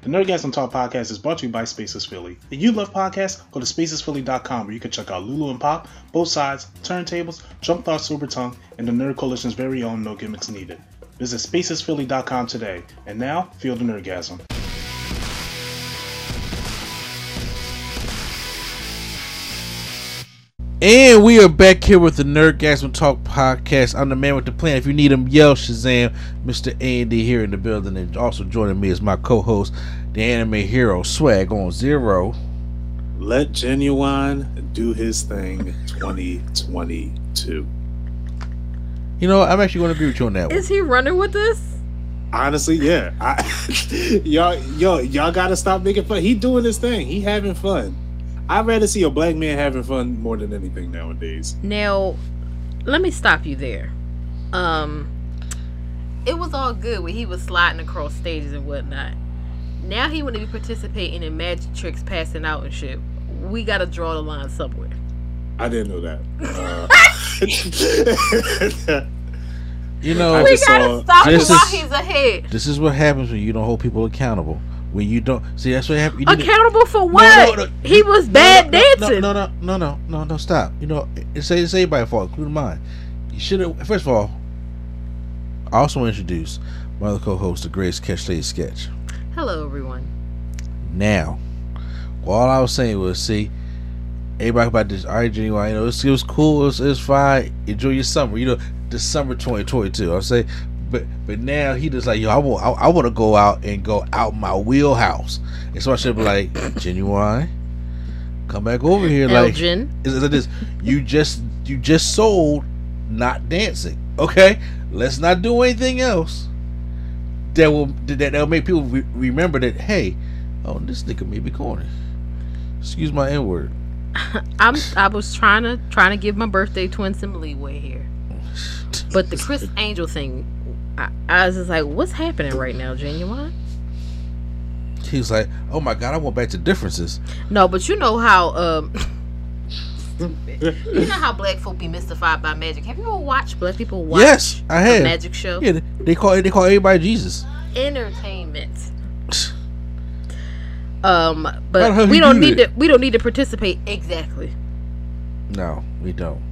The Nerdgasm Talk podcast is brought to you by Spaces Philly. If you love podcasts, go to spacesphilly.com where you can check out Lulu and Pop, both sides, turntables, Jump Thought Super Tongue, and the Nerd Coalition's very own No Gimmicks Needed. Visit spacesphilly.com today. And now, feel the Nerdgasm. And we are back here with the Nerdgasm Talk podcast. I'm the man with the plan. If you need him, yell Shazam. Mr. A&D here in the building. And also joining me is my co-host, the anime hero, Swag on Zero. Let Ginuwine do his thing 2022. You know, I'm actually going to agree with you on that Is one. Is he running with this? Honestly, yeah. I, y'all, yo, y'all gotta stop making fun. He doing his thing. He having fun. I'd rather see a black man having fun more than anything nowadays. Now, let me stop you there. Um, it was all good when he was sliding across stages and whatnot. Now he want to be participating in magic tricks, passing out and shit. We gotta draw the line somewhere. I didn't know that. Uh, You know, I we just gotta saw- stop him this while is- he's ahead. this is what happens when you don't hold people accountable. When you don't see, that's what happens. You need to- Accountable for what? no, no. He was bad no, no, dancing. No, no, no, no, no, no, stop. You know, it's, it's everybody's fault, including mine. You should have. First of all, I also want to introduce my other co-host, the greatest catch lady sketch. Hello, everyone. Now, all I was saying was, see, everybody about this. Ginuwine. You know, it was, it was cool. It was, it was fine. Enjoy your summer. You know, the summer 2022. I'll say, but but now he just like, yo, I want I, I want to go out and go out my wheelhouse. And so I should be like, Ginuwine. Come back over here, like Elgin. is it this? You just you just sold not dancing. Okay, let's not do anything else. That will that that'll make people re- remember that. Hey, oh, this nigga may be corny. Excuse my n word. I'm. I was trying to trying to give my birthday twin some leeway here, but the Criss Angel thing, I, I was just like, what's happening right now, Ginuwine? He was like, "Oh my god, I went back to differences." No, but you know how um you know how black folk be mystified by magic. Have you ever watched black people watch yes, I a have. magic show? Yeah, they- call they call everybody Jesus. Entertainment. Um, but we don't do need that? to we don't need to participate exactly. No, we don't.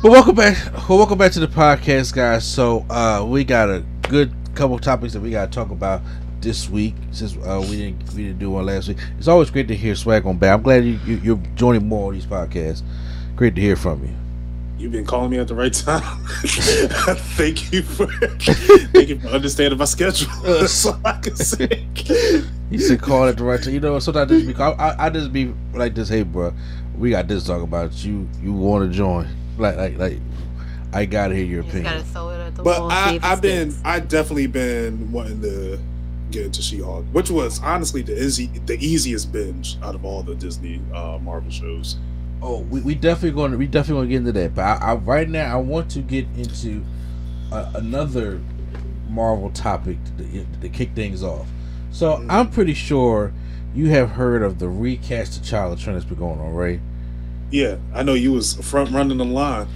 But welcome back. Well, welcome back to the podcast, guys. So uh, we got a good couple topics that we got to talk about this week since uh, we didn't we didn't do one last week. It's always great to hear Swag on back. I'm glad you, you you're joining more of these podcasts. Great to hear from you. You've been calling me at the right time. thank you for thank you for understanding my schedule. That's all I can say. You said call at the right time. You know, sometimes I just be I, I, I just be like this. Hey, bro, we got this to talk about. You you want to join? Like like like I gotta hear your You just opinion. gotta throw it at the But wall. and I, if it I've been, sticks. I definitely been wanting to get into She-Hulk, which was honestly the easy, the easiest binge out of all the Disney uh, Marvel shows. Oh, we, we definitely going to we definitely going to get into that. But I, I right now I want to get into uh, another Marvel topic to, to kick things off. So Mhm. I'm pretty sure you have heard of the recast T'Challa trend that's been going on, right? Yeah, I know you was front running the line.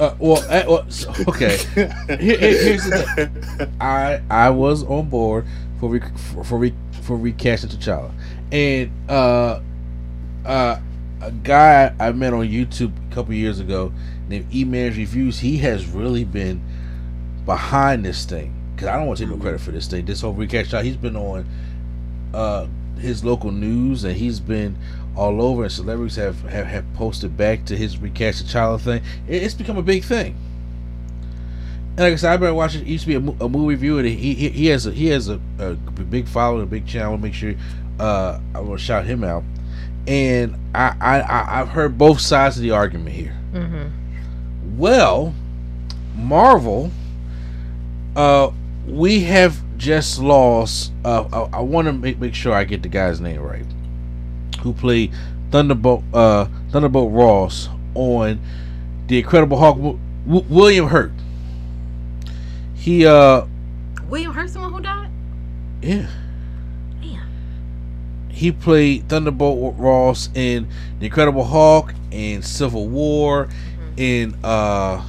Uh, well, uh, well, okay. Here- here- here's the I I was on board for re, for for, re, for recasting T'Challa, and uh, uh, a guy I met on YouTube a couple years ago named E Man's Reviews. He has really been behind this thing because I don't want to take no credit for this thing. This whole recast shot. He's been on uh his local news and he's been all over and celebrities have have, have posted back to his recast T'Challa thing. It, it's become a big thing. And like I said, I've been watching. It used to be a, a movie and he he, he has a he has a, a big following, a big channel. I want to make sure uh, I to shout him out. And I, I I've heard both sides of the argument here. Mhm. Well, Marvel, uh, we have just lost. Uh, I, I want to make make sure I get the guy's name right. Who played Thunderbolt? Uh, Thunderbolt Ross on the Incredible Hulk? W- W- William Hurt. He uh William Hurt, someone who died. yeah. Damn. He played Thunderbolt Ross in The Incredible Hulk and Civil War in uh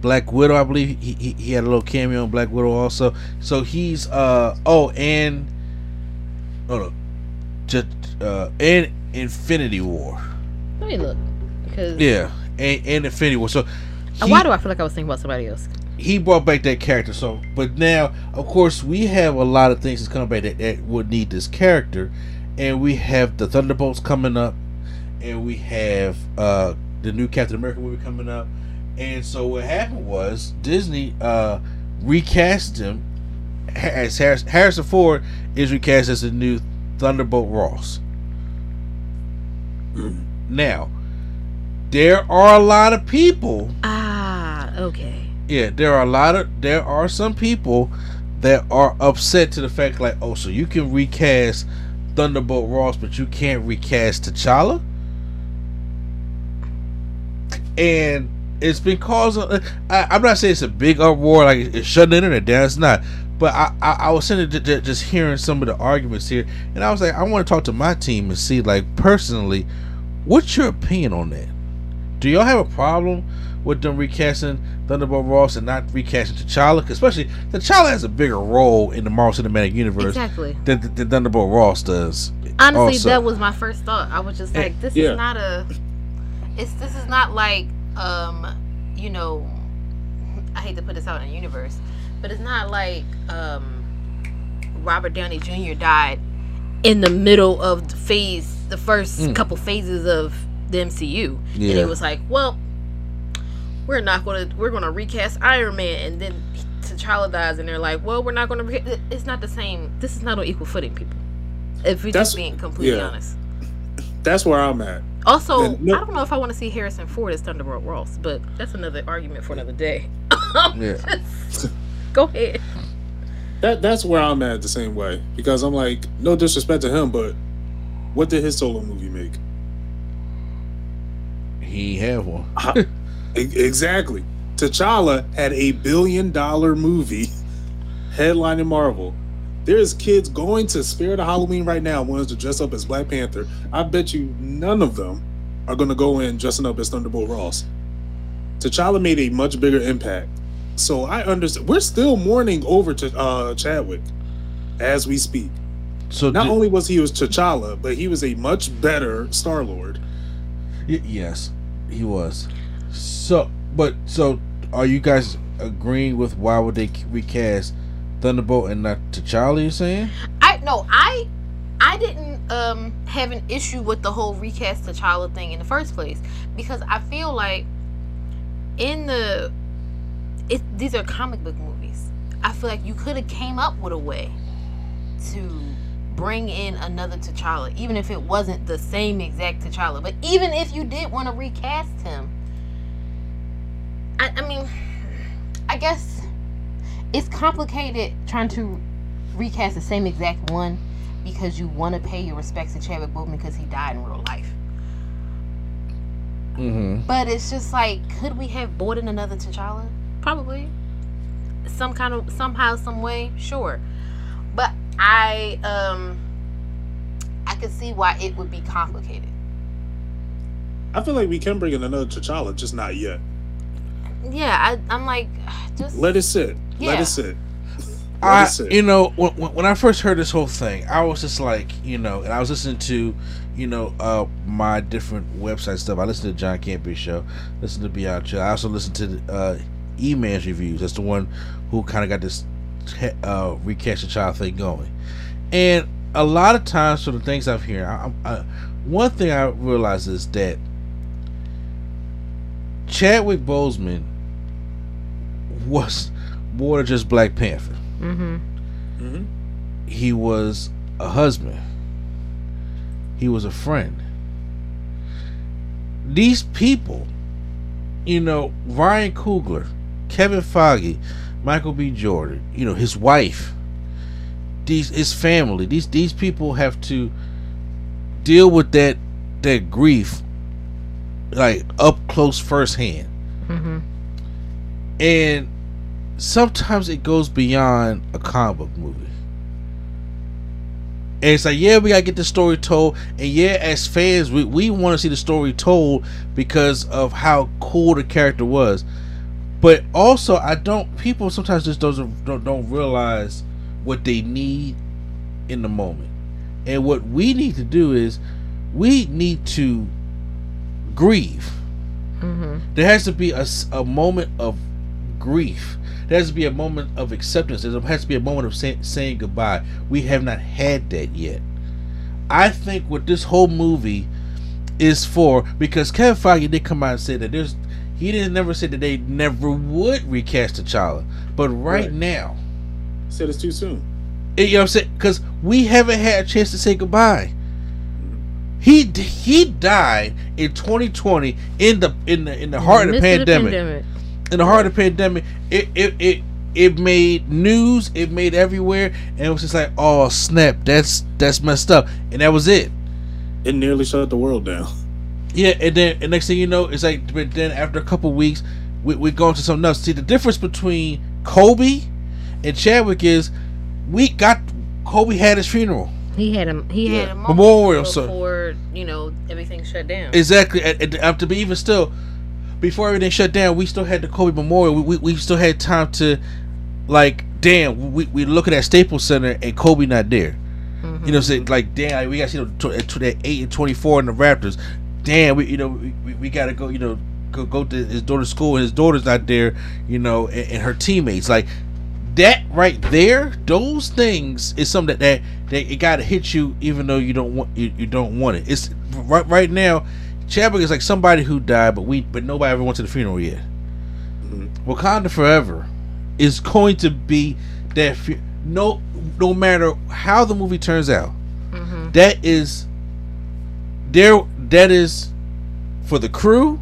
Black Widow, I believe he, he, he had a little cameo in Black Widow also. So he's uh oh and oh no, just uh, in Infinity War. Let me look because Yeah, and, and Infinity War. So he, why do I feel like I was thinking about somebody else? he brought back that character. So, but now, of course, we have a lot of things that's coming back that, that would need this character, and we have the Thunderbolts coming up, and we have uh the new Captain America movie coming up, and so what happened was Disney uh recast him as Harris, Harrison Ford is recast as the new Thunderbolt Ross. Now, there are a lot of people Ah, okay. yeah, there are a lot of there are some people that are upset to the fact like, oh, so you can recast Thunderbolt Ross, but you can't recast T'Challa, and it's been causing. I, I'm not saying it's a big uproar, like it's shutting the internet down. It's not. But I, I, I was sitting just hearing some of the arguments here, and I was like, I want to talk to my team and see, like, personally, what's your opinion on that? Do y'all have a problem with them recasting Thunderbolt Ross and not recasting T'Challa? 'Cause Especially T'Challa has a bigger role in the Marvel Cinematic Universe Exactly. than, than, than Thunderbolt Ross does. Honestly, also. that was my first thought. I was just like, this yeah. is not a. It's this is not like um, you know, I hate to put this out in the universe, but it's not like um, Robert Downey Jr. died in the middle of the phase, the first Mm. couple phases of the MCU, and it was like, well, we're not gonna we're gonna recast Iron Man, and then T'Challa dies, and they're like, well, we're not gonna. Re- it's not the same. This is not on equal footing, people. If we're That's- just being completely yeah. honest. That's where I'm at. Also, no- I don't know if I want to see Harrison Ford as Thunderbolt Ross, but that's another argument for another day. Yeah. Go ahead. That that's where I'm at the same way because I'm like, no disrespect to him, but what did his solo movie make? He have one. Exactly. T'Challa had a billion dollar movie headlining Marvel. There's kids going to Spirit of Halloween right now, wants to dress up as Black Panther. I bet you none of them are going to go in dressing up as Thunderbolt Ross. T'Challa made a much bigger impact. So I understand. We're still mourning over to uh, Chadwick as we speak. So Not di- only was he was T'Challa, but he was a much better Star Lord. Y- yes, he was. So, but so are you guys agreeing with why would they recast Thunderbolt and not T'Challa? You saying? I no, I I didn't um have an issue with the whole recast T'Challa thing in the first place because I feel like in the it these are comic book movies. I feel like you could have came up with a way to bring in another T'Challa, even if it wasn't the same exact T'Challa. But even if you did want to recast him, I, I mean, I guess it's complicated trying to recast the same exact one because you want to pay your respects to Chadwick Boseman because he died in real life. Mm-hmm. But it's just like, could we have brought in another T'Challa? Probably. Some kind of somehow, some way, sure. But I um I could see why it would be complicated. I feel like we can bring in another T'Challa, just not yet. Yeah, I I'm like just Let it sit. Let it sit. Let I, it sit. you know, when, when when I first heard this whole thing, I was just like, you know, and I was listening to, you know, uh, my different website stuff. I listened to John Campea show, listened to Beyond Chill. I also listened to uh, E-Man's reviews. That's the one who kind of got this uh, recast T'Challa thing going. And a lot of times, for the things I've heard, I, I, one thing I realize is that Chadwick Boseman was more than just Black Panther mm-hmm. Mhm. he was a husband. He was a friend. These people, you know, Ryan Coogler, Kevin Feige, Michael B. Jordan, you know, his wife, these his family, these these people have to deal with that that grief like up close firsthand. Mm-hmm. And sometimes it goes beyond a comic book movie. And it's like, yeah, we gotta get the story told, and yeah, as fans, we, we want to see the story told because of how cool the character was. But also, I don't. People sometimes just doesn't don't, don't realize what they need in the moment, And what we need to do is we need to grieve. Mm-hmm. There has to be a, a moment of grief. There has to be a moment of acceptance. There has to be a moment of say, saying goodbye. We have not had that yet. I think what this whole movie is for, because Kevin Feige did come out and say that there's, he didn't never say that they never would recast T'Challa, but right, Right. now, Said it's too soon. you know what I'm saying? Because we haven't had a chance to say goodbye. He he died in 2020 in the in the in the heart of the Midst pandemic in the heart of the pandemic, it it it it made news, it made everywhere, and it was just like, oh snap, that's that's messed up, and that was it. It nearly shut the world down. Yeah, and then and next thing you know, it's like, but then after a couple weeks, we we go into something else. See, the difference between Kobe and Chadwick is, we got Kobe had his funeral He had a he had a moment memorial, so before you know everything shut down. Exactly. And, and after be even still, before everything shut down, we still had the Kobe Memorial. We, we, we still had time to, like, damn, we, we looking at Staples Center and Kobe not there. You know, what I'm mm-hmm. saying like, damn, we got to see the, to, to that eight and twenty four in the Raptors. Damn, we you know we, we, we got to go. You know, go go to his daughter's school and his daughter's not there. You know, and, and her teammates like that right there. Those things is something that that, that it got to hit you even though you don't want you, you don't want it. It's right right now. Chadwick is like somebody who died, but we but nobody ever went to the funeral yet. Mhm. Wakanda Forever is going to be that. Fu- no, no matter how the movie turns out, hmm that is there. That is for the crew,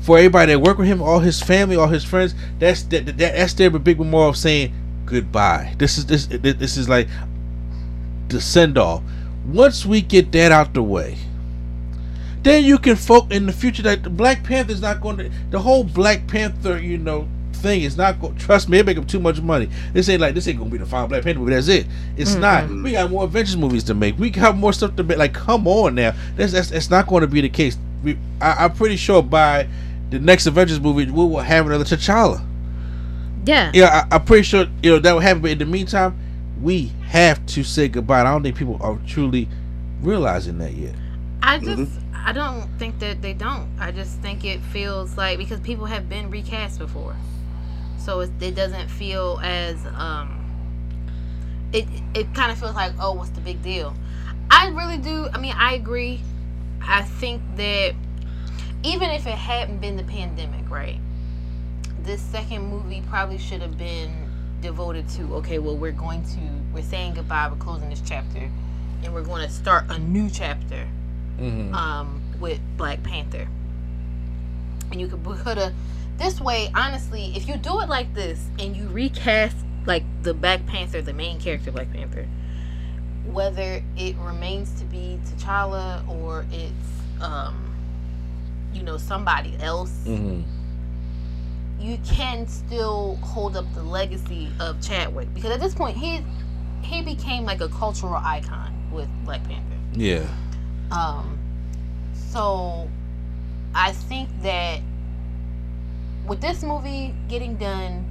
for everybody that work with him, all his family, all his friends. That's that, that that's their big memorial saying goodbye. This is this this is like the send off. Once we get that out the way, then you can folk in the future that the Black Panther's not going to the whole Black Panther, you know, thing is not going. Trust me, it make them too much money. This ain't like this ain't gonna be the final Black Panther movie. That's it. It's not. We got more Avengers movies to make. We got more stuff to make. Like, come on now. That's that's, that's not going to be the case. We, I, I'm pretty sure by the next Avengers movie we will have another T'Challa. Yeah. Yeah, I, I'm pretty sure you know that will happen. But in the meantime, we have to say goodbye. I don't think people are truly realizing that yet. I just mm-hmm. I don't think that they don't. I just think it feels like because people have been recast before, so it, it doesn't feel as um. It it kind of feels like oh what's the big deal? I really do. I mean I agree. I think that even if it hadn't been the pandemic, right? This second movie probably should have been devoted to okay, well we're going to we're saying goodbye, we're closing this chapter, and we're going to start a new chapter Mm-hmm. um, with Black Panther. And you could put a this way, honestly, if you do it like this and you recast like the Black Panther, the main character Black Panther, whether it remains to be T'Challa or it's um, you know, somebody else, Mm-hmm. you can still hold up the legacy of Chadwick because at this point he he became like a cultural icon with Black Panther. Yeah. Um, so I think that with this movie getting done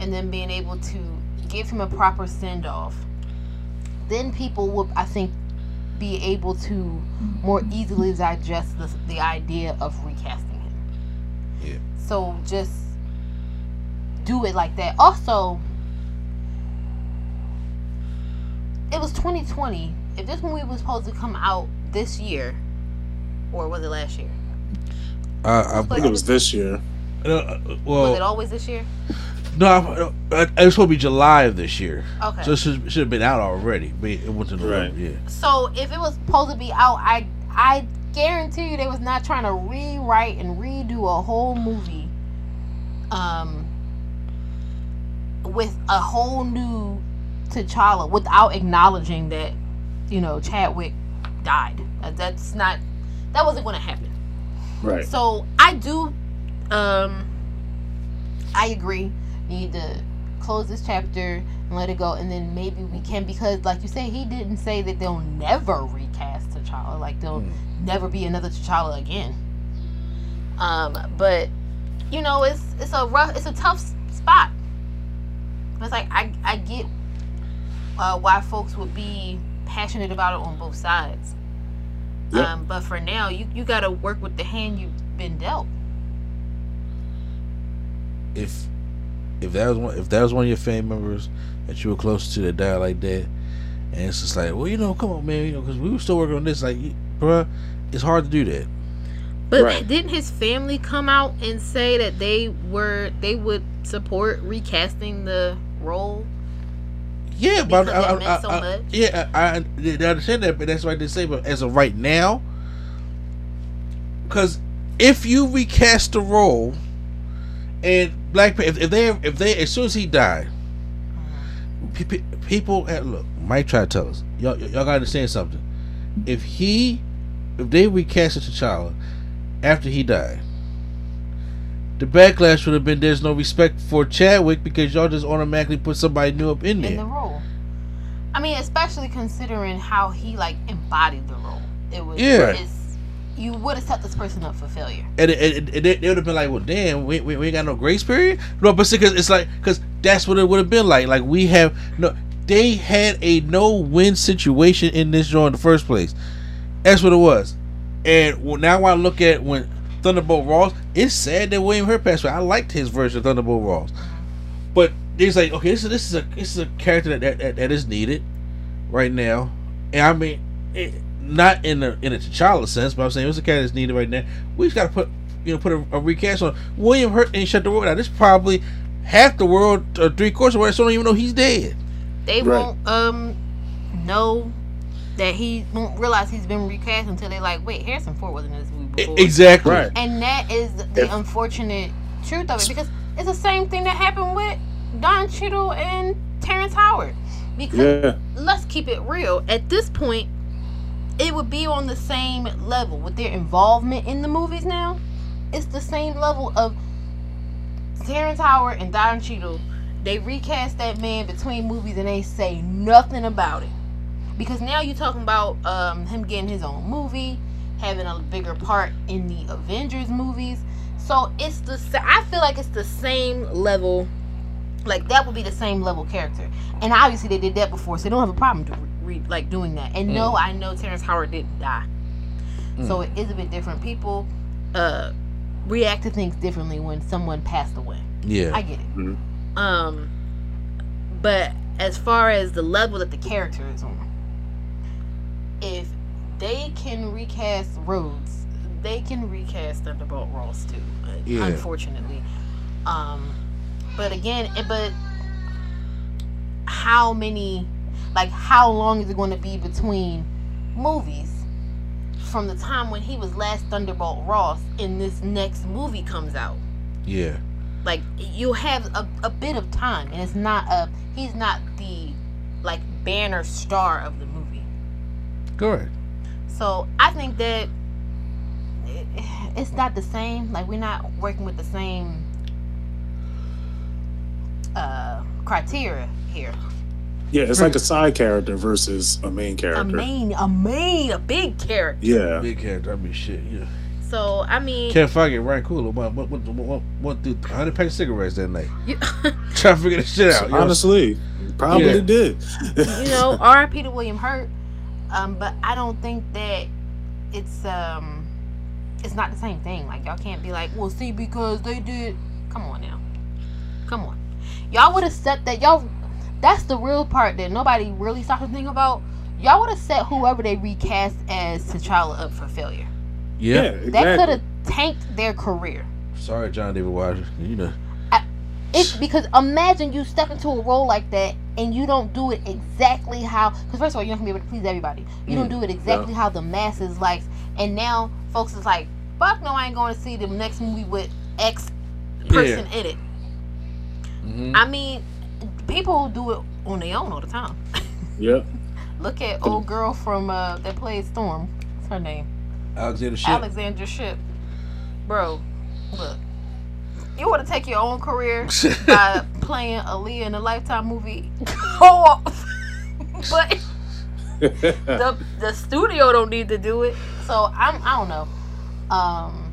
and then being able to give him a proper send off, then people will, I think, be able to more easily digest the, the idea of recasting him. Yeah. So just do it like that. Also, it was 2020. If this movie was supposed to come out this year, or was it last year? Uh, I, I think it was this year. Uh, uh, was it always this year? no, I, I, it was supposed to be July of this year, Okay. so it should, should have been out already. But it went to November. Right. Yeah. So if it was supposed to be out, I I guarantee you they was not trying to rewrite and redo a whole movie, um, with a whole new T'Challa without acknowledging that, you know, Chadwick died. That- That's not that wasn't going to happen. Right. So I do, um, I agree. Need to close this chapter and let it go, and then maybe we can because, like you said, he didn't say that they'll never recast T'Challa. Like there'll Mm. never be another T'Challa again. Um, but you know, it's it's a rough, it's a tough spot. It's like I I get uh, why folks would be passionate about it on both sides. Yep. Um, but for now, you you got to work with the hand you've been dealt. If if that was one if that was one of your family members that you were close to that died like that, and it's just like, well, you know, come on, man, you know, because we were still working on this, like, bruh, it's hard to do that. But Right. didn't his family come out and say that they were they would support recasting the role? Yeah, but Because I, it meant I, so I- much? yeah, I, I, I understand that, but that's what they say. But as of right now, because if you recast the role, and Black Panther, if, if they if they as soon as he died, pe- pe- people look might try to tell us y'all y'all gotta understand something. If he if they recasted T'Challa after he died. The backlash would have been there's no respect for Chadwick because y'all just automatically put somebody new up in there. in the role. I mean, especially considering how he like embodied the role. It was Yeah. it's, you would have set this person up for failure. and, it, it, it, they, would have been like, well, damn, we, we, we ain't got no grace period. No, but because it's like, because that's what it would have been like. Like we have no, they had a no-win situation in this joint in the first place. That's what it was. And now I look at when Thunderbolt Ross, it's sad that William Hurt passed away. I liked his version of Thunderbolt Ross, but it's like, okay, this is this is a this is a character that that, that, that is needed right now. And I mean, it, not in a in a T'Challa sense, but I'm saying it's a character that's needed right now. We just got to put you know put a, a recast on William Hurt and shut the world down. This probably half the world, or three quarters of the world, don't even know he's dead. They Right. won't um know that he won't realize he's been recast until they like, wait, Harrison Ford wasn't in this movie before. exactly. Right. And that is the If- unfortunate truth of it because it's the same thing that happened with Don Cheadle and Terrence Howard. Because Yeah. let's keep it real. At this point, it would be on the same level with their involvement in the movies now. It's the same level of Terrence Howard and Don Cheadle. They recast that man between movies and they say nothing about it. Because now you're talking about um, him getting his own movie, having a bigger part in the Avengers movies. So it's the I feel like it's the same level. Like that would be the same level character. And obviously they did that before, so they don't have a problem to re- like doing that. And no, I know Terrence Howard didn't die, so it is a bit different. People uh react to things differently when someone passed away. Yeah. I get it. Mhm. Um, but as far as the level that the character is on, if they can recast Rhodes, they can recast Thunderbolt Ross too. Yeah. Unfortunately, um, but again, but how many, like, how long is it going to be between movies? From the time when he was last Thunderbolt Ross, and this next movie comes out yeah. like you have a, a bit of time and it's not a he's not the like banner star of the movie Correct. so i think that it's not the same like we're not working with the same uh criteria here Yeah, it's like a side character versus a main character. a main a main a big character Yeah. Big character. I mean, shit. Yeah. so i mean Can't fucking Ryan Coogler went, went, went, went, went through 100 pack of cigarettes that night. you, Trying to figure this shit out. you know? Honestly, probably Yeah. did. you know rip to william hurt um but i don't think that it's um it's not the same thing like y'all can't be like well see because they did come on now come on y'all would have said that y'all that's the real part that nobody really stopped to think about y'all would have set whoever they recast as T'Challa up for failure Yeah, Yeah. that exactly. could have tanked their career Sorry, John David Washington. You know. it's because imagine you step into a role like that and you don't do it exactly how because first of all you're not gonna be able to please everybody you don't do it exactly how the masses likes and now folks is like fuck no i ain't going to see the next movie with x person in it Mhm. i mean people do it on their own all the time Yep. look at old girl from uh that played storm what's her name Alexander Shipp. alexandra shipp bro look you want to take your own career by playing Aaliyah in a Lifetime movie. Go off. but the the studio don't need to do it. So I'm I don't know. Um,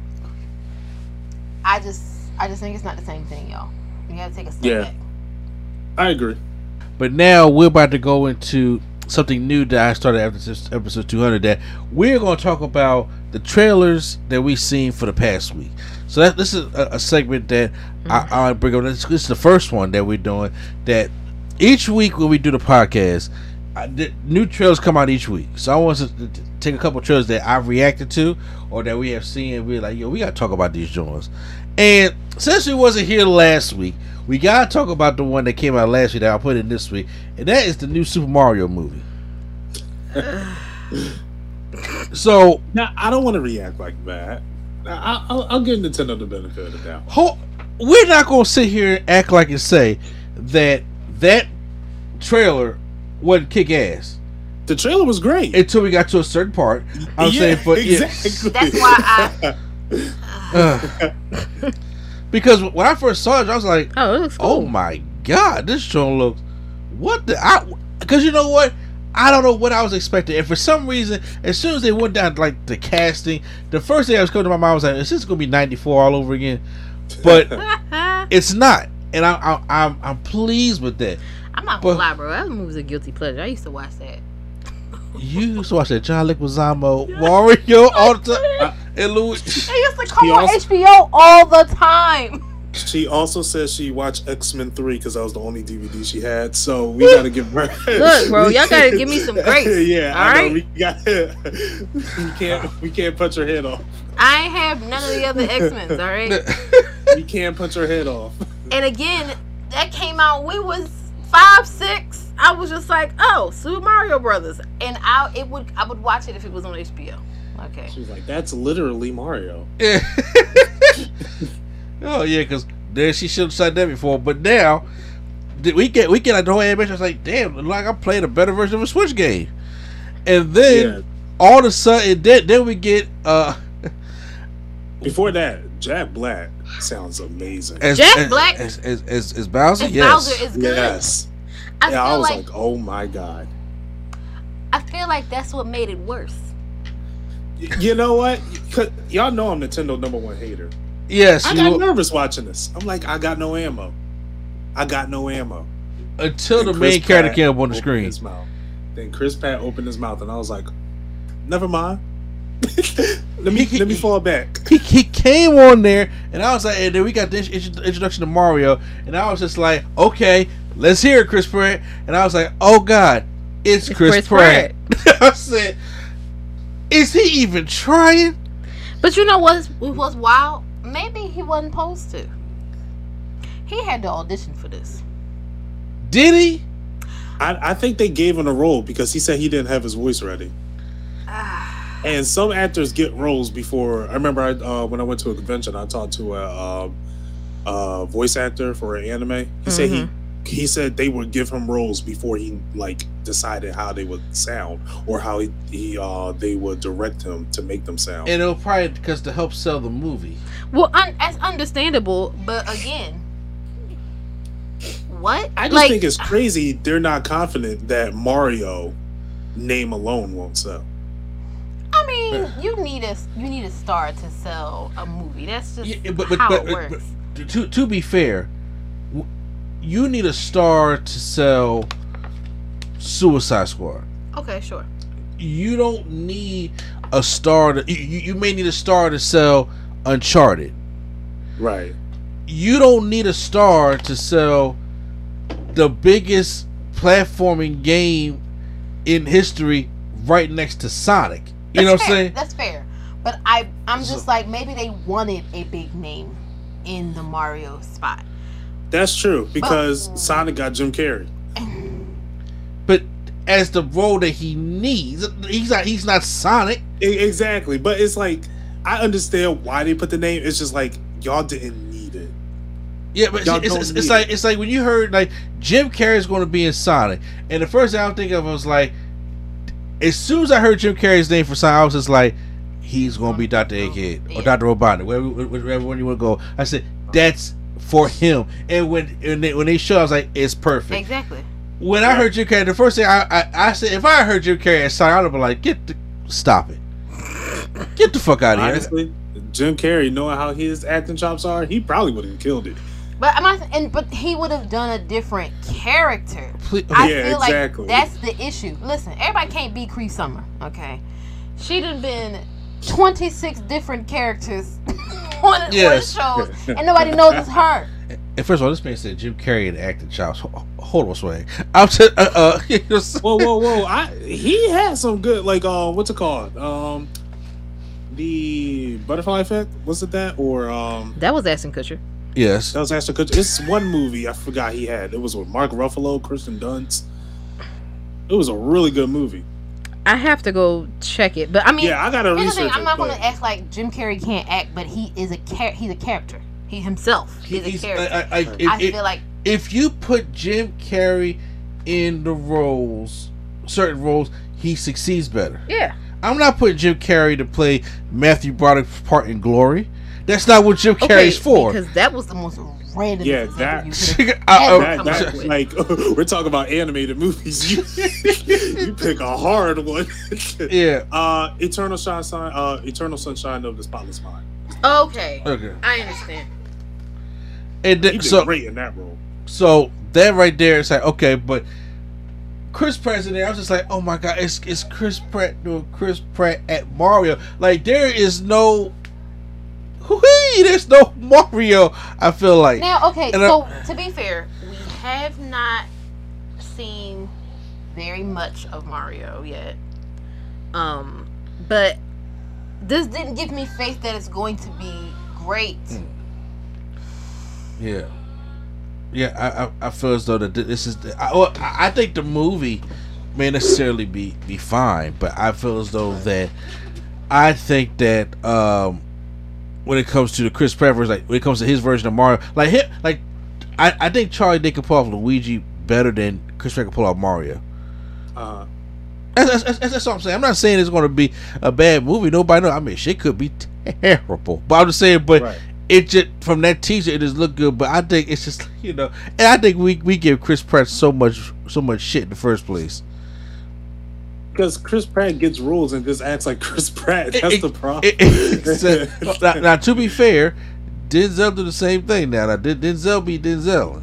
I just I just think it's not the same thing, y'all. You gotta take a step Yeah. back. I agree. But now we're about to go into something new that I started after this episode 200 that we're going to talk about the trailers that we've seen for the past week. So that this is a, a segment that I, mm. I bring up. This, this is the first one that we're doing. That each week when we do the podcast, I, the new trailers come out each week. So I want to take a couple trailers that I've reacted to or that we have seen. And we're like, yo, we got to talk about these joints. And since we wasn't here last week, we gotta talk about the one that came out last week that I put in this week, and that is the new Super Mario movie. so Now I don't want to react like that. I, I'll, I'll give Nintendo the benefit of the doubt. ho- we're not gonna sit here and act like and say that that trailer wasn't kick ass The trailer was great. until we got to a certain part. I'm Yeah, saying, but yeah, exactly. That's why I. uh, because when I first saw it, I was like, Oh, cool. Oh my god, this show looks what the I because you know what? I don't know what I was expecting. And for some reason, as soon as they went down like the casting, the first thing that was coming to my mind was like, is this gonna be ninety four all over again? But it's not. And I, I I'm I'm pleased with that. I'm not But- gonna lie, bro. That movie's a guilty pleasure. I used to watch that. You used to watch that John Leguizamo Mario all the time and Louis. They used to come on also- HBO all the time. She also says she watched X Men Three because that was the only DVD she had. So we gotta give her. Look, bro, y'all gotta give me some grace, yeah, all I know, right? we got. we can't. We can't punch her head off. I ain't have none of the other X Men, all right. We can't punch her head off. And again, that came out. We was five, six. I was just like, oh, Super Mario Brothers, and I it would I would watch it if it was on HBO. Okay. She was like, "That's literally Mario." Yeah. oh yeah, because there she should have said that before, but now we get we get like the whole animation. I was like, damn, like I'm playing a better version of a Switch game. And then Yeah. all of a sudden, then, then we get uh Before that, Jack Black sounds amazing. as Jack as, Black- as as, as, as Bowser. If yes. Bowser is good. Yes. I yeah, I was like, like, "Oh my god." I feel like that's what made it worse. You know what? Y'all know I'm Nintendo number one hater. yes, I you got will- nervous watching this. I'm like, I got no ammo. I got no ammo. until the And main character Pratt came up on the screen. His mouth. Then Chris Pratt opened his mouth, and I was like, "Never mind. let me let me fall back." He, he came on there, and I was like, and then we got the int- int- introduction to Mario, and I was just like, okay, let's hear it, Chris Pratt. And I was like, oh god, it's, It's Chris, Chris Pratt. I said, is he even trying? But you know what's what was wild? Maybe he wasn't supposed to. He had to audition for this. Did he? I, I think they gave him a role because he said he didn't have his voice ready. Ah, And some actors get roles before. I remember I, uh, when I went to a convention, I talked to a, um, a voice actor for an anime. He said he he said they would give him roles before he like decided how they would sound or how he, he uh they would direct him to make them sound. And it'll probably because to help sell the movie. well, un- that's understandable, but again, what? I just like, think it's crazy they're not confident that Mario name alone won't sell. I mean, you need a you need a star to sell a movie. That's just Yeah, but- but- how but- it works. but- To to be fair, you need a star to sell Suicide Squad. okay, sure. you don't need a star to you, you you may need a star to sell uncharted Right. you don't need a star to sell the biggest platforming game in history right next to sonic you know what i'm fair. saying That's fair. But I I'm just So- like maybe they wanted a big name in the Mario spot. That's true because But- Sonic got Jim Carrey. but as the role that he needs he's not he's not sonic Exactly, but it's like I understand why they put the name. It's just like y'all didn't need it. Yeah, but Y'all it's, don't it's, need it's like it's like when you heard like Jim Carrey's going to be in Sonic, and the first thing I think of was like, as soon as I heard Jim Carrey's name for Sonic, I was just like, he's going to be Doctor oh, Egghead or Doctor Robotnik, wherever, wherever one you want to go. I said that's for him, and when when they, when they show, I was like, it's perfect. Exactly. When I heard Jim Carrey, the first thing I, I I said, if I heard Jim Carrey as Sonic, I'd be like, get the stop it, get the fuck out of here. Honestly, Jim Carrey, knowing how his acting chops are, he probably would have killed it. But I'm not, and but he would have done a different character. Please, I Yeah, feel exactly. like that's the issue. Listen, everybody can't be Cree Summer, okay? She'd have been 26 different characters on, Yes. on shows, and nobody knows it's her. and first of all, this man said Jim Carrey had acted child. Ho- Hold on, swag. I'm just, uh, uh, whoa, whoa, whoa! I he had some good like uh, what's it called? Um, the Butterfly Effect. Was it that or um? That was Ashton Kutcher. Yes. That was Ashton Kutcher. It's one movie I forgot he had. It was with Mark Ruffalo, Kirsten Dunst. It was a really good movie. I have to go check it, but I mean, Yeah, I gotta research thing, I'm not but- gonna act like Jim Carrey can't act, but he is a char- he's a character. He himself He- is a character. I, I, I if, I if- feel like if you put Jim Carrey in the roles, certain roles, he succeeds better. yeah. I'm not putting Jim Carrey to play Matthew Broderick's part in Glory. That's not what Jim Okay, Carrey's for. because that was the most random. Yeah, that- you could've I- I- ever that, come up that, with. like we're talking about animated movies. You you pick a hard one. yeah. Uh, Eternal Sunshine. Uh, Eternal Sunshine of the Spotless Mind. Okay, Okay. I understand. And He then, did so great in that role. so that right there is like okay, but Chris Pratt's in there. I was just like, oh my god, it's it's Chris Pratt doing Chris Pratt at Mario. Like there is no. Whee, there's no Mario. I feel like Now, okay, And I- so to be fair, we have not seen very much of Mario yet. Um, but this didn't give me faith that it's going to be great. Yeah, yeah. I I, I feel as though that this is. I, well, I I think the movie may necessarily be be fine, but I feel as though that I think that um when it comes to the Chris Pratt version, like when it comes to his version of Mario, like him, like I I think Charlie Day can pull off Luigi better than Chris Pratt can pull off Mario. Uh, That's, that's, that's, that's what I'm saying. I'm not saying it's going to be a bad movie. Nobody know. I mean, shit could be terrible. But I'm just saying. But Right. it just from that teaser, it just looked good. But I think it's just you know, and I think we we give Chris Pratt so much so much shit in the first place. Because Chris Pratt gets rules and just acts like Chris Pratt. That's It- the problem. It- now, now, to be fair, Denzel do the same thing. Now, now Den- Denzel be Denzel.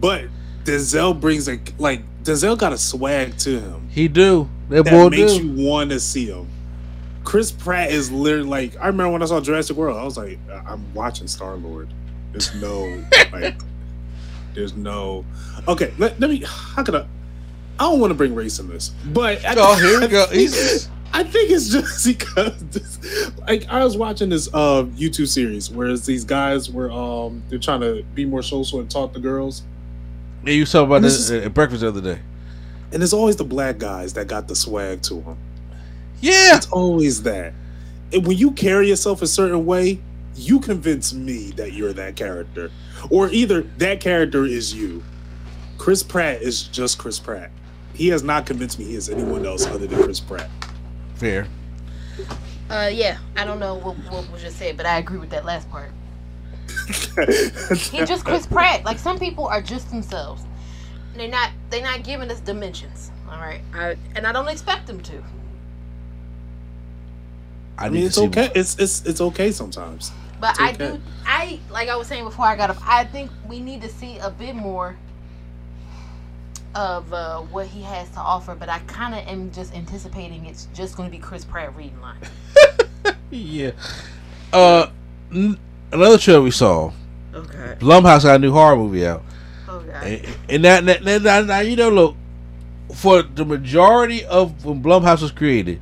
but Denzel brings a like Denzel got a swag to him He do that, that makes do. you want to see him. Chris Pratt is literally like I remember when I saw Jurassic World, I was like, I'm watching Star Lord. There's no like, there's no. Okay, let, let me. How could I? I don't want to bring race in this, but I, Oh, here we go. I think, He's- I think it's just because, like, I was watching this uh YouTube series where these guys were um they're trying to be more social and talk to girls, Yeah, you talking about This this is- at breakfast the other day. and it's always the black guys that got the swag to them. Yeah, It's always that. And when you carry yourself a certain way, you convince me that you're that character. Or either that character is you. Chris Pratt is just Chris Pratt. He has not convinced me he is anyone else other than Chris Pratt. fair. Uh, yeah, I don't know what, what was just said, but I agree with that last part. He just Chris Pratt. Like some people are just themselves. They're not. They're not giving us dimensions. All right, I, and I don't expect them to. I, I mean, it's see okay. It's it's it's okay sometimes. But It's I do. I like I was saying before I got up. I think we need to see a bit more of uh, what he has to offer. But I kind of am just anticipating it's just going to be Chris Pratt reading line. Yeah. Uh, n- another trailer we saw. Okay. Blumhouse got a new horror movie out, Okay. and, and that, that, that, now, now you know, look, for the majority of when Blumhouse was created,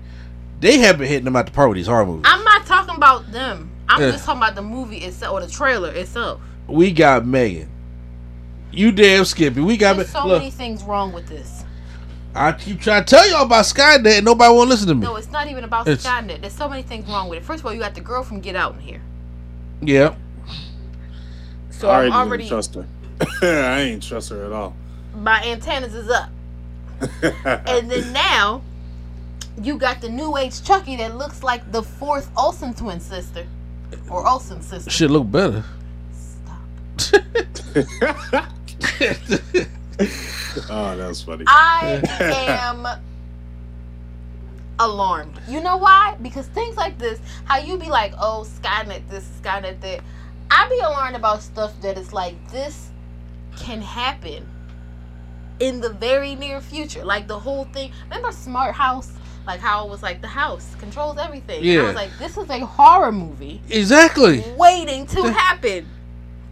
they have been hitting them out the park with these horror movies. I'm not talking about them. I'm Yeah. just talking about the movie itself or the trailer itself. we got Megan. You damn Skippy. We got There's so look. many things wrong with this. I keep trying to tell y'all about Skynet, and nobody want to listen to me. No, it's not even about It's- Skynet. There's so many things wrong with it. First of all, you got the girl from Get Out in here. Yeah. So I I'm already already trust her. I ain't trust her at all. my antennas is up. And then now you got the new age Chucky that looks like the fourth Olsen twin sister. Or Olsen sister. Should look better. Stop. oh, that's funny. I am alarmed. You know why? Because things like this, how you be like, oh, Skynet this, Skynet that. I be alarmed about stuff that is like this can happen in the very near future. Like the whole thing. Remember Smart House? Like how it was like the house controls everything. And I was like, this is a horror movie Exactly. waiting to happen.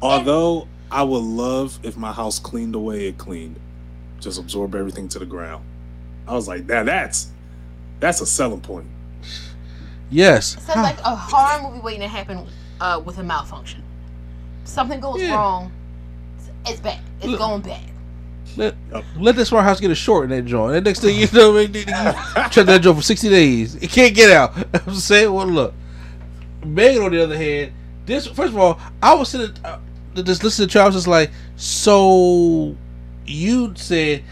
Although I would love if my house cleaned the way it cleaned, just absorb everything to the ground. I was like, now that's that's a selling point. Yes. So like a horror movie waiting to happen uh, with a malfunction. Something goes Yeah. wrong. It's bad. It's Look. going bad. Let, let this smart house get a short in that joint. And next thing you know, you shut that joint for 60 days. It can't get out. I'm saying, well, look. Megan, on the other hand, this, first of all, I was sitting, uh, just listening to you, I was just like, so you said,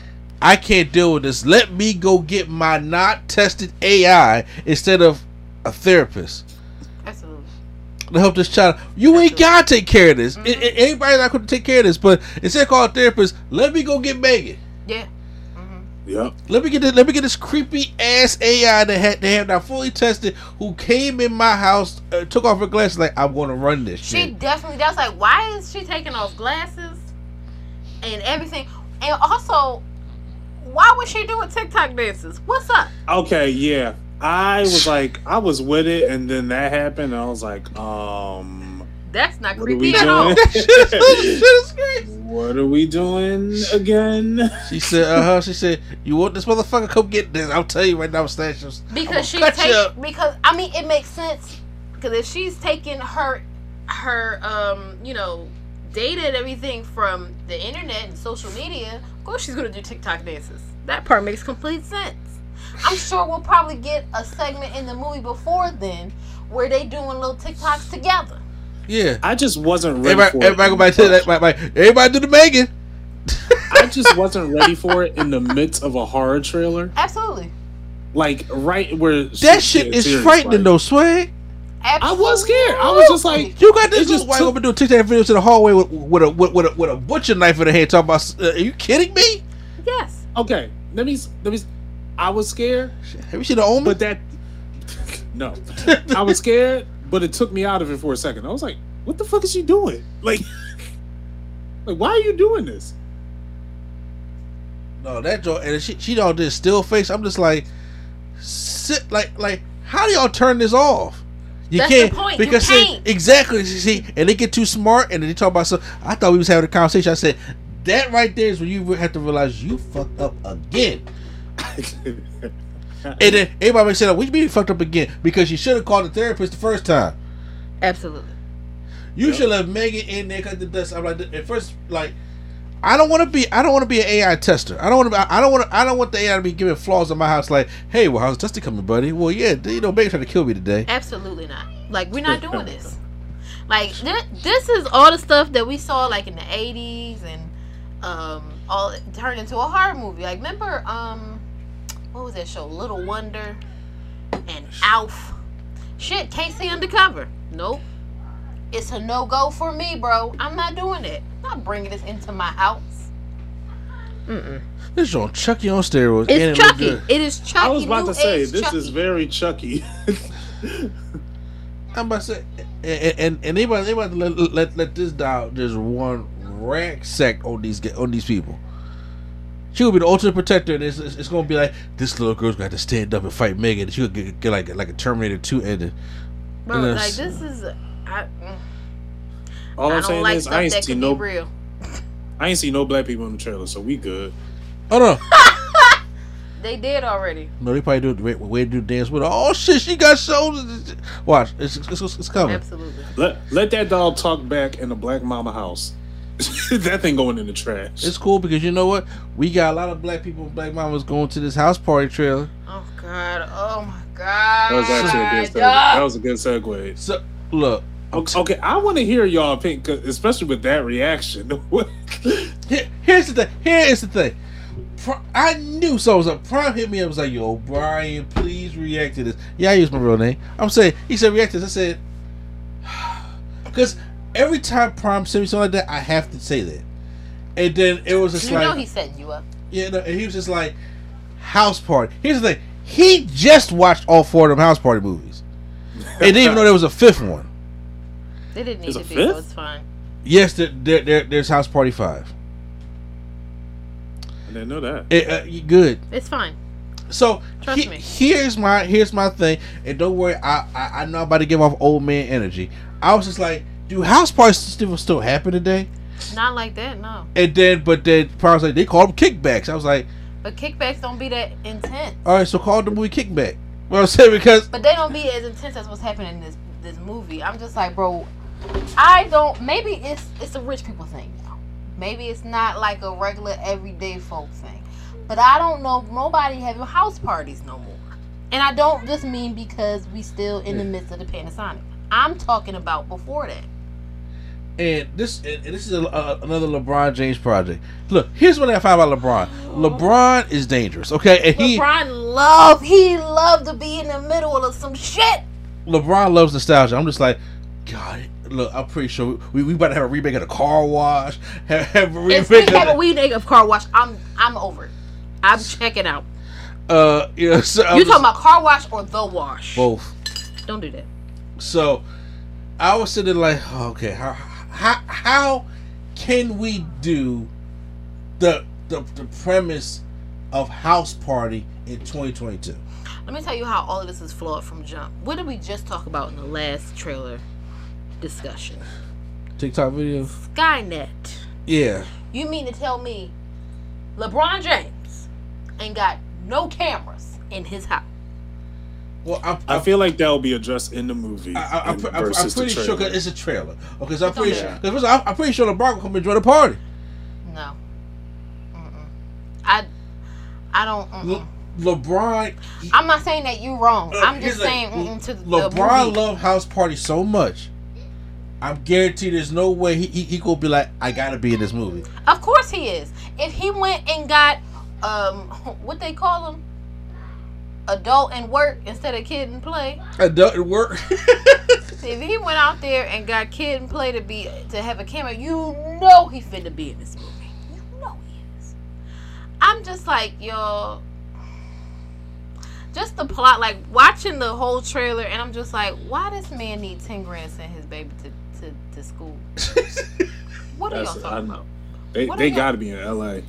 I can't deal with this. Let me go get my not tested AI instead of a therapist Absolutely. to help this child. You ain't gotta take care of this. Mm-hmm. A- a- Anybody not gonna take care of this, but instead of calling a therapist, let me go get Megan. Yeah. Yep. Let me get this, let me get this creepy ass AI that had they have not fully tested who came in my house, uh, took off her glasses like I'm going to run this She shit. definitely. That's like, why is she taking off glasses and everything? And also, why would she doing TikTok dances? What's up? Okay, yeah. I was like, I was with it, and then that happened, and I was like, um, That's not what are creepy at all. doing? shit is crazy. what are we doing again? She said, uh huh. She said, "You want this motherfucker? Come get this." I'll tell you right now, Statues. because she's cut you taking because I mean it makes sense because if she's taking her her um you know data and everything from the internet and social media, of course she's gonna do TikTok dances. That part makes complete sense. I'm sure we'll probably get a segment in the movie before then where they doing little TikToks together. Yeah. I just wasn't ready Everybody, for everybody it. go back to that. Like, like, everybody do the Megan. I just wasn't ready for it in the midst of a horror trailer. Absolutely. Like right where That shit is serious, frightening like- though, swag. I was scared. I was just like, You got this It just little white took- woman doing TikTok videos in the hallway with, with a with, with a with a butcher knife in her hand, talking about. Uh, are you kidding me? yes. okay, let me let me. I was scared, Have you seen the Omen? but that no, I was scared, but it took me out of it for a second. I was like, "What the fuck is she doing? Like, like why are you doing this?" No, that joint and she she all this still face. I'm just like, sit like like how do y'all turn this off? You That's can't point. Because see, can't. exactly. you See, and they get too smart and then they talk about some. I thought we was having a conversation. I said that right there is when you have to realize you fucked up again. And then everybody may say, "What you mean fucked up again?" Because you should have called the therapist the first time. Absolutely. You Yep. should have Megan in there because the dust. I'm like at first, like I don't want to be. I don't want to be an AI tester. I don't want to. I don't want. I don't want the AI to be giving flaws in my house. Like, hey, well, how's Dusty coming, buddy? Well, yeah, you know, Megan tried to kill me today. Absolutely not. Like we're not doing this. Like thi- this is all the stuff that we saw like in the eighties and um all turned into a horror movie. Like remember um what was that show? Little Wonder and Alf. Shit, Casey Undercover. Nope. It's a no go for me, bro. I'm not doing it. I'm not bringing this into my house. Mm-mm. This is on Chucky on steroids. and it It's look Chucky. good. It is Chucky. I was about new to say age this Chucky. is very Chucky. I'm about to say, and and, and they about, they about to let, let let this dog just one rack on these ga- on these people. She will be the ultimate protector, and it's, it's, it's gonna be like this little girl's gonna have to stand up and fight Megan. She'll get, get like like a Terminator Two ending. Bro, like this is I, All I I'm saying like is I ain't see no real. I ain't see no black people in the trailer, so we good. Oh no, They did already. no, they probably do the way, way to do dance with her. Oh shit, she got shoulders. Watch, it's it's, it's, it's coming. Absolutely. Let let that dog talk back in the black mama house. that thing going in the trash. It's cool because you know what? We got a lot of black people, and black mamas going to this house party trailer. Oh God. Oh my God. that was actually a good segue. That was a good segue. So look, Okay, okay, I want to hear y'all opinion, 'cause- especially with that reaction. Here, here's the thing. Here is the thing. I knew so. Was up. Prime hit me up. Was like, "Yo, Brian, please react to this." Yeah, I use my real name. I'm saying he said react to this. I said because every time Prime sent me something like that, I have to say that. And then it was just You like, know he's setting you up. yeah, no, and he was just like, house party. Here's the thing. He just watched all four of them house party movies, and didn't even know there was a fifth one. Did They didn't need There's to a be, so fifth? it's fine. Yes, there, there, there, there's House Party Five. I didn't know that. It, uh, good. It's fine. So Trust he- me. here's my here's my thing, and don't worry, I, I I know I'm about to give off old man energy. I was just like, do house parties still still happen today? Not like that, no. And then, but then, probably like they call them kickbacks. I was like, But kickbacks don't be that intense. all right, so call the movie kickback. Well, I'm saying because But they don't be as intense as what's happening in this this movie. I'm just like, bro, I don't. Maybe it's it's a rich people thing now. Maybe it's not like a regular everyday folk thing. But I don't know. Nobody having house parties no more. And I don't just mean because we still in the midst of the Panasonic. I'm talking about before that. And this and this is a, a- another LeBron James project. Look, here's what I found about LeBron. LeBron is dangerous, okay? And he LeBron love he loved to be in the middle of some shit. LeBron loves nostalgia. I'm just like, God, look, I'm pretty sure we we about to have a remake of the car wash. Have, have a If remake we of have a egg of car wash, I'm I'm over it. I'm checking out. uh, you know, so You talking about car wash or the wash? both? Don't do that. So I was sitting like, oh, okay, how how how can we do the the the premise of House Party in 2022? Let me tell you how all of this is flawed from jump. What did we just talk about in the last trailer discussion? TikTok video. Skynet. Yeah. You mean to tell me LeBron James ain't got no cameras in his house? Well, I'm, I feel like that'll be addressed in the movie. I, I, the pretty sure cause it's a trailer. Okay, so I'm It's pretty sure. there. Cause I'm, I'm pretty sure LeBron will come and join the party. No. Mm-mm. I I don't. Le- LeBron. he- I'm not saying that you're wrong. Uh, I'm just the- saying mm-mm to the LeBron movie. love house party so much. I'm guaranteed there's no way he, he, he gonna be like, I gotta be in this movie. Of course he is. If he went and got um what they call them, adult and work instead of kid and play. Adult and work. If he went out there and got kid and play to be to have a camera, you know he finna be in this movie. You know he is. I'm just like yo. Just the plot, like watching the whole trailer, and I'm just like, why this man need ten grand to send his baby to to, to school? What are y'all talking I about? They What they got to be in L.A.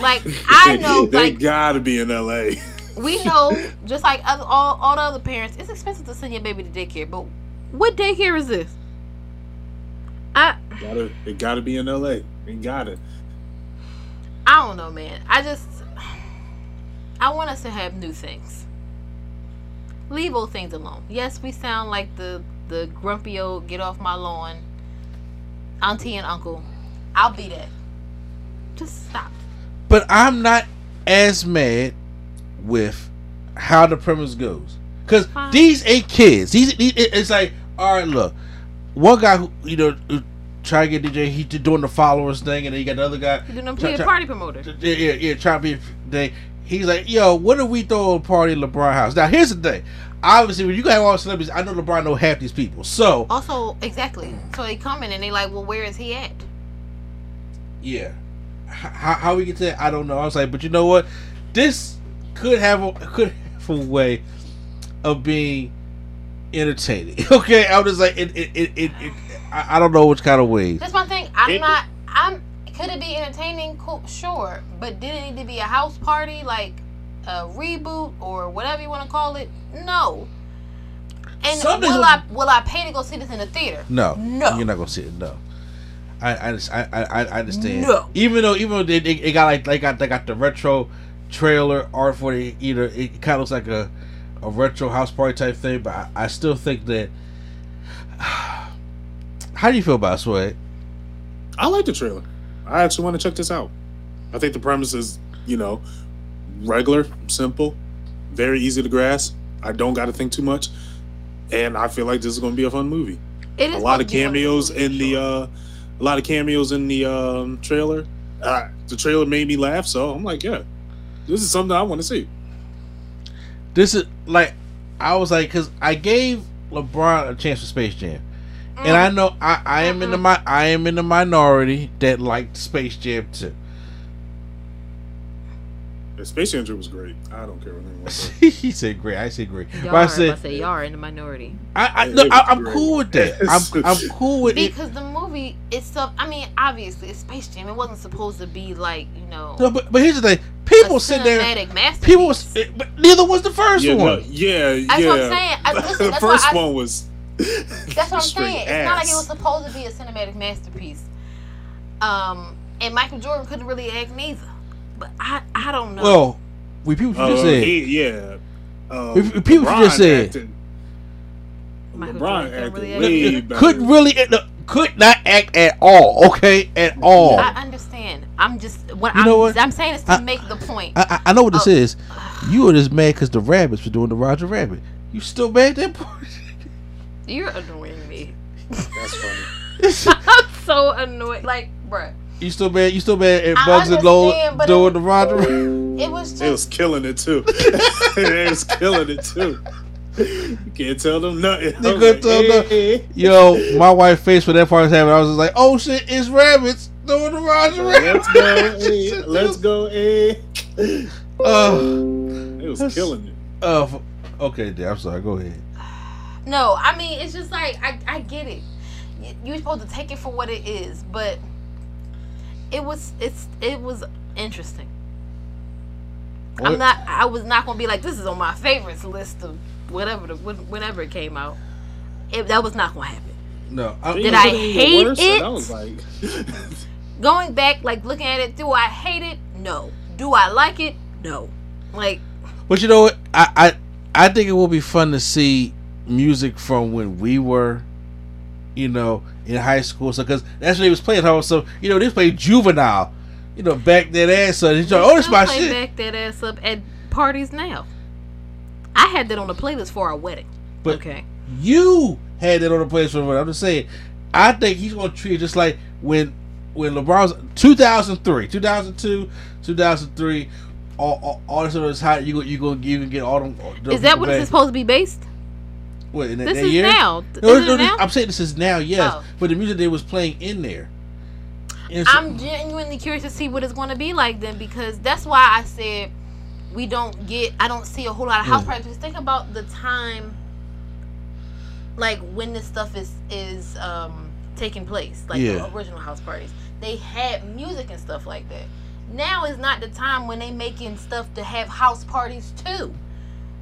Like I know, they like got to be in L.A. we know, just like other, all, all the other parents, it's expensive to send your baby to daycare. But what daycare is this? I gotta, they got to be in L.A. They got it. I don't know, man. I just I want us to have new things. Leave old things alone. Yes, we sound like the the grumpy old get off my lawn, auntie and uncle. I'll be that. Just stop. but I'm not as mad with how the premise goes. Cause Fine. these eight kids, these, these it's like, all right, look, one guy who you know who try to get DJ, he doing the followers thing, and then you got the other guy, You them Try- be a try- party promoter. yeah, yeah, yeah, trying to be thing. He's like, yo, what if we throw a party at LeBron house? Now here's the thing. Obviously, when you got all the celebrities, I know LeBron know half these people. So Also, exactly. So they come in and they like, well, where is he at? yeah, H- how, how we get to that, I don't know. I was like, but you know what? This could have a could have a way of being entertaining. Okay, I was just like, it, it, it, it, it I, I don't know which kind of ways. That's my thing. I'm It- not. I'm. Could it be entertaining? Cool, sure. But did it need to be a house party, like a reboot or whatever you want to call it? No. And Something's- will I will I pay to go see this in the theater? No, No. you're not gonna see it. No, I I just- I I, I understand. No. Even though even though they, they, they got like they got they got the retro trailer art for the either it kind of looks like a a retro house party type thing, but I, I still think that. How do you feel about it, Sway? I like the trailer. I actually want to check this out. I think the premise is, you know, regular, simple, very easy to grasp. I don't got to think too much, and I feel like this is going to be a fun movie. It a lot of be one of cameos those movies, in the uh, a lot of cameos in the um, trailer. Uh, the trailer made me laugh, so I'm like, yeah, this is something I want to see. This is like I was like because I gave LeBron a chance for Space Jam. And mm. I know I, I am in the mm-hmm. mi- I am in the minority that liked Space Jam too. Space Jam was great. I don't care what anyone says. he said great. I said great. Y'all But I said I say y'all are in the minority. I, I, no, I, I'm cool with that. I'm I'm cool with it. Because the movie itself, I mean, obviously it's Space Jam. It wasn't supposed to be like you know No, but but here's the thing. a People sit there. masterpiece. People was, but neither was the first Yeah, no, one. yeah, That's yeah. what I'm saying. I- listen, the that's first I- one was. That's what I'm straight saying. It's not like it was supposed to be a cinematic masterpiece. Um, and Michael Jordan couldn't really act neither. But I, I don't know. Well, we people Uh, just said. he, yeah. Um, If- if people LeBron just said- acted- Michael LeBron Jordan couldn't acted really act way better. couldn't really could not act at all. Okay, at all. I I, understand. I'm just what You I'm, know what? I'm saying is to I- make the point. I, I know what this Oh. is. You were just mad because the rabbits were doing the Roger Rabbit. You still mad at that point? You're annoying me. That's funny. I'm so annoyed. Like, bruh, you still mad? You still mad at I Bugs and Lola doing the Roger? It was just. They was killing it too. it was killing it too. You can't tell them nothing. You I was couldn't tell them hey. Yo, my wife faced for that part was happening. I was just like, oh shit, it's rabbits doing the Roger Let's go, hey. Let's go, hey. Uh, It was killing it. uh, okay, Dan, I'm sorry. Go ahead. No, I mean it's just like I, I get it. You're supposed to take it for what it is, but it was it's it was interesting. I'm not. I was not gonna be like this is on my favorites list of whatever the when- whenever it came out. It, that was not gonna happen. No, I, Did I hate Worse, it? I was like, Going back, like looking at it, do I hate it? No. Do I like it? No. Like But you know what? I, I I think it will be fun to see music from when we were, you know, in high school. So because that's when he was playing. How so you know they played Juvenile, you know, back that ass. So he's like, oh, this my shit. back that ass up at parties now. I had that on the playlist for our wedding. But okay. you had that on the playlist for. I'm just saying. I think he's gonna treat it just like when when LeBron's 2003, 2002, 2003. All, all, all this is hot. You go, you gonna you can get all them. them Is that what back. it's supposed to be based? What, in that, This that is year? now. No, Is no, it now? I'm saying this is now, yes. Oh. But the music they was playing in there. So- I'm genuinely curious to see what it's going to be like then because that's why I said we don't get I don't see a whole lot of house Mm. parties because think about the time like when this stuff is is um taking place like Yeah. the original house parties they had music and stuff like that now is not the time when they making stuff to have house parties too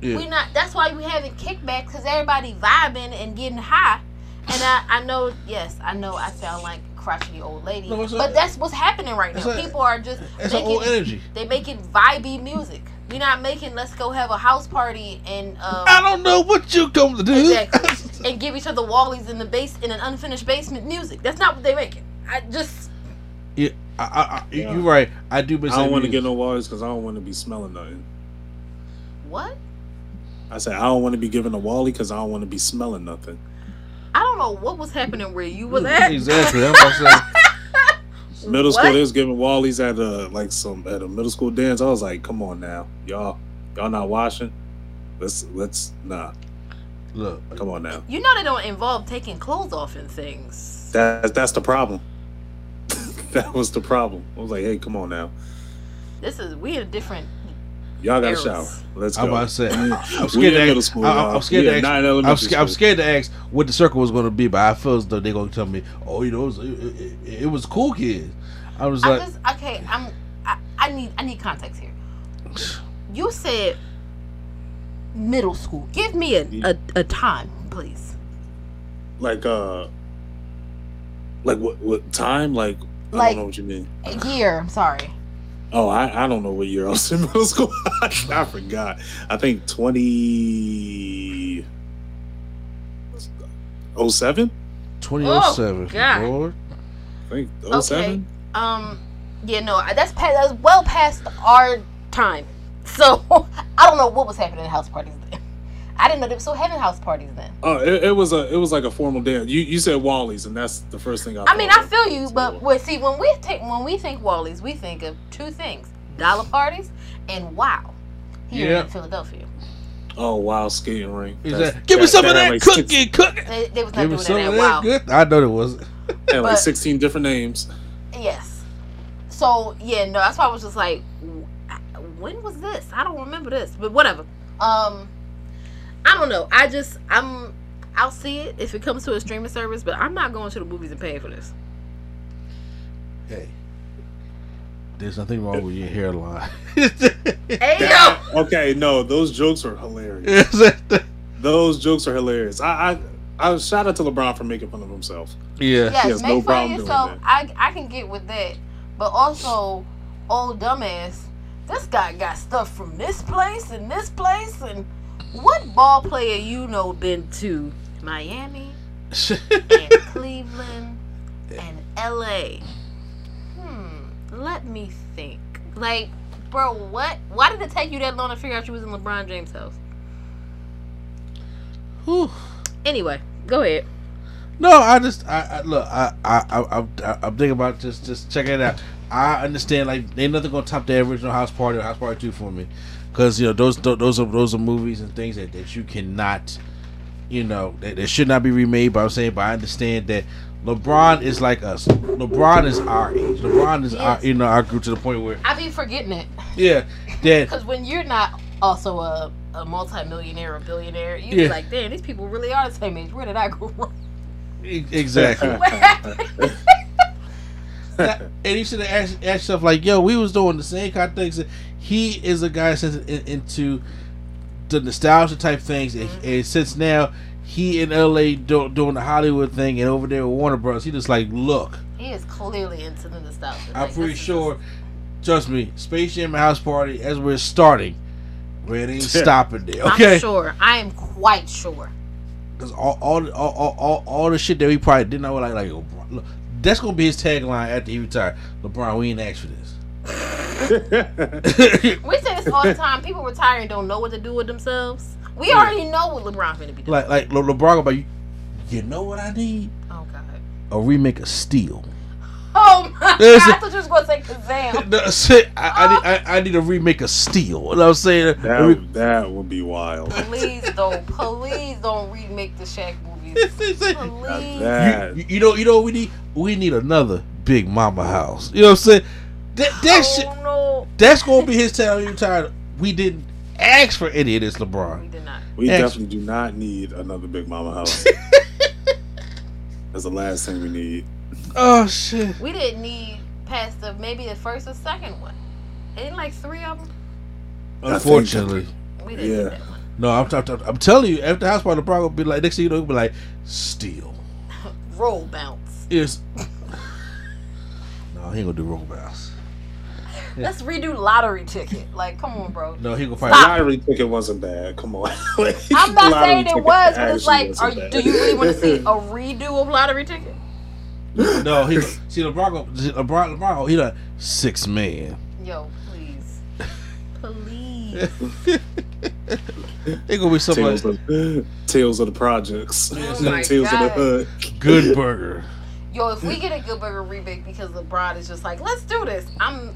yeah. we not that's why we having kickbacks because everybody vibing and getting high and I, I know yes i know i sound like a crotchety old lady No, it's but a- that's what's happening right now it's a- people are just It's making, old energy. they making vibey music we're not making let's go have a house party and um I don't know what you come to do. exactly and give each other wallies in the base in an unfinished basement music that's not what they making i just yeah, I, I, I, Yeah. You're right. I do miss I don't want to get no waters because I don't want to be smelling nothing. what I said I don't want to be giving a Wally because I don't want to be smelling nothing. i don't know what was happening where you was at Exactly. I'm about Middle What? school, they was giving Wallies at a like some at a middle school dance. I was like, come on now, y'all, y'all not washing. Let's let's nah. look, Come on now. you know they don't involve taking clothes off and things That that's the problem. that was the problem. I was like, hey, come on now, this is we in a different y'all got to Eras. shower. Let's go. I'm about to say, I, I'm scared to ask, school. I, am scared We to ask. I'm, elementary scared, I'm scared to ask what the circle was going to be, but I feel as though they're going to tell me, "Oh, you know, it was, it, it, it was cool kids." I was I like, just okay. I'm. I, I need. I need context here. You said middle school. Give me a a, a time, please. Like uh, like what what time? Like, I don't know what you mean. A year. I'm sorry. Oh, I, I don't know what year I was in middle school. I forgot. I think 20. 07? 2007. God. Lord. I think Okay. Um. Yeah. No. That's past. That's well past our time. So I don't know what was happening at house parties then. I didn't know they were still having house parties then. Oh, it, it was a it was like a formal dance. You you said Wally's, and that's the first thing I. I mean, thought I of. feel you, So, but well, see, when we take when we think Wally's, we think of two things: dollar parties and Wow. Here Yeah. in Philadelphia, oh wow, skating ring. Is That's- that, give me some of had that like cookie, six- cookie. they, they was not Give me doing some that of that Wow. good. I know there wasn't. had like sixteen different names. Yes. So yeah, no, that's why I was just like, when was this? I don't remember this, but whatever. Um, I don't know. I just I'm I'll see it if it comes to a streaming service, but I'm not going to the movies and paying for this. Hey, there's nothing wrong with your hairline. Hey That- yo, okay, no, those jokes are hilarious. Those jokes are hilarious. I, I, I shout out to LeBron for making fun of himself. yeah. yes, make no fun problem of doing yourself. that. I I can get with that, but also, old dumbass, this guy got stuff from this place and this place and what ball player you know been to Miami and Cleveland and L.A. Hmm, let me think. Like, bro, what? Why did it take you that long to figure out you was in LeBron James' house? Whew. Anyway, go ahead. No, I just I, I look I I I I'm, I'm thinking about just just checking it out. I understand like ain't nothing gonna top the original House Party or House Party Two for me, because you know those those are those are movies and things that, that you cannot, you know, that, that should not be remade. But I'm saying, but I understand that LeBron is like us. LeBron is our age. LeBron is our you know our group to the point where I be forgetting it. yeah that Because when you're not also a, a multimillionaire or billionaire, you Yeah. be like, damn, these people really are the same age. Where did I grow up? exactly. And you should have asked, asked yourself like, "Yo, we was doing the same kind of things." He is a guy that's into the nostalgia type things, and, mm-hmm. and since now he in LA do, doing the Hollywood thing, and over there with Warner Bros, he just like, look, he is clearly into the nostalgia. I'm Like, pretty this is sure. Trust me, Space Jam and House Party as we're starting, we ain't stopping there. Okay, I'm sure. I am quite sure. because all all, the- all all all all the shit that we probably didn't know, like like, look, that's gonna be his tagline after he retired. LeBron, we ain't asked for this. We say this all the time. People retire and don't know what to do with themselves. We already know what LeBron finna be doing. like like Le- LeBron about you. You know what I need? oh god. A remake of Steel. Oh my god! There's I a- thought you was gonna say Kazam. No, shit, I, I, need, I, I need a remake of Steel. You know what I'm saying? that, would- that would be wild. Please don't, please don't remake the Shaq movies. Please. That, you, you know, you know, what we need we need another Big Mama house. You know what I'm saying? That that oh, shit, oh no, that's gonna be his time. He retired. We didn't ask for any of this, we LeBron. did not. we Ex- definitely do not need another Big Mama house. That's the last thing we need. Oh shit! We didn't need past the maybe the first or second one. Ain't like three of them. Unfortunately, We didn't Yeah. need that no. I'm, I'm, I'm telling you, after house party, LeBron will be like next thing you know, he'll be like steal, Roll bounce. Is no, he ain't gonna do roll bounce. Let's redo lottery ticket. Like, come on, bro. No, he gonna The find. lottery ticket wasn't bad. Come on. I'm not saying it was, but it's like, are you, do you really want to see a redo of lottery ticket? No, he see LeBron. Go, LeBron, LeBron, he like six man. Yo, please, please. It gonna be somebody Tales of, Tales of the Projects. Oh my Tales of the Hood. good burger. Yo, if we get a Good Burger remake because LeBron is just like, let's do this. I'm,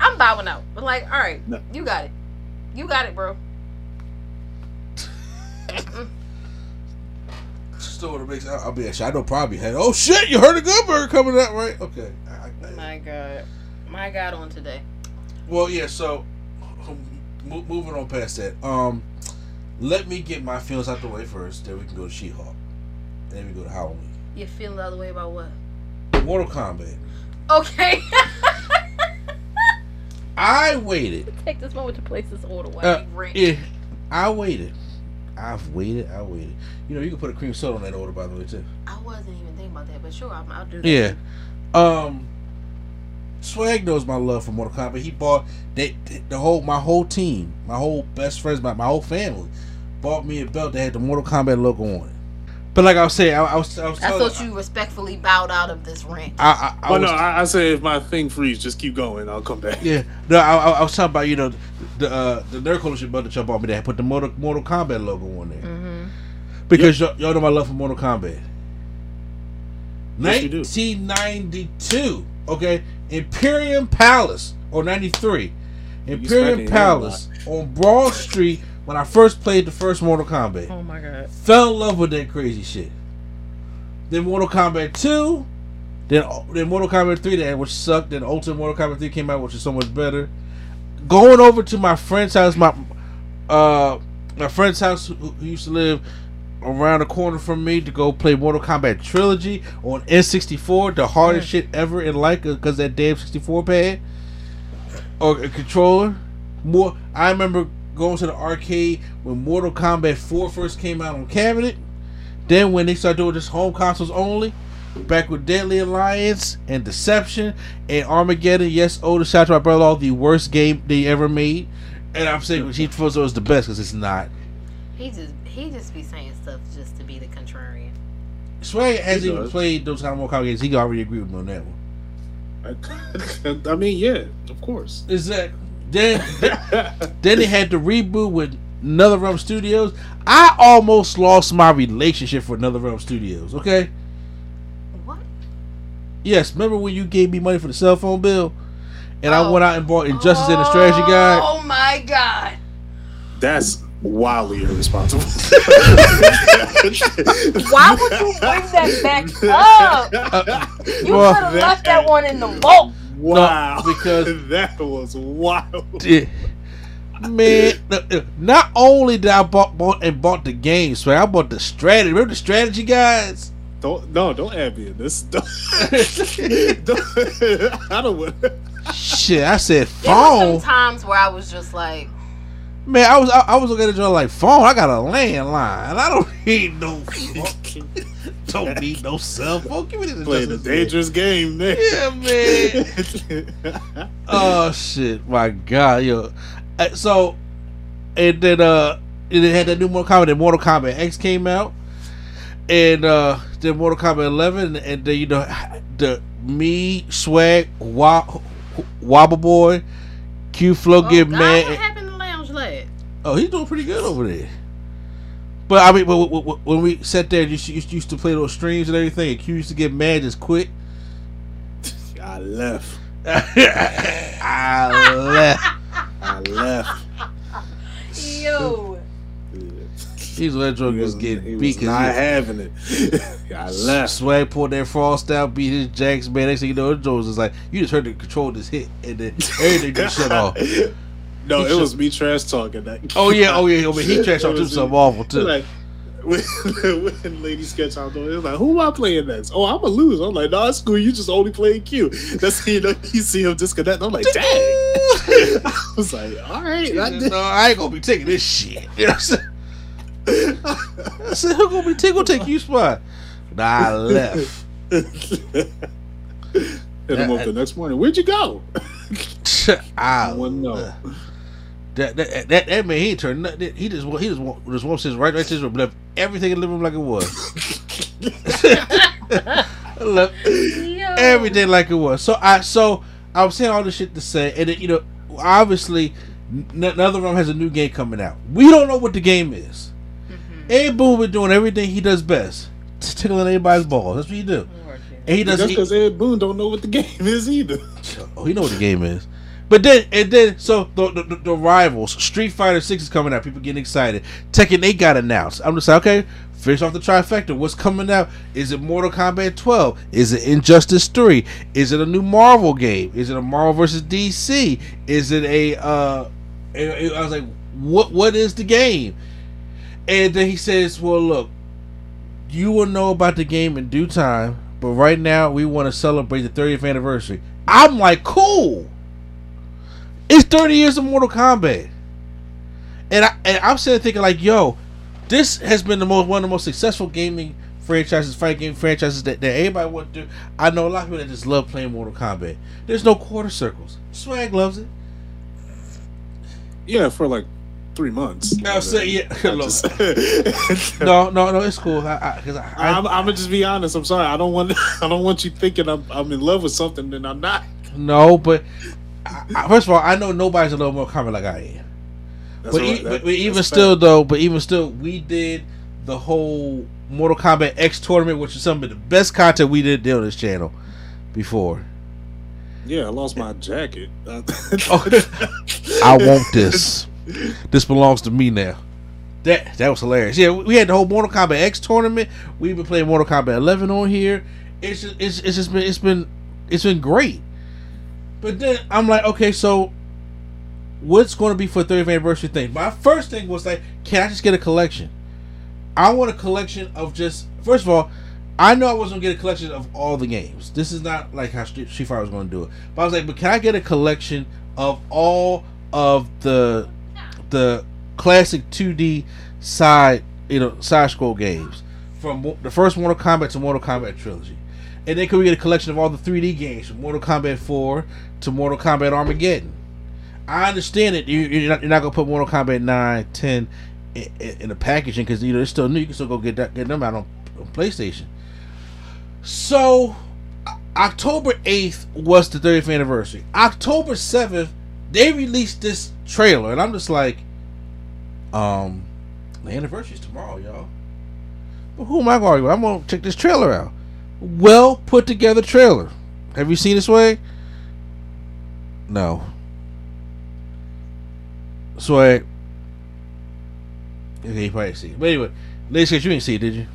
I'm bowing out. But like, all right, No. you got it, you got it, bro. Mm-mm. Store to make. I'll be actually. I know probably had. Oh shit! You heard a good burger coming out, right? Okay. I- I- My God, my God, on today. Well, yeah. So, mo- moving on past that. Um, let me get my feelings out the way first. Then we can go to She-Hulk. Then we go to Halloween. You feeling the other way about what? Mortal Kombat. Okay. I waited. Take this moment to place this order while Uh, you rant. Yeah, I waited. I've waited. I waited. You know, you can put a cream soda on that order, by the way, too. I wasn't even thinking about that, but sure, I'm, I'll do that. Yeah. Um. Swag knows my love for Mortal Kombat. He bought they, the whole my whole team, my whole best friends, my, my whole family, bought me a belt that had the Mortal Kombat logo on it. But like I was saying, I, I was I was I telling, thought you respectfully bowed out of this rant. I, I, I Oh was, no, I, I say if my thing freeze, just keep going. I'll come back. yeah, no, I, I, I was talking about you know the uh, the Nerd Coalition belt that y'all bought me that put the Mortal Mortal Kombat logo on there Mm-hmm. because y'all, y'all know my love for Mortal Kombat. Yes, you 1992, okay, Imperium Palace or 93, Imperium Palace on Broad Street when I first played the first Mortal Kombat. Oh my god. Fell in love with that crazy shit. Then Mortal Kombat 2, then then Mortal Kombat 3, that which sucked. Then Ultimate Mortal Kombat 3 came out, which is so much better. going over to my friend's house, my uh my friend's house who, who used to live around the corner from me to go play Mortal Kombat Trilogy on N64, the hardest shit ever in life because that damn 64 pad or a controller. More, I remember going to the arcade when Mortal Kombat 4 first came out on cabinet. Then when they started doing this home consoles only, back with Deadly Alliance and Deception and Armageddon. Yes, oh, the shout to my brother, all the worst game they ever made. And I'm saying he feels is the best because it's not. He just he just be saying stuff just to be the contrarian. Sway hasn't He even does. played those kind of Mortal Kombat games. He already agree with me on that one. I, I mean, yeah, of course. Exactly. Then, then they had the reboot with NetherRealm Studios. I almost lost my relationship with NetherRealm Studios. Okay. What? Yes. Remember when you gave me money for the cell phone bill, and I Oh. went out and bought Injustice and the Strategy Guide. Oh my god. That's wildly irresponsible. Why would you bring that back up? Uh, you Well, could have left that one in the vault. Wow, because- that was wild. Yeah. Man, look, look, not only did I bought, bought and bought the game, so I bought the strategy. Remember the strategy guys? Don't no, don't add me in this. Don't, don't, I don't want. Shit, I said There were phone. some times where I was just like, Man, I was I, I was looking at you like phone. I got a landline. I don't need no fucking don't need no cell phone. Give me this Playing a Injustice. dangerous game there. Yeah, man. oh shit, my god, yo. Uh, So, and then uh, and they had that new Mortal Kombat. Then Mortal Kombat X came out, and uh, then Mortal Kombat 11, and then you know the me swag Wa- Wobble Boy, Q Flow oh get god, mad. Oh, he's doing pretty good over there. But I mean, but w- w- when we sat there, you used to, used to play those streams and everything. And Q used to get mad, just quit. I left. I left. I left. Yo. He's let drunk He was was, getting he beat was not because having it. I left. Swag pulled that frost out, beat his Jax, man. Next thing you know, Jones is like, you just heard the control just hit, and then everything just shut off. No, He it was me trash talking. That Oh yeah, oh yeah, oh, but he trash talked something me. awful too. Like when, when Lady Sketch out there, it was like, "Who am I playing next?" Oh, I'm a lose. I'm like, "Nah, it's cool. You just only playing Q." That's you know, you see him disconnect. I'm like, "Dang!" I was like, "All right." I did. no, I ain't gonna be taking this shit. You know what I'm saying? I said, who gonna be take gonna take you spot? Nah, I left. Hit him up the next morning. Where'd you go? I wouldn't know. Left. That that that, that man he ain't turned nothing. He just he just wa- just wants his right right to his room, left everything in the living room like it was. left Yo. everything like it was. So I so I was saying all this shit to say, and then, you know, obviously, n- NetherRealm has a new game coming out. We don't know what the game is. Mhm. Ed Boon been doing everything he does best, tickling everybody's balls. That's what he do. And he doesn't. because Ed Boon don't know what the game is either. Oh, he know what the game is. But then and then so the the, the, rivals Street Fighter Six is coming out. People getting excited. Tekken Eight got announced. I'm just like okay. Finish off the trifecta. What's coming out? Is it Mortal Kombat 12? Is it Injustice 3? Is it a new Marvel game? Is it a Marvel versus DC? Is it a uh I was like, what what is the game? And then he says, Well look, you will know about the game in due time, but right now we want to celebrate the 30th anniversary. I'm like, cool. It's 30 years of Mortal Kombat. And, I, and I'm sitting thinking, like, yo, this has been the most one of the most successful gaming franchises, fighting game franchises that, that everybody want to do. I know a lot of people that just love playing Mortal Kombat. There's no quarter circles. Swag loves it. Yeah, for like three months. I'll say, yeah. Just- no, no, no, it's cool. I, I, I, I, I'm, I'm gonna just be honest. I'm sorry. I don't want. I don't want you thinking I'm, I'm in love with something and I'm not. no, but I, I, first of all, I know nobody's a little more Kombat like I am. That's but, e- That- but even still fact. though, but even still, we did the whole Mortal Kombat X tournament, which is some of the best content we did on this channel before. yeah, I lost my jacket. Oh, I want this. This belongs to me now. That that was hilarious. Yeah, we had the whole Mortal Kombat X tournament. We've been playing Mortal Kombat 11 on here. It's just, it's it's just been it's been it's been great. But then I'm like, okay, so what's going to be for 30th anniversary thing. My first thing was like, can I just get a collection? I want a collection of just first of all, I know I wasn't gonna get a collection of all the games. This is not like how Street Fighter was gonna do it. But I was like, but can I get a collection of all of the the classic 2D side you know side scroll games from the first Mortal Kombat to Mortal Kombat trilogy, and then could we get a collection of all the 3D games from Mortal Kombat 4 to Mortal Kombat Armageddon? I understand it. You, you're, not, not gonna put Mortal Kombat 9, 10 in, in, in the packaging because you know it's still new. You can still go get that, get them out on, on PlayStation. So October 8th was the 30th anniversary. October 7th, they released this trailer, and I'm just like, um, the anniversary's tomorrow, y'all. But who am I going to? I'm gonna check this trailer out. Well put together trailer. Have you seen this way? No. So I. Okay, you probably see. it. But anyway, ladies, you didn't see it, did you?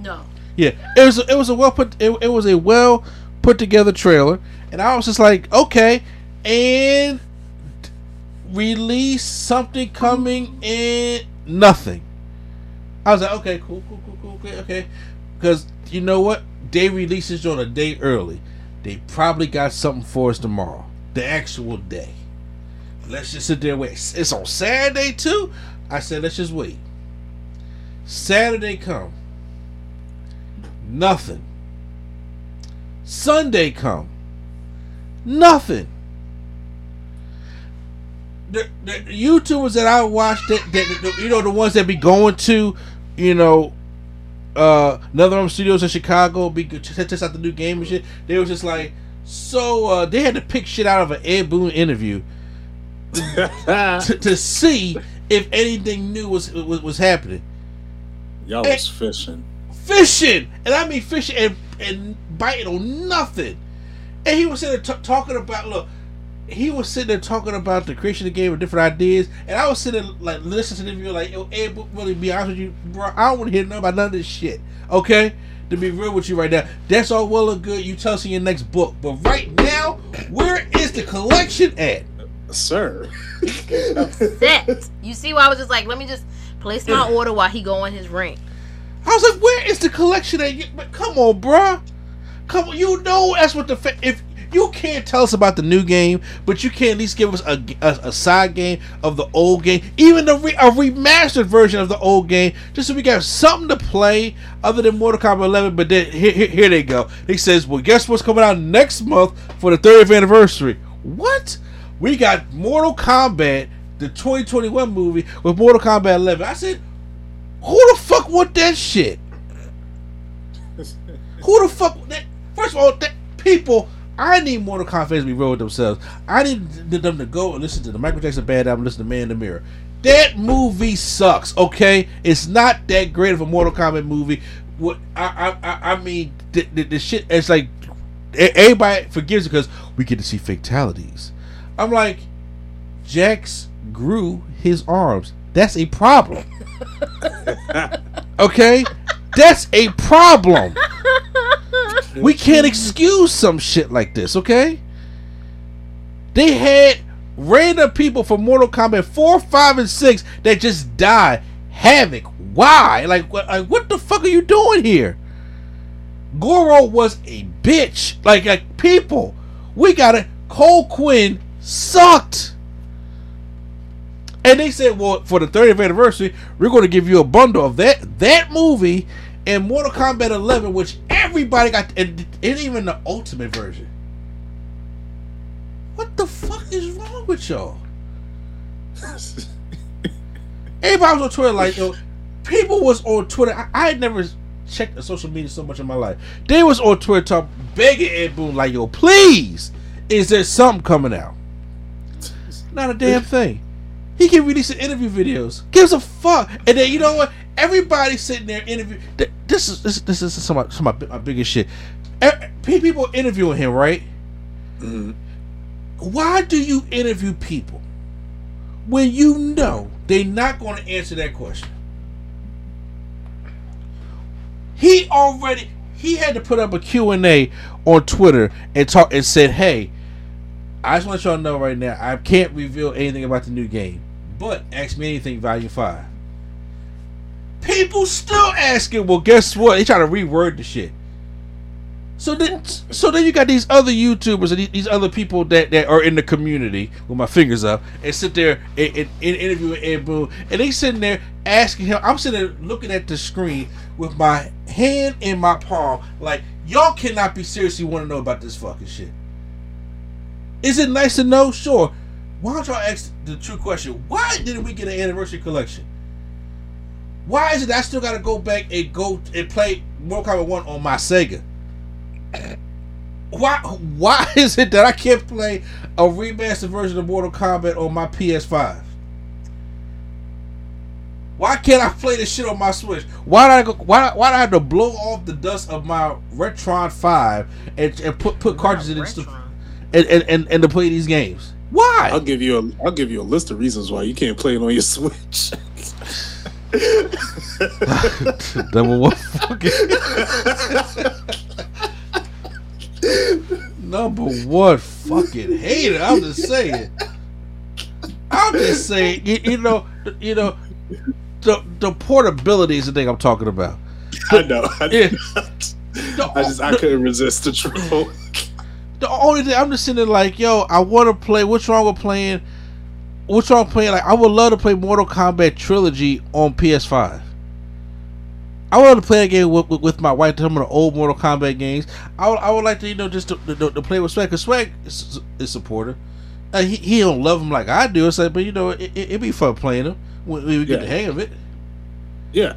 No. Yeah, it was it was a well put it, it was a well put together trailer, and I was just like, okay, and release something coming in nothing. I was like, okay, cool, cool, cool, cool, okay, okay, because you know what, they released this on a day early. They probably got something for us tomorrow, the actual day. Let's just sit there and wait. It's on Saturday too. I said, let's just wait. Saturday come. Nothing. Sunday come. Nothing. The, the YouTubers that I that, that, that you know the ones that be going to, you know, uh NetherRealm Studios in Chicago, be test out the new game and shit. They was just like, so uh they had to pick shit out of an Ed Boon interview to, to see if anything new was was, was happening. Y'all was fishing. fishing, and I mean fishing and, and biting on nothing. And he was sitting there t- talking about look, he was sitting there talking about the creation of the game and different ideas, and I was sitting there, like listening to the interview like, yo, Ed, but really be honest with you, bro, I don't want to hear nothing about none of this shit. Okay, to be real with you right now, that's all well and good. You tell us in your next book, but right now, where is the collection at? Sir. Set. You see why I was just like, let me just place my order while he go on his ring. I was like, where is the collection at? But come on, bruh. Come on, you know that's what the fa- if you can't tell us about the new game, but you can at least give us a, a, a side game of the old game, even the re, a remastered version of the old game, just so we got something to play other than Mortal Kombat 11. But then here, here, here they go. He says, "Well, guess what's coming out next month for the 30th anniversary? What? We got Mortal Kombat, the 2021 movie with Mortal Kombat 11." I said, "Who the fuck want that shit?" Who the fuck? That, first of all, that people. I need Mortal Kombat fans to be real with themselves. I need them to go and listen to the Michael Jackson Bad album, listen to Man in the Mirror. That movie sucks. Okay, it's not that great of a Mortal Kombat movie. What I I I, mean, the, the, the shit. It's like everybody forgives it because we get to see fatalities. I'm like, Jax grew his arms. That's a problem. okay, that's a problem. We can't excuse some shit like this, okay? They had random people from Mortal Kombat 4, 5, and 6 that just died. Havoc. Why? Like, what, like, what the fuck are you doing here? Goro was a bitch. Like, like people, we got it. Cole Quinn sucked. And they said, well, for the 30th anniversary, we're going to give you a bundle of that that movie and Mortal Kombat 11, which everybody got, and, and even the Ultimate version. What the fuck is wrong with y'all? Everybody was on Twitter like, yo, people was on Twitter. I, I had never checked the social media so much in my life. They was on Twitter talk, begging Ed Boon like, yo, please, is there something coming out? Not a damn thing. He can release interview videos. Gives a fuck. And then you know what? Everybody's sitting there interview. This is this, this is some of, some of my, biggest shit. People interviewing him, right? Mhm. Why do you interview people when you know they're not going to answer that question? He already he had to put up a Q&A on Twitter and talk and said, "Hey, I just want y'all to know right now, I can't reveal anything about the new game. But ask me anything, Volume 5. People still asking, well, guess what? They try to reword the shit. So then, so then you got these other YouTubers and these other people that, that are in the community with my fingers up and sit there and, and, and interview Ed Boon, and they sitting there asking him. I'm sitting there looking at the screen with my hand in my palm, like y'all cannot be seriously want to know about this fucking shit. Is it nice to know? Sure. Why don't y'all ask the true question? Why didn't we get an anniversary collection? Why is it I still gotta go back and go and play Mortal Kombat 1 on my Sega? Why why is it that I can't play a remastered version of Mortal Kombat on my PS5? Why can't I play this shit on my Switch? Why did I go? Why why did I have to blow off the dust of my Retron Five and, and put put cartridges in it to, and, and, and and to play these games? Why? I'll give you a I'll give you a list of reasons why you can't play it on your Switch. Number one, fucking. Number one, fucking hater. I'm just saying. I'm just saying. You, you know, you know, the the portability is the thing I'm talking about. I know. I, Yeah. I just I couldn't resist the troll. The only thing I'm just sitting there like, yo, I want to play. What's wrong with playing? What's wrong with playing? Like, I would love to play Mortal Kombat Trilogy on PS5. I would love to play a game with, with, with my wife. Some of the old Mortal Kombat games. I would, I would like to, you know, just to, to, to play with Swag. Cause Swag is, is supporter. Uh, he, he don't love him like I do. It's like, but you know, it, it, would be fun playing him when we get Yeah. the hang of it. Yeah.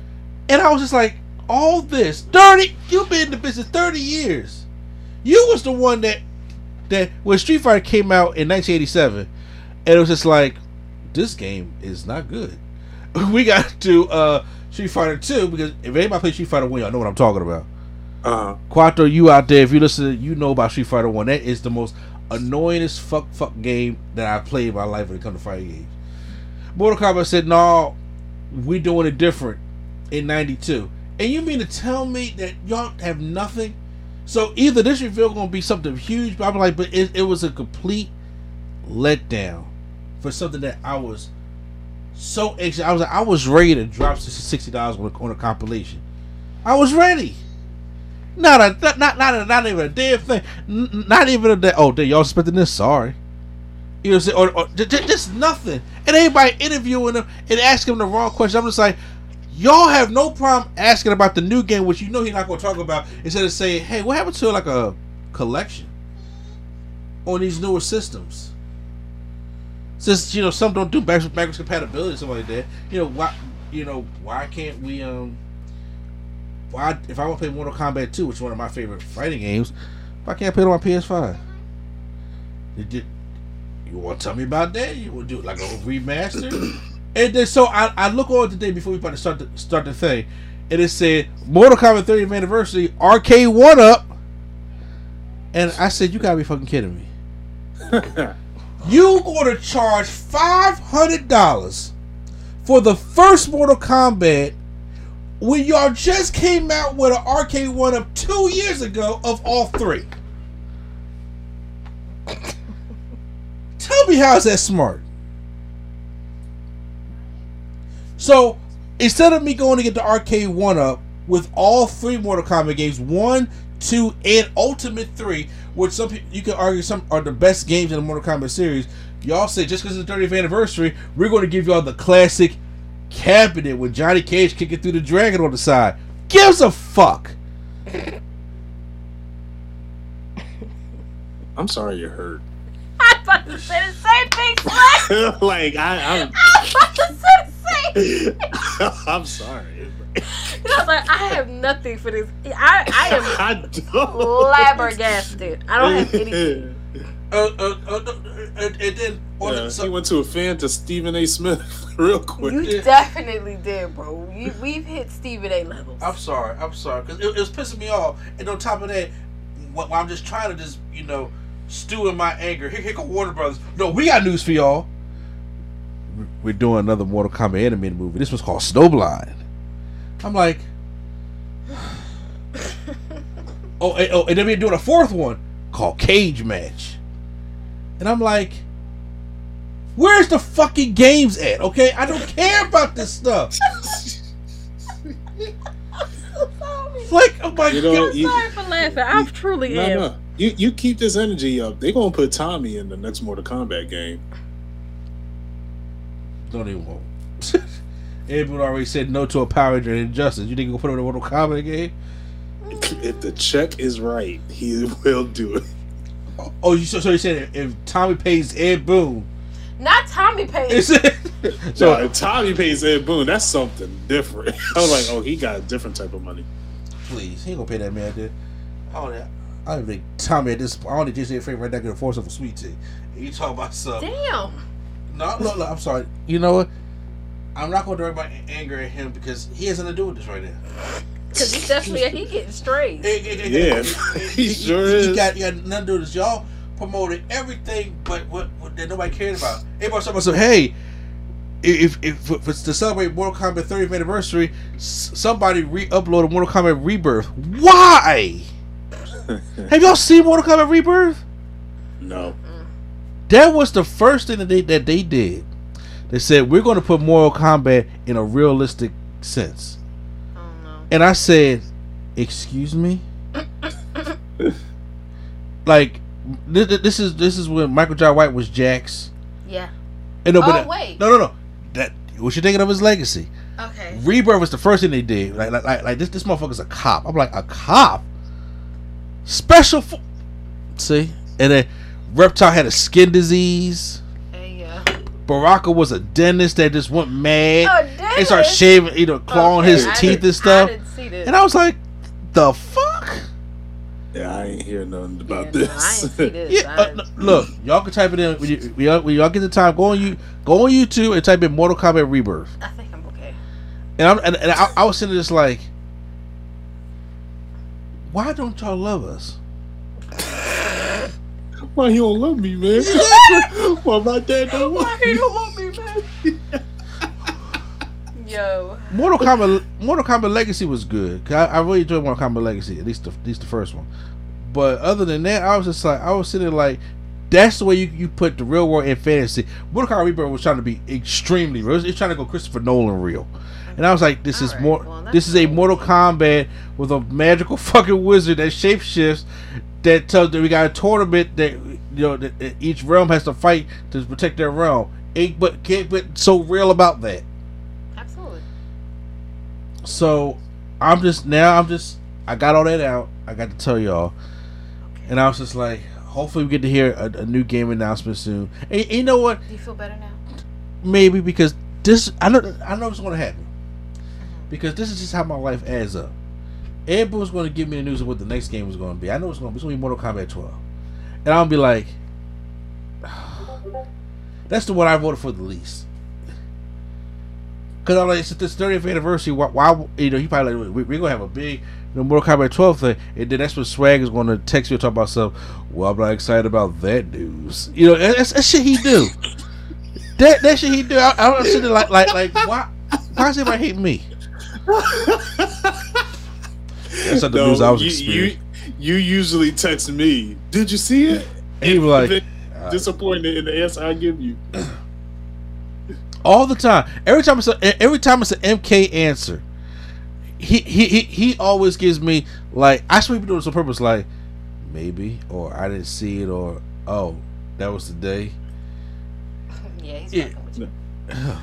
And I was just like, all this thirty. You've been in the business thirty years. You was the one that that when Street Fighter came out in 1987, and it was just like, this game is not good. We got to uh Street Fighter 2 because if anybody plays Street Fighter 1, y'all know what I'm talking about. Uh Quattro, you out there, if you listen, you know about Street Fighter 1. That is the most annoyingest fuck fuck game that I've played in my life when it comes to fighting games. Mortal Kombat said, no, we doing it different in 92. And you mean to tell me that y'all have nothing? So either this reveal gonna be something huge, but I'm like, but it, it was a complete letdown for something that I was so anxious. I was I was ready to drop sixty dollars on, a- on a compilation. I was ready. Not a not not not, not even a damn thing. Not even a day. Oh, did y'all expecting this? Sorry. You know what I'm saying? Or, or j- j- just nothing. And everybody interviewing them and asking them the wrong question. I'm just like, y'all have no problem asking about the new game, which you know he's not going to talk about, instead of saying, hey, what happened to like a collection on these newer systems? Since you know some don't do backwards, backwards compatibility, or something like that. You know why? You know why can't we? Um, why if I want to play Mortal Kombat 2, which is one of my favorite fighting games, why can't I play it on my PS5? Did you, want to tell me about that? You want to do it like a remaster? and then so I, I look over today before we about to start the start the thing, and it said Mortal Kombat 30th anniversary arcade one up, and I said you gotta be fucking kidding me. You gonna charge five hundred dollars for the first Mortal Kombat when y'all just came out with an arcade one up two years ago of all three? Tell me how is that smart? So instead of me going to get the arcade one up with all three Mortal Kombat games, one, two, and Ultimate Three, which some people you can argue some are the best games in the Mortal Kombat series. Y'all say just because it's the 30th anniversary, we're going to give y'all the classic cabinet with Johnny Cage kicking through the dragon on the side. Gives a fuck. I'm sorry you're hurt. I'm about to say the same thing, Slack. like I, I'm about to say the same. I'm, I'm sorry. I was like, I have nothing for this. I, I am I don't. flabbergasted. I don't have anything. Uh, uh, uh, uh, and, and then Yeah, the, so, he went to a fan to Stephen A. Smith real quick. You Yeah. definitely did, bro. You, we've hit Stephen A. levels. I'm sorry. I'm sorry because it, it was pissing me off. And on top of that, while while I'm just trying to just you know stew in my anger. Here, here go Warner Brothers. No, we got news for y'all. We're doing another Mortal Kombat animated movie. This one's called Snowblind. I'm like, oh, and, oh, and then we're doing a fourth one called Cage Match. And I'm like, where's the fucking games at? Okay, I don't care about this stuff. like, oh my You know, god. you- Sorry for laughing. I truly No, am. no. You you keep this energy up. They're gonna put Tommy in the next Mortal Kombat game. Don't even want. Everyone already said no to a Power Ranger Injustice. You think you gonna put him in a Mortal Kombat game? If the check is right, he will do it. Oh, you so, so you said if Tommy pays Ed Boon, Not Tommy pays. it? So so if Tommy pays Ed Boon, that's something different. I was like, oh, he got a different type of money. please, he ain't gonna pay that man. Dude. I don't. I don't think Tommy at this. I don't think Jason Frank right now gonna force him for sweet tea. You talk about something. Damn. No, no, no. I'm sorry. You know what? I'm not gonna direct my anger at him because he has nothing to do with this right now. Because he's definitely he getting straight. Yeah, he sure you, is. You got, you got nothing to do with this. Y'all promoted everything, but what, what that nobody cared about. Everybody talking about so hey, if if, if it's to celebrate Mortal Kombat 30th anniversary, s- somebody re-uploaded Mortal Kombat Rebirth. Why? Have y'all seen Mortal Kombat Rebirth? No. Mm. That was the first thing that they that they did. They said we're going to put Mortal Kombat in a realistic sense, Oh no. and I said, "Excuse me." like this, this is this is when Michael John White was Jax. Yeah. And no, Oh, but wait. no, no, no. That what you thinking of his legacy? Okay. Rebirth was the first thing they did. Like, like, like, like this, this motherfucker's a cop. I'm like a cop. Special. Fo- See, and then Reptile had a skin disease. Hey, Baraka was a dentist that just went mad Oh, and dentist? started shaving, you know, clawing okay, his I teeth didn't- and stuff. I didn't see this. And I was like, the fuck? Yeah, I ain't hear nothing yeah, about no, I this. didn't see this. Yeah, uh, look, y'all can type it in when, you, when, y'all, when y'all get the time. Go on you, go on YouTube and type in Mortal Kombat Rebirth. I think I'm okay. And I'm and, and I, I was sitting there just like, why don't y'all love us? Why you don't love me, man? Why my dad don't want me? don't want me, man? Yo. Mortal Kombat, Mortal Kombat Legacy was good. I, I really enjoyed Mortal Kombat Legacy, at least the, at least the first one. But other than that, I was just like, I was sitting there like, that's the way you, you put the real world in fantasy. Mortal Kombat Rebirth was trying to be extremely real. It's trying to go Christopher Nolan real. And I was like, this is Alright, more. well, that's this is a. Mortal Kombat with a magical fucking wizard that shapeshifts. That tells that we got a tournament that you know that, each realm has to fight to protect their realm. Ain't but can't but so real about that. Absolutely. So I'm just now I'm just I got all that out. I got to tell y'all, okay. and I was just like, hopefully we get to hear a, a new game announcement soon. And, and you know what? Do you feel better now? Maybe because this I know I know it's going to happen uh-huh. because this is just how my life adds up. Everyone's going to give me the news of what the next game is going to be. I know it's going to be, it's going to be Mortal Kombat 12, and I'll be like, that's the one I voted for the least. Cause I'm like, it's this 30th anniversary. Why, why you know, he probably like, we, we're gonna have a big, you know, Mortal Kombat 12 thing, and then that's when Swag is gonna text you and talk about stuff. Well, I'm not excited about that news. You know, that's, that's shit he do. that that shit he do. I, I don't there like like like why why does everybody hate me? That's not the news I was you, experiencing. you, you usually text me. Did you see it? And he was like, Then disappointed in the answer I give you. all the time. Every time it's a, every time it's an MK answer, he he he, he always gives me like I swear he doing this on purpose. Like maybe or I didn't see it or oh that was the day. Yeah, he's Yeah. fucking with you.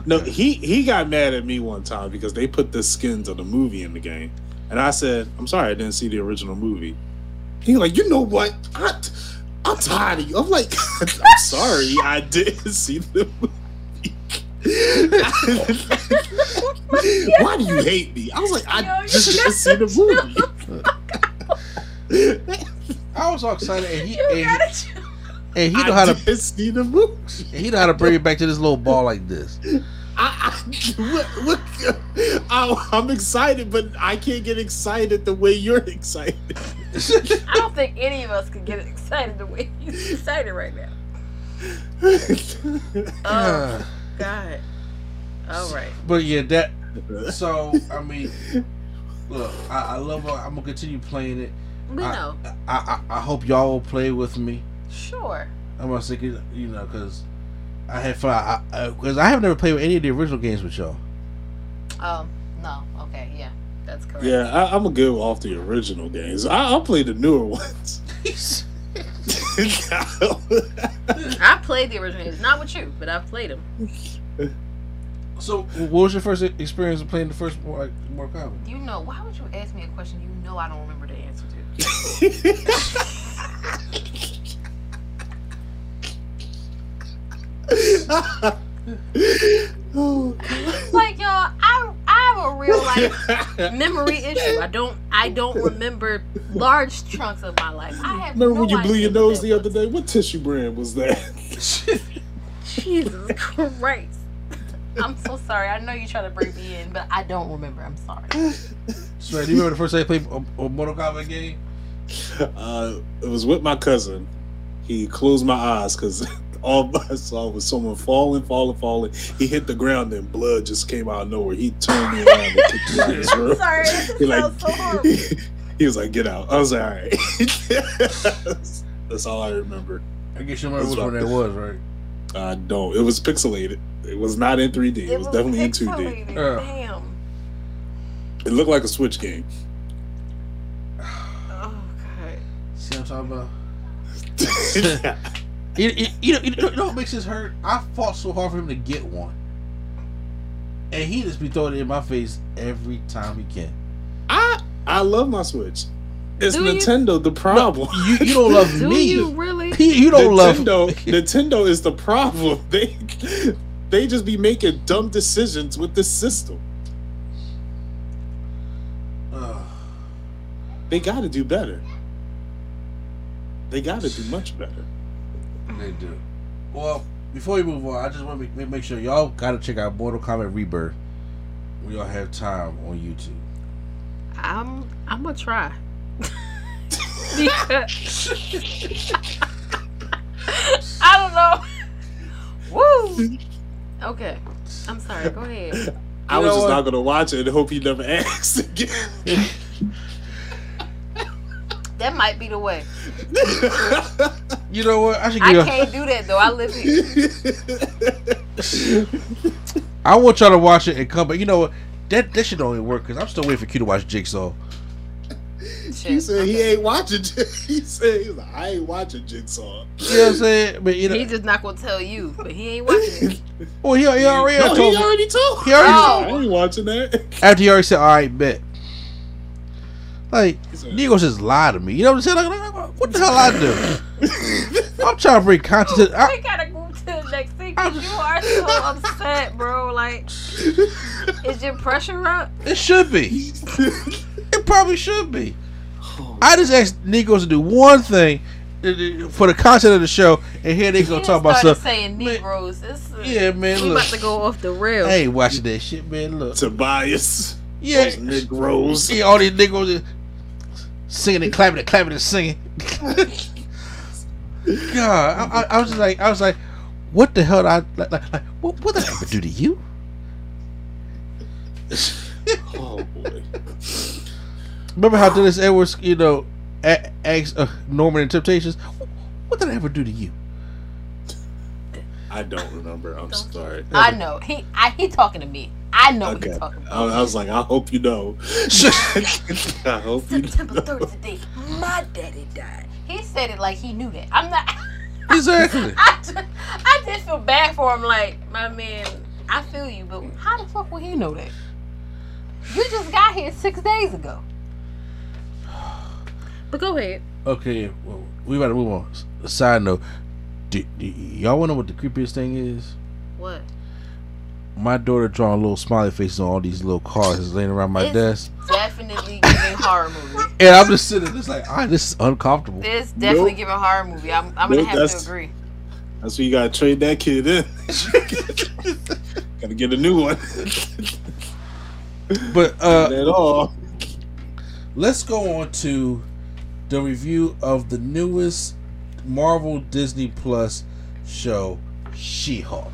No, he he got mad at me one time because they put the skins of the movie in the game, and I said, "I'm sorry, I didn't see the original movie." He's like, you know what? I, I'm tired of you. I'm like, I'm sorry, I didn't see the movie. Why do you hate me? I was like, I Yo, just didn't see the movie. I was all excited and he and, he- chill. and he know I how to didn't see the movie. he know how to bring it back to this little ball like this. I, I, what, what, I, I'm excited, but I can't get excited the way you're excited. I don't think any of us can get excited the way he's excited right now. Oh God. All right. But yeah, that so I mean, look, I, I love. I'm gonna continue playing it. We I- know. I, I I hope y'all will play with me. Sure. I'm gonna say, 'cause, you know, because I had fun. Because I, uh, I, have never played with any of the original games with y'all. Oh no. Okay. Yeah. That's correct. Yeah, I, I'm gonna go off the original games. I, I'll play the newer ones. I played the original games, not with you, but I've played them. so, what was your first experience of playing the first Mortal Mortal Kombat? You know, why would you ask me a question you know I don't remember the answer to? like y'all, I I have a real life memory issue. I don't I don't remember large chunks of my life. I have Remember no when you blew your nose the other day? What tissue brand was that? Jesus Christ. I'm so sorry. I know you try to bring me in, but I don't remember. I'm sorry. So, do you remember the first time you played a, a Mortal Kombat game? Uh, it was with my cousin. He closed my eyes because all I saw was someone falling, falling, falling. He hit the ground and blood just came out of nowhere. He turned me around and kicked me out of his I'm room. sorry. He like so horrible. he was like, "Get out." I was like, "All right." That's all I remember. I guess you remember That's which one right. that was, right? I don't. It was pixelated. It was not in 3D. It, was, definitely in 2D. Yeah. Damn. It looked like a Switch game. Oh, God. See what I'm talking about? You, you, you, know, you know you know what makes this hurt? I fought so hard for him to get one. And he just be throwing it in my face every time he can. I I love my Switch. It's Do you? Nintendo the problem. You, you don't love Do me. you really? You, you don't Nintendo, love Nintendo Nintendo is the problem. They they just be making dumb decisions with this system. They got to do better. They got to do much better. They do. Well, before we move on, I just want to make, make sure y'all gotta check out Mortal Kombat Rebirth when y'all have time on YouTube. I'm I'm gonna try. I don't know. Woo. Okay. I'm sorry. Go ahead. I was just what? not gonna watch it and hope he never asks again. That might be the way. You know what? I should I give. can't do that though. I live here. I want y'all to watch it and come back. You know what? That that should only work because I'm still waiting for Q to watch Jigsaw. he Shit. said he ain't watching. He said he was like, I ain't watching Jigsaw. You know what I'm saying? But you know, He's just not gonna tell you, but he ain't watching well, he, he already No, told he already told. He already I told- ain't oh. watching that. After he already said, "All right, bet." Like He said- niggas just lie to me. You know what I'm saying? Like, like, what the hell I do? I'm trying to bring content. To, I, we gotta move to the next thing because you are so upset, bro. Like, is your pressure up? it should be. It probably should be. I just asked Nikos to do one thing uh, uh, for the content of the show, and here they go You talk about started stuff. saying Man, Negroes. It's, uh, Yeah, man. we Look, about to go off the rails. I ain't watching that shit, man. Look, Tobias. yeah, Those Negroes. see all these niggas singing and clapping and clapping and singing. God, I, I, I was just like, I was like, what the hell? Did I like, like, like what, what did I ever do to you? Oh boy. Remember how Dennis Edwards, you know, a- asked uh, Norman in Temptations, "What did I ever do to you?" I don't remember. I'm Don't- sorry. I know. He I, he talking to me. I know what Okay. he's talking I, about. I was like, I hope you know. I hope you September know. 3rd today, my daddy died. He said it like he knew that. I'm not. Exactly. I, just, I just feel bad for him. Like, my man, I feel you, but how the fuck would he know that? You just got here six days ago. But go ahead. Okay, well, we about to move on. S- Side note, do, do y'all want to know what the creepiest thing is? What? My daughter drawing little smiley faces on all these little cars is laying around my It's- desk, Definitely giving horror movie. and I'm just sitting, just like, ah, this is uncomfortable. This definitely Nope. giving horror movie. I'm, I'm gonna have to agree. That's where you gotta trade that kid in. gotta get a new one. But uh, At all. let's go on to the review of the newest Marvel Disney Plus show, She-Hulk.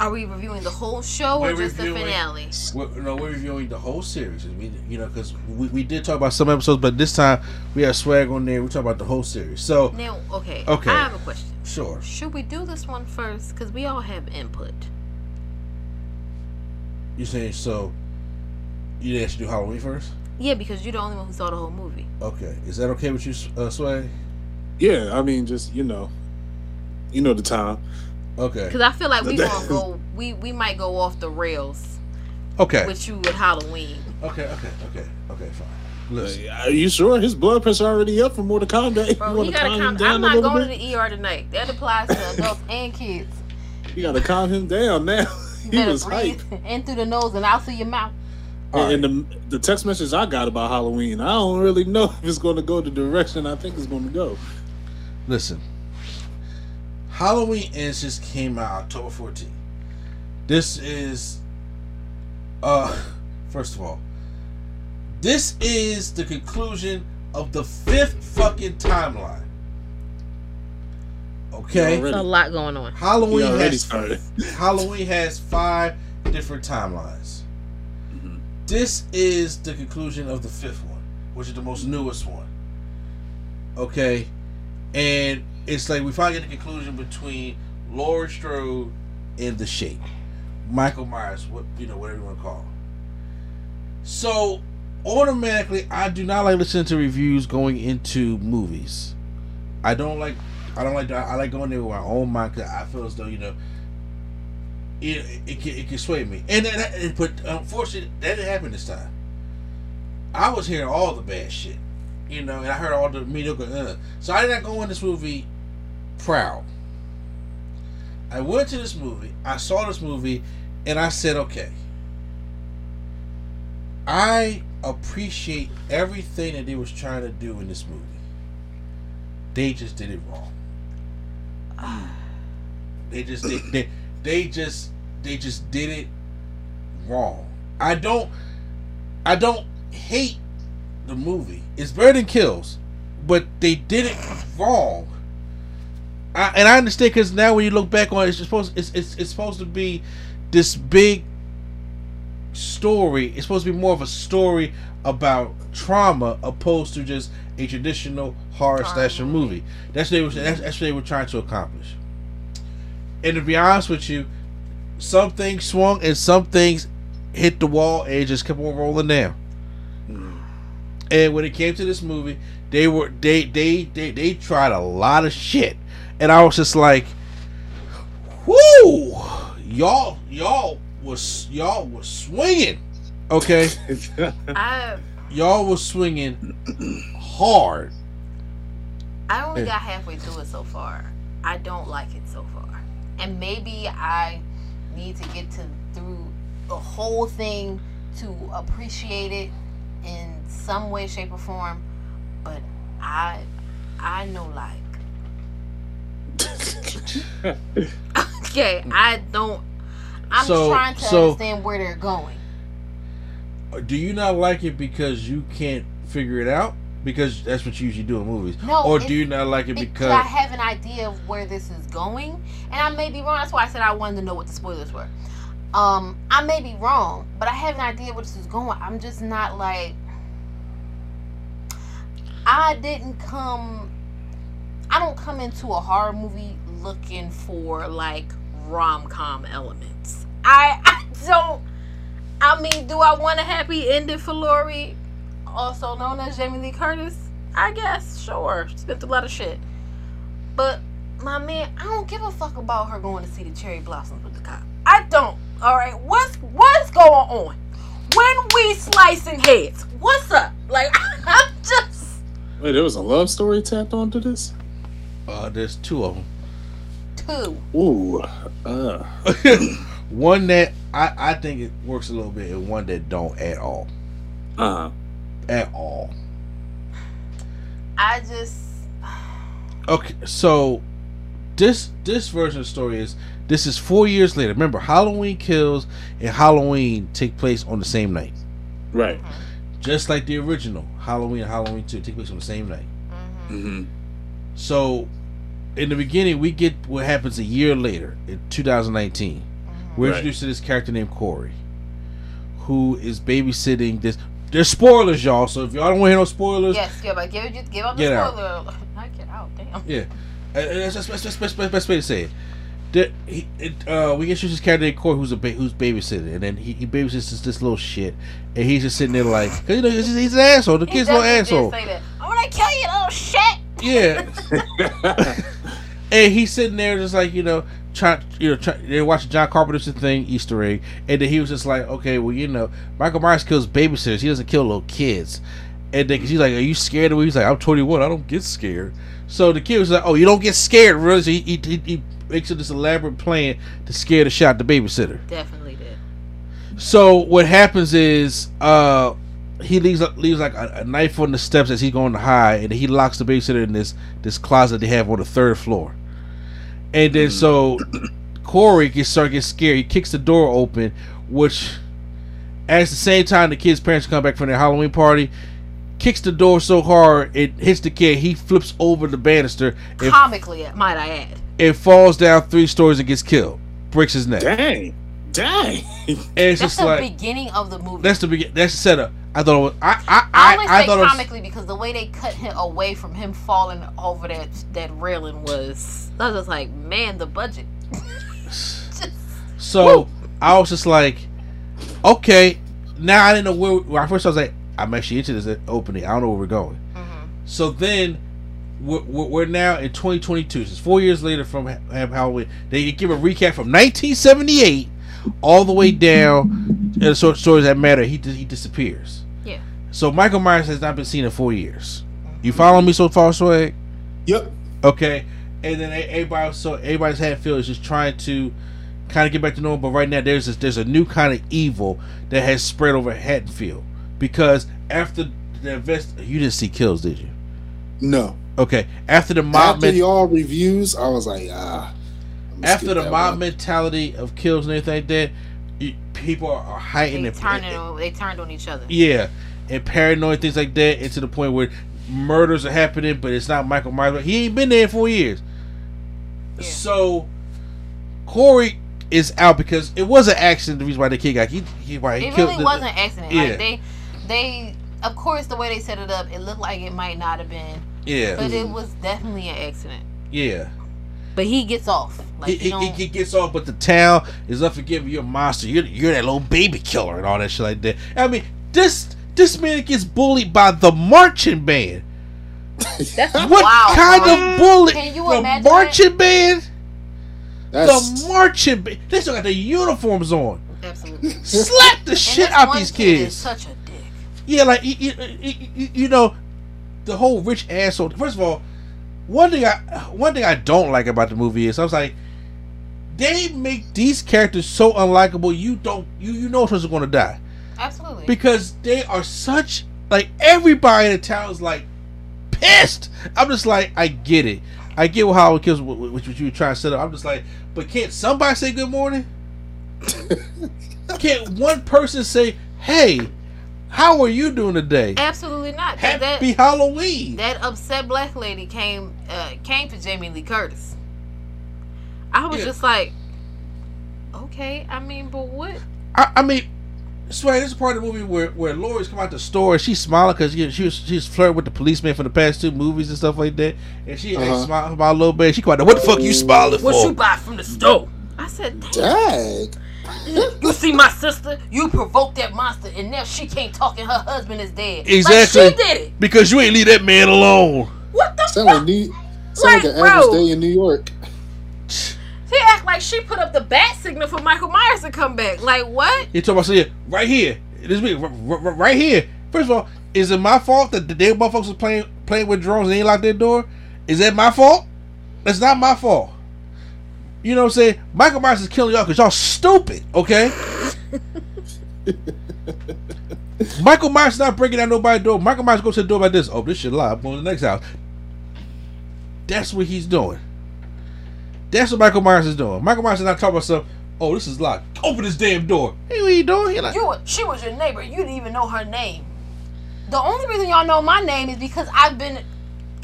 Are we reviewing the whole show or We're just the reviewing- finale? We're, no, we're reviewing the whole series. We, you know, because we, we did talk about some episodes, but this time we have swag on there. We talk about the whole series. So, Now, okay. Okay. I have a question. sure. Should we do this one first? Because we all have input. You saying so? You didn't actually do Halloween first? Yeah, because you're the only one who saw the whole movie. Okay. Is that okay with you, uh, Swag? Yeah, I mean, just you know, you know the time. Okay. Because I feel like we gonna go. We we might go off the rails Okay. with you with Halloween. Okay. Okay. Okay. Okay. Fine. Listen. Are you sure his blood pressure already up from Mortal Kombat? Bro, you to gotta calm him calm. down I'm not going bit? to the ER tonight. That applies to adults and kids. You got to calm him down now. You he better was hype. breathe in through the nose and out through your mouth. All right. And the the text message I got about Halloween, I don't really know if it's going to go the direction I think it's going to go. Listen. Halloween Ends just came out October 14th. This is uh first of all, this is the conclusion of the fifth fucking timeline. Okay? There's a lot going on. Halloween has started. Halloween has five different timelines. Mhm. This is the conclusion of the fifth one, which is the most newest one. Okay, and it's like we finally get the conclusion between Laurie Strode and the Shape, Michael Myers, what you know, whatever you want to call. So automatically, I do not like listening to reviews going into movies. I don't like. I don't like. I like going there with my own mind because I feel as though you know. It, it, can, it can sway me, and but unfortunately that didn't happen this time. I was hearing all the bad shit, you know, and I heard all the mediocre. Uh, so I did not go in this movie proud. I went to this movie, I saw this movie, and I said, okay, I appreciate everything that they was trying to do in this movie. They just did it wrong. They just did, they, they just they just did it wrong. I don't I don't hate the movie. It's better than Kills, but they did it wrong. I, and I understand because now when you look back on it, it's supposed it's, it's it's supposed to be this big story. It's supposed to be more of a story about trauma opposed to just a traditional horror slasher movie. That's what they were mm-hmm. that's, that's what they were trying to accomplish. And to be honest with you, some things swung and some things hit the wall and it just kept on rolling down. And when it came to this movie, they were they they they they tried a lot of shit, and I was just like, "Whoo, y'all y'all was y'all was swinging, okay? I Y'all was swinging hard." I only got halfway through it so far. I don't like it so far, and maybe I need to get to through the whole thing to appreciate it in some way, shape, or form. But I, I know like. okay, I don't. I'm So- trying to so- understand where they're going. Do you not like it because you can't figure it out? Because that's what you usually do in movies. No, or do you not like it because because I have an idea of where this is going, and I may be wrong. That's why I said I wanted to know what the spoilers were. Um, I may be wrong, but I have an idea where this is going. I'm just not like I didn't come. I don't come into a horror movie looking for like rom com elements. I I don't. I mean, do I want a happy ending for Laurie, also known as Jamie Lee Curtis? I guess, sure. Through a lot of shit. But my man, I don't give a fuck about her going to see the cherry blossoms with the cop. I don't. All right, what's what's going on? When we slicing heads, what's up? Like I'm just Wait, there was a love story tapped onto this? uh, there's two of them. two. Ooh. Uh. one that I, I think it works a little bit, and one that don't at all, Uh. at all. I just Okay, so this this version of the story is this is four years later. Remember, Halloween Kills and Halloween take place on the same night, Right. Just like the original Halloween and Halloween Two take place on the same night. mhm. Mm-hmm. So, in the beginning, we get what happens a year later in 2019. we're Right. introduced to this character named Corey, who is babysitting this. There's spoilers, y'all. So if y'all don't want to hear no spoilers, Yes, give, give, it- give up the Get out. Not get out, damn. Yeah, Uh, uh, that's that's that's best, best, best way to say it. The, he, it uh, we introduce this character named Corey, who's a ba- who's babysitting, and then he, he babysits this, this little shit, and he's just sitting there like, cause you know he's, he's an asshole. The He kid's a little definitely asshole. did say that. I'm gonna kill you, little shit. Yeah, and he's sitting there just like you know, trying you know, try, they're watching John Carpenter's thing Easter egg, and then he was just like, okay, well you know, Michael Myers kills babysitters, he doesn't kill little kids, and then 'cause he's like, are you scared of me? He's like, I'm 21, I don't get scared. So the kid was like, oh, you don't get scared, really? So he he, he, makes this elaborate plan to scare the shot the babysitter. Definitely did. So what happens is uh he leaves leaves like a, a knife on the steps as he's going to hide, and he locks the babysitter in this this closet they have on the third floor. And then so Corey gets start getting scared. He kicks the door open, which at the same time the kid's parents come back from their Halloween party. Kicks the door so hard it hits the kid. He flips over the banister Comically, might I add. And falls down three stories and gets killed. Breaks his neck. Dang. Dang. And it's That's just the like beginning of the movie. that's the begin. That's the setup. I thought it was. I I I I, only I say thought it was. comically because the way they cut him away from him falling over that that railing was. I was just like, man, the budget. Just- So I was just like, okay. Now I didn't know where. When I first I was like, I'm actually into this opening. I don't know where we're going. Mhm. So then. We're, we're we're now in 2022. So it's four years later from Ha- Ha- Halloween. They give a recap from 1978 all the way down. And the short stories that matter. He he disappears. Yeah. So Michael Myers has not been seen in four years. You follow me so far, Swag? Yep. Okay, and then everybody, so everybody's Haddonfield is just trying to kind of get back to normal. But right now, there's this, there's a new kind of evil that has spread over Haddonfield because after the invest, you didn't see kills, did you? No. Okay, after the mob, After men- y'all reviews, I was like, ah. After the mob one. mentality of kills and everything like that, you, people are, are heightened. They and- turned on. They turned on each other. Yeah, and paranoid things like that, and to the point where murders are happening, but it's not Michael Myers. He ain't been there in four years. Yeah. So Corey is out because it was an accident. The reason why the kid got he, he why he It killed really the- was an accident. Yeah. Like they, they, of course, the way they set it up, it looked like it might not have been, Yeah, but it mm-hmm. was definitely an accident. yeah. But he gets off. Like He, he, he, he gets off, but the town is unforgiving. You're a monster. You're you're that little baby killer and all that shit like that. I mean, this this man gets bullied by the marching band. that's What wow. kind bro. of bully? Can you the imagine marching band? That's the marching band. They still got the uniforms on. Absolutely. Slap the And shit this out one these kid is kids. Such a dick. Yeah, like you, you, you, you know, the whole rich asshole. First of all, one thing I one thing I don't like about the movie is I was like, they make these characters so unlikable. You don't you you know who's going to die Absolutely. because they are such like everybody in the town is like pissed. I'm just like I get it. I get how it kills what, what, what you were trying to set up. I'm just like, but can't somebody say good morning? can't one person say, hey, how are you doing today? Absolutely not. Happy That, Halloween. that upset black lady came uh, came to Jamie Lee Curtis. I was Yeah. just like, okay. I mean, but what? I, I mean, swear this is part of the movie where where Laurie's come out the store and she's smiling because you know, she was she's flirting with the policeman for the past two movies and stuff like that, and she Uh-huh. uh smiled about a little bit. She come out what the fuck you smiling What for? you buy from the store? I said, Damn, dag. you see my sister? You provoked that monster, and now she can't talk, and her husband is dead. Exactly. Like she did it. because you ain't leave that man alone. What the Sound like fuck? New, sound like Like, an average day in New York. She act like she put up the bat signal for Michael Myers to come back. Like what? He talking about saying right here, this me, r- r- r- right here. First of all, is it my fault that the damn motherfuckers was playing playing with drones and they ain't locked their door? Is that my fault? That's not my fault. You know what I'm saying? Michael Myers is killing y'all because y'all stupid, okay? Michael Myers is not breaking down nobody's door. Michael Myers goes to the door like this. Oh, this shit live. I'm going to the next house. That's what he's doing. That's what Michael Myers is doing. Michael Myers is not talking about stuff. Oh, this is locked. Open this damn door. Hey, what you doing? He like, You were, she was your neighbor. You didn't even know her name. The only reason y'all know my name is because I've been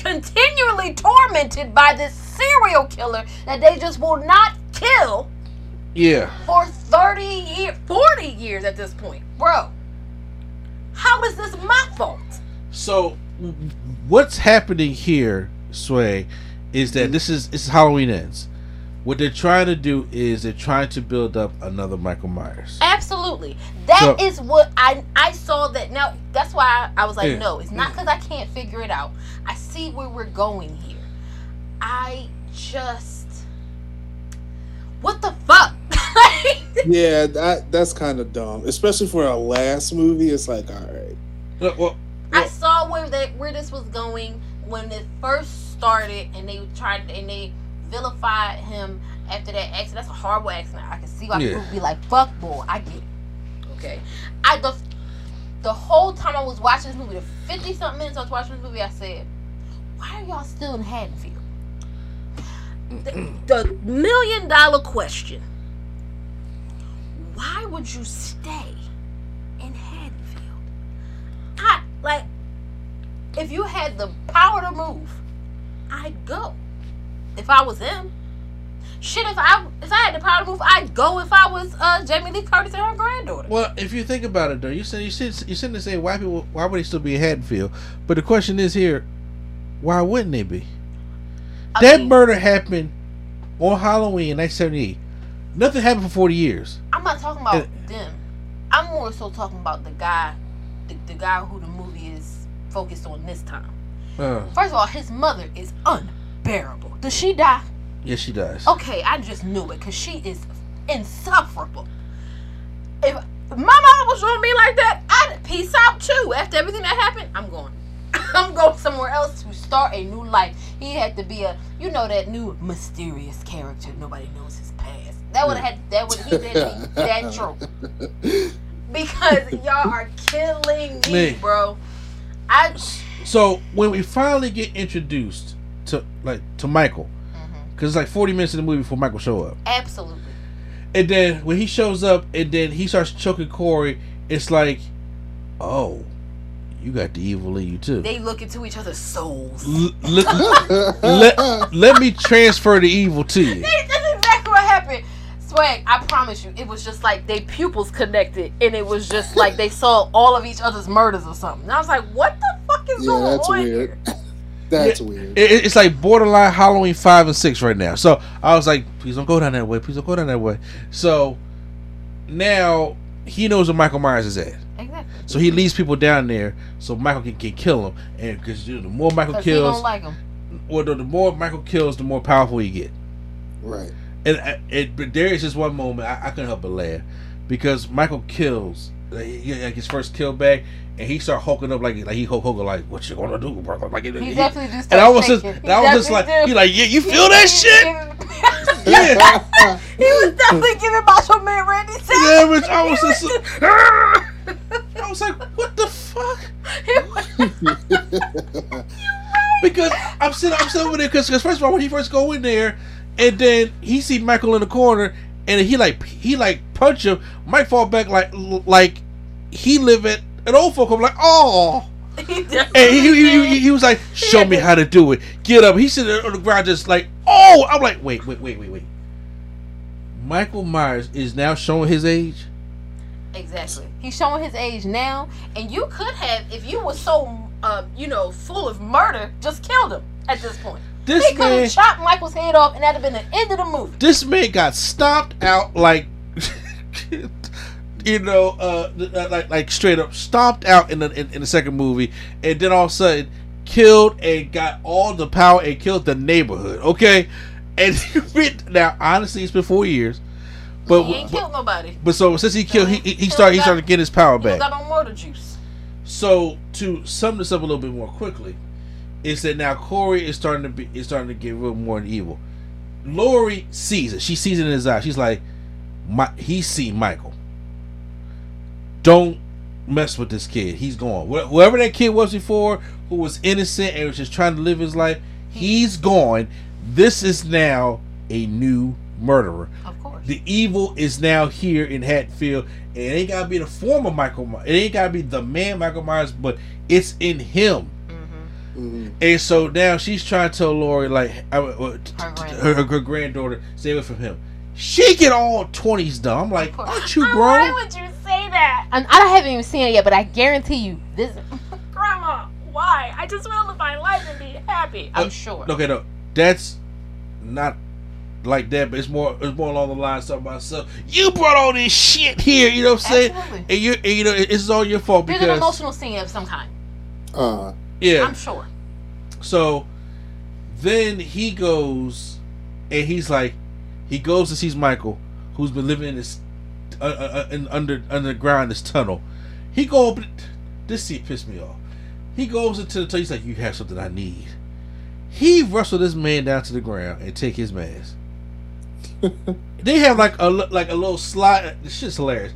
continually tormented by this serial killer that they just will not kill. Yeah. for 30 years, 40 years at this point. Bro, how is this my fault? So, what's happening here, Swag, is that this is this is Halloween ends. What they're trying to do is they're trying to build up another Michael Myers. Absolutely. That is So- what I I saw that now that's why I, I was like, Yeah. no, it's not because I can't figure it out. I see where we're going here. I just what the fuck? Yeah, that that's kind of dumb, especially for a last movie. It's like, all right, Look, well, I saw where that where this was going when it first started, and they tried and they vilified him after that accident. That's a horrible accident. I can see why Yeah. people be like, "Fuck, boy." I get it. Okay, I the the whole time I was watching this movie, the fifty something minutes I was watching this movie, I said, "Why are y'all still in Haddonfield?" The, the million dollar question: Why would you stay in Haddonfield? I like if you had the power to move, I'd go. If I was him. Shit, if I if I had the power to move, I'd go if I was uh Jamie Lee Curtis and her granddaughter. well, if you think about it, though, you said you said you shouldn't say why people why would they still be in Haddonfield, but the question is here, why wouldn't they be? I that mean, murder happened on Halloween in 1978. Nothing happened for 40 years. I'm not talking about Uh, them. I'm more so talking about the guy the, the guy who the movie is focused on this time. Uh, First of all, his mother is unbearable. Does she die? yes, she does. Okay, I just knew it because she is insufferable. If my mom was on me like that, I'd peace out too. After everything that happened, I'm going. I'm going somewhere else to start a new life. He had to be a, you know, that new mysterious character. Nobody knows his past. That would have had. That would he be that trope. Because y'all are killing me, Me. bro. I. So when we finally get introduced to like to Michael, mm-hmm. because it's like 40 minutes in the movie before Michael show up, Absolutely. and then when he shows up and then he starts choking Corey, it's like, oh, you got the evil in you too. They look into each other's souls. L- let, let, let me transfer the evil to you. That's exactly what happened. Swag, I promise you, it was just like they pupils connected, and it was just like they saw all of each other's murders or something. And I was like, what the fuck is Yeah, going that's on weird. here? That's weird. It- it- it's like borderline Halloween five and six right now. So I was like, please don't go down that way. Please don't go down that way. So now he knows where Michael Myers is at. Exactly. So he leads people down there so Michael can, can kill him. And because you know, the more Michael kills, don't like him. well, the, the more Michael kills, the more powerful he get. Right. And uh, it, but there is just one moment I, I couldn't help but laugh because Michael kills like, he- like his first kill back, and he start hulking up like like he Hulk Hogan like what you gonna do, brother? Like He he- definitely do and I was just and I was just like definitely he like yeah you feel that shit? yeah. he was definitely giving Macho Man Randy yeah Savage. which I was just ah! I was like what the fuck? Because I'm sitting I'm sitting over there because first of all when he first go in there and then he see Michael in the corner and he like he like punch him Mike fall back like like he live at an old folk I'm like oh. He and he, he, he, he was like show me how to do it. Get up. He sitting on the ground just like oh. I'm like wait wait wait wait wait. Michael Myers is now showing his age? Exactly. He's showing his age now, and you could have, if you were so, uh, you know, full of murder, just killed him at this point. this He could have chopped Michael's head off, and that'd have been the end of the movie. this man got stomped out like you know uh like like straight up stomped out in the in, in the second movie and then all of a sudden killed and got all the power and killed the neighborhood okay and now honestly it's been four years but he ain't but, killed nobody. but so since he killed he, he he started he started getting his power He back got no murder juice. so to sum this up a little bit more quickly, is that now Corey is starting to be is starting to get real more evil. Laurie sees it. She sees it in his eyes. She's like, My, he's seen Michael. Don't mess with this kid. He's gone. Wh- Whoever that kid was before, who was innocent and was just trying to live his life, he's gone. This is now a new murderer. Of course. The evil is now here in Haddonfield. And it ain't gotta be the former Michael Myers. It ain't gotta be the man Michael Myers, but it's in him. hmm Mhm. And so now she's trying to tell Laurie, like, I, uh, t- Her t- granddaughter. her, her, her granddaughter, stay away from him. She get all twenties done. I'm like, aren't you grown? Why would you say that? And I haven't even seen it yet, but I guarantee you, this. Grandma, why? I just want to live my life and be happy. I'm Uh, sure. Okay, no, that's not like that, but it's more it's more along the lines of myself. You brought all this shit here, you know what I'm saying? Absolutely. And you, and, you know, it's all your fault There's because an emotional scene of some kind. Uh, yeah. I'm sure. So then he goes and he's like, he goes and sees Michael, who's been living in this uh, uh, uh, in under underground this tunnel. He go up. This scene pissed me off. He goes into the tunnel. He's like, "You have something I need." He wrestled this man down to the ground and take his mask. they have like a like a little slide. This shit's hilarious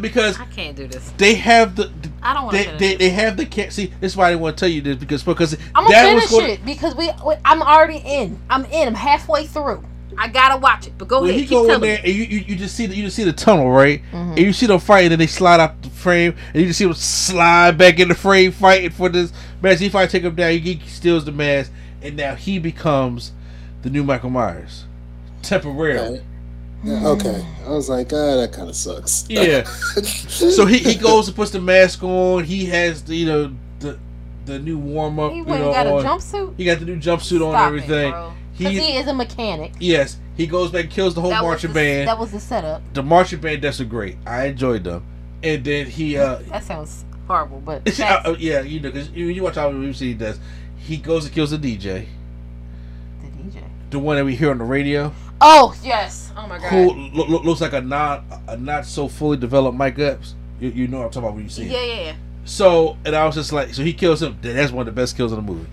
because I can't do this. they have the. I don't want They, to they, they have the cat. See, this is why I didn't want to tell you this because because I'm gonna that was finish going. it because we, we. I'm already in. I'm in. I'm halfway through. I gotta watch it, but go When ahead. he Keep go in there and you, you, you just see the, you just see the tunnel right, Mhm. and you see them fighting, and they slide out the frame, and you just see them slide back in the frame fighting for this mask. He finally take him down. He steals the mask, and now he becomes the new Michael Myers temporarily. yeah, okay. I was like, ah, that kind of sucks. Yeah. So he, he goes and puts the mask on. He has the you know the the new warm up. He You know, and got a jumpsuit. He got the new jumpsuit on and everything. It, bro. 'Cause he, he is a mechanic. yes, he goes back and kills the whole That marching the- band. That was the setup. the marching band that's a great. I enjoyed them. And then he uh That sounds horrible, but uh, that's yeah, you know, because you, you watch how we see he does. He goes and kills the DJ, the DJ. the one that we hear on the radio, Oh yes. Oh my god. who lo- lo- looks like a not a not so fully developed Mike Epps. You, you know what I'm talking about when you see Yeah, him. yeah, yeah. So and I was just like, so he kills him. That's one of the best kills in the movie.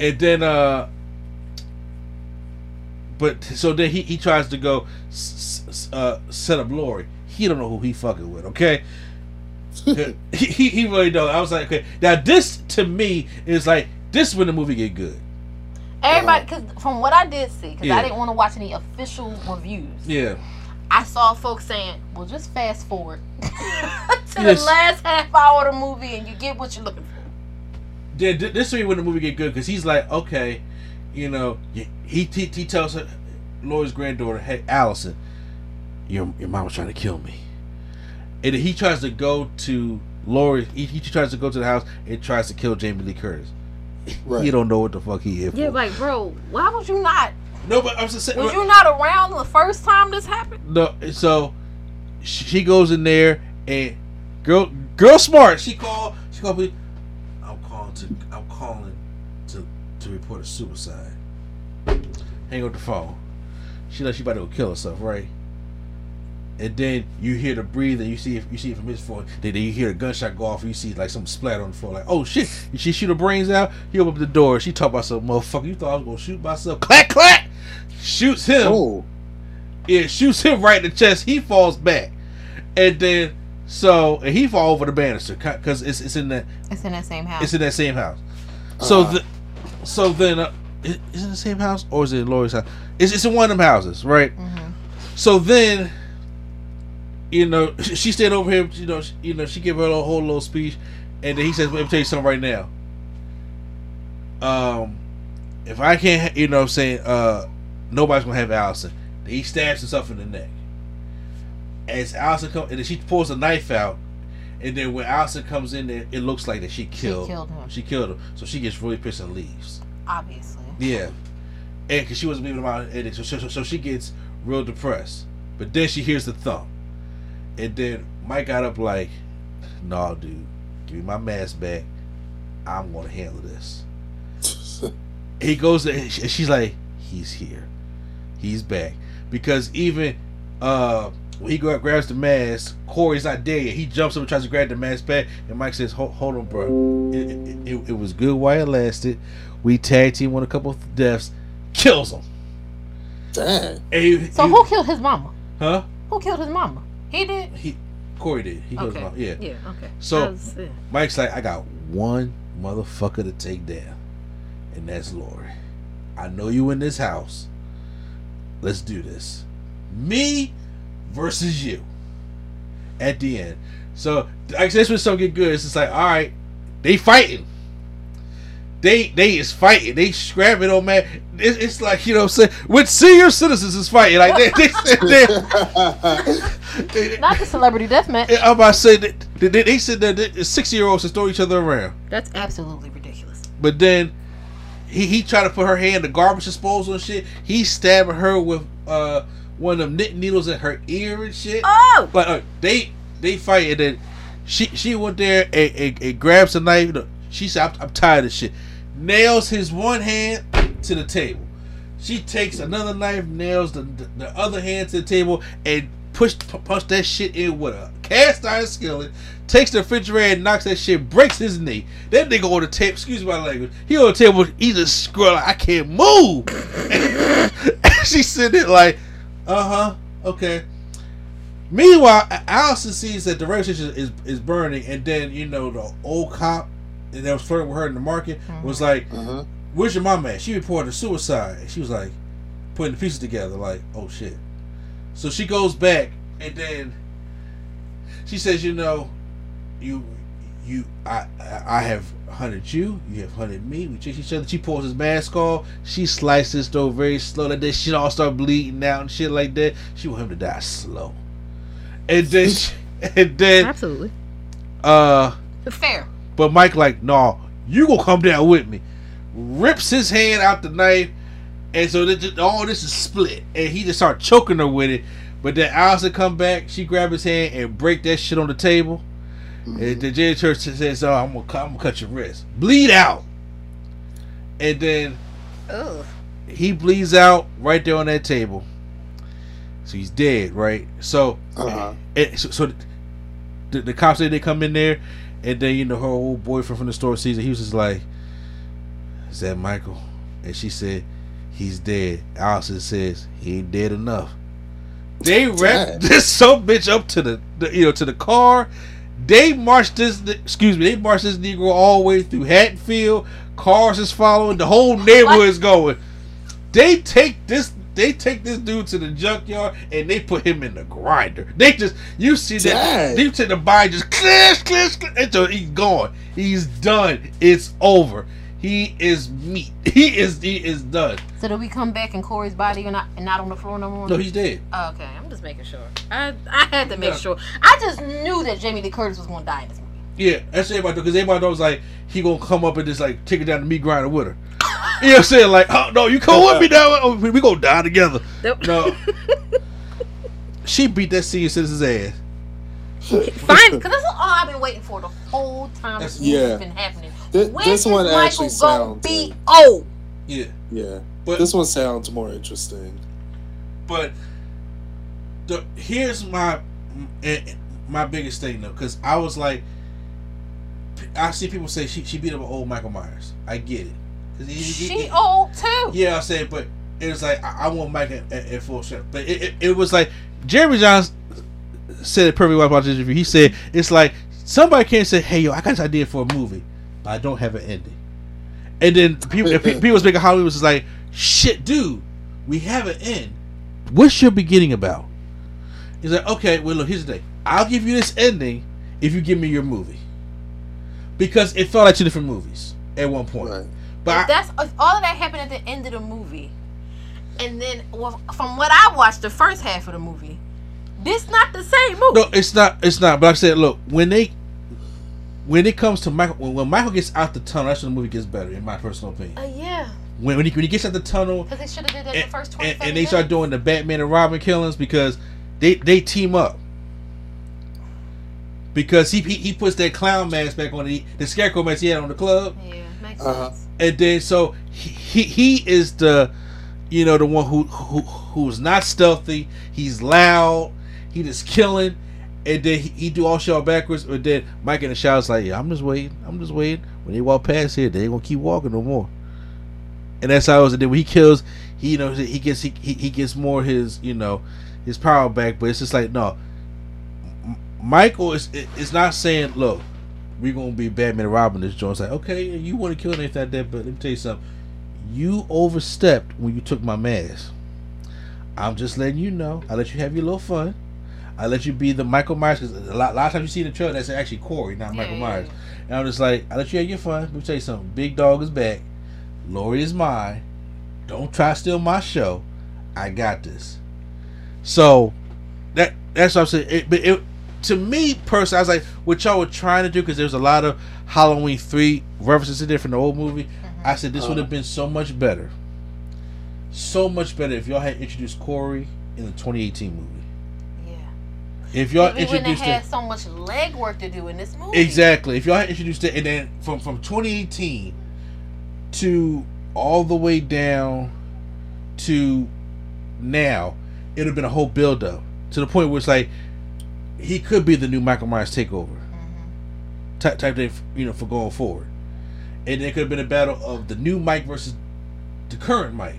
And then uh, but so then he he tries to go s- s- uh set up Laurie. He don't know who he fucking with. Okay. he, he he really don't. I was like, okay, now this to me is like this is when the movie get good. Everybody, because from what I did see, because Yeah. I didn't want to watch any official reviews. Yeah, I saw folks saying, "Well, just fast forward to Yes. the last half hour of the movie, and you get what you're looking for." then this is when the movie get good because he's like, okay, you know, he he, he tells her, Laurie's granddaughter, hey, Allison, your your mom was trying to kill me, and he tries to go to Laurie. He, he tries to go to the house and tries to kill Jamie Lee Curtis. Right. He don't know what the fuck he is. Yeah, for. like, bro, Why was you not? no, but I'm just saying. Was you not around the first time this happened? No, so she goes in there and girl, girl, smart. She called. She called me. I'm calling to. I'm calling to to report a suicide. Hang up the phone. She like she about to go kill herself, right? And then you hear the breathing. You see if you see it from his phone. Then, then you hear a gunshot go off. And you see like some splatter on the floor. Like oh shit! She shoot her brains out. He open the door. She talk about some motherfucker. You thought I was gonna shoot myself? Clack clack. Shoots him. Oh, It shoots him right in the chest. He falls back, and then so and he fall over the banister because it's it's in that It's in that same house. it's in that same house. So Uh. the so then uh, is is it the same house or is it Laurie's house? It's it's in one of them houses, right? hmm So then, you know, she stayed over here. You know, she, you know, she gave her a whole little speech, and then he says, "Let me tell you something right now. Um, if I can't, you know, what I'm saying, uh, nobody's gonna have Allison." He stabs himself in the neck. As Allison comes, and then she pulls a knife out, and then when Allison comes in there, it looks like that she killed, She killed him. She killed him. So she gets really pissed and leaves. Obviously. Yeah, and because she wasn't leaving about out, and so, so, so she gets real depressed. But then she hears the thump, and then Mike got up like, "Nah, dude, give me my mask back. I'm gonna handle this." He goes, and and she's like, "He's here, he's back." Because even uh, when he go up, grabs the mask, Corey's not there yet. He jumps up and tries to grab the mask back, and Mike says, "Hold, hold on, bro. It, it, it, it was good while it lasted. We tag team on a couple of deaths, kills him. dang. He- So he- who killed his mama? Huh? Who killed his mama? He did. He Corey did. He killed his Okay. mom. Yeah. Yeah, okay. So- was- yeah. Mike's like, I got one motherfucker to take down, and that's Laurie. I know you in this house. Let's do this. Me versus you. At the end. So I guess that's when something get good. It's just like, all right, they fighting. they they is fighting. They scrapping on man. It's, it's like you know what I'm saying. When senior citizens is fighting, like they they sit there. they- Not the celebrity death match. I'm about to say that they, they, they sit there. Sixty year olds to throw each other around. That's absolutely ridiculous. But then he he tried to put her hand in the garbage disposal and shit. He stabbing her with uh one of them knitting needles in her ear and shit. Oh, But uh, they they fight and then she she went there and, and, and grabs a knife. She said, I'm, I'm tired of shit." Nails his one hand to the table. She takes another knife, nails the, the, the other hand to the table, and push pu- punch that shit in with a cast iron skillet. Takes the refrigerator and knocks that shit, breaks his knee. That nigga on the table, excuse my language, he on the table, he's a scroll like, I can't move. and she sitting there like, uh huh, okay. Meanwhile, A- Allison sees that the radio station is, is burning, and then you know the old cop that was flirting with her in the market was like, Uh-huh. "Where's your mom at?" She reported a suicide. And she was like, putting the pieces together, like, "Oh shit." So she goes back, and then she says, "You know, you, you, I, I I have hunted you. You have hunted me. We chase each other." She pulls his mask off. She slices his throat very slow. Like that shit all start bleeding out and shit like that. She want him to die slow. And then, she- and then, absolutely. uh. Fair. But Mike like, no, you gonna come down with me. Rips his hand out the knife, and so that just, all this is split, and he just start choking her with it. But then Allison come back, she grab his hand and break that shit on the table. And the janitor says, "Oh, I'm gonna, cut, I'm gonna cut your wrist, bleed out." And then Ugh. he bleeds out right there on that table. So he's dead, right? So, Uh-huh. and so, so the, the cops say they come in there, and then you know her old boyfriend from the store sees it. He was just like, "Is that Michael?" And she said, "He's dead." Allison says, "He ain't dead enough." They wrap this some bitch up to the, the you know to the car. They marched this excuse me. They marched this Negro all the way through Haddonfield. Cars is following. The whole neighborhood is going. They take this. They take this dude to the junkyard and they put him in the grinder. They just you see that you see the body just clash, clash, clash, until he's gone. He's done. It's over. He is meat. He is he is done. So do we come back in Corey's body and not, and not on the floor no more? No, he's dead. Oh, Okay, I'm just making sure. I I had to make Yeah. sure. I just knew that Jamie Lee Curtis was going to die in this movie. Yeah, that's what everybody because everybody knows like he gonna come up and just like take it down to meat grinder with her. You know what I'm saying? Like, oh no, you come with me now. Oh, We we gonna die together. Nope. No. she beat that senior citizen's ass. Fine. Because that's all I've been waiting for the whole time this That's- movie's Yeah. been happening. Thi- When this one Michael actually sounds. be old? Yeah, yeah, but this one sounds more interesting. but the here's my eh, my biggest thing though, because I was like, I see people say she she beat up an old Michael Myers. I get it. 'Cause he- he- She he- old too. Yeah, I said, but it was like I, I want Mike at, at, at full strength. But it, it, it was like Jeremy Jahns said it perfectly well about this interview. He said it's like somebody can't say, "Hey, yo, I got this idea for a movie, but I don't have an ending." And then people, people was making Hollywood was just like, "Shit, dude, we have an end. What's your beginning about?" He's like, "Okay, well, look, here's the thing. I'll give you this ending if you give me your movie." Because it felt like two different movies at one point. Right. But I, That's if all of that happened at the end of the movie, and then well, from what I watched, the first half of the movie, this not the same movie. No, it's not. It's not. But I said, look, when they, when it comes to Michael, when, when Michael gets out the tunnel, that's when the movie gets better, in my personal opinion. Uh, yeah, When when he, when he gets out the tunnel, because they should have did that and, the first twenty. and, and they start doing the Batman and Robin killings because they they team up. Because he, he he puts that clown mask back on the the scarecrow mask he had on the club, Yeah, makes Uh-huh. sense. and then so he he, he is the, you know, the one who who who's not stealthy. He's loud. He just killing, and then he, he do all shit all backwards. But then Mike in the shower's like, "Yeah, I'm just waiting. I'm just waiting. When they walk past here, they ain't gonna keep walking no more." And that's how it was. And then when he kills, he you know he gets he, he, gets more his you know his power back. But it's just like no, Michael is is not saying look. We're gonna be Batman and Robin. This joint. Like, okay, you want to kill anything like that, but let me tell you something. You overstepped when you took my mask. I'm just letting you know. I let you have your little fun. I let you be the Michael Myers because a lot, a lot of times you see in the trailer that's actually Corey, not Yeah, Michael Myers. yeah. And I'm just like, I let you have your fun. Let me tell you something. Big Dog is back. Laurie is mine. Don't try to steal my show. I got this. So that that's what I'm saying. It, but it to me personally, I was like, what y'all were trying to do because there was a lot of Halloween three references in there from the old movie. Mm-hmm. I said this would have been so much better, so much better if y'all had introduced Corey in the 2018 movie. Yeah. If y'all we wouldn't have introduced had so much legwork to do in this movie. exactly. If y'all had introduced it, and then from from 2018 to all the way down to now, it would have been a whole build up to the point where it's like he could be the new Michael Myers takeover Mm-hmm. type type thing, you know, for going forward. And it could have been a battle of the new Mike versus the current Mike,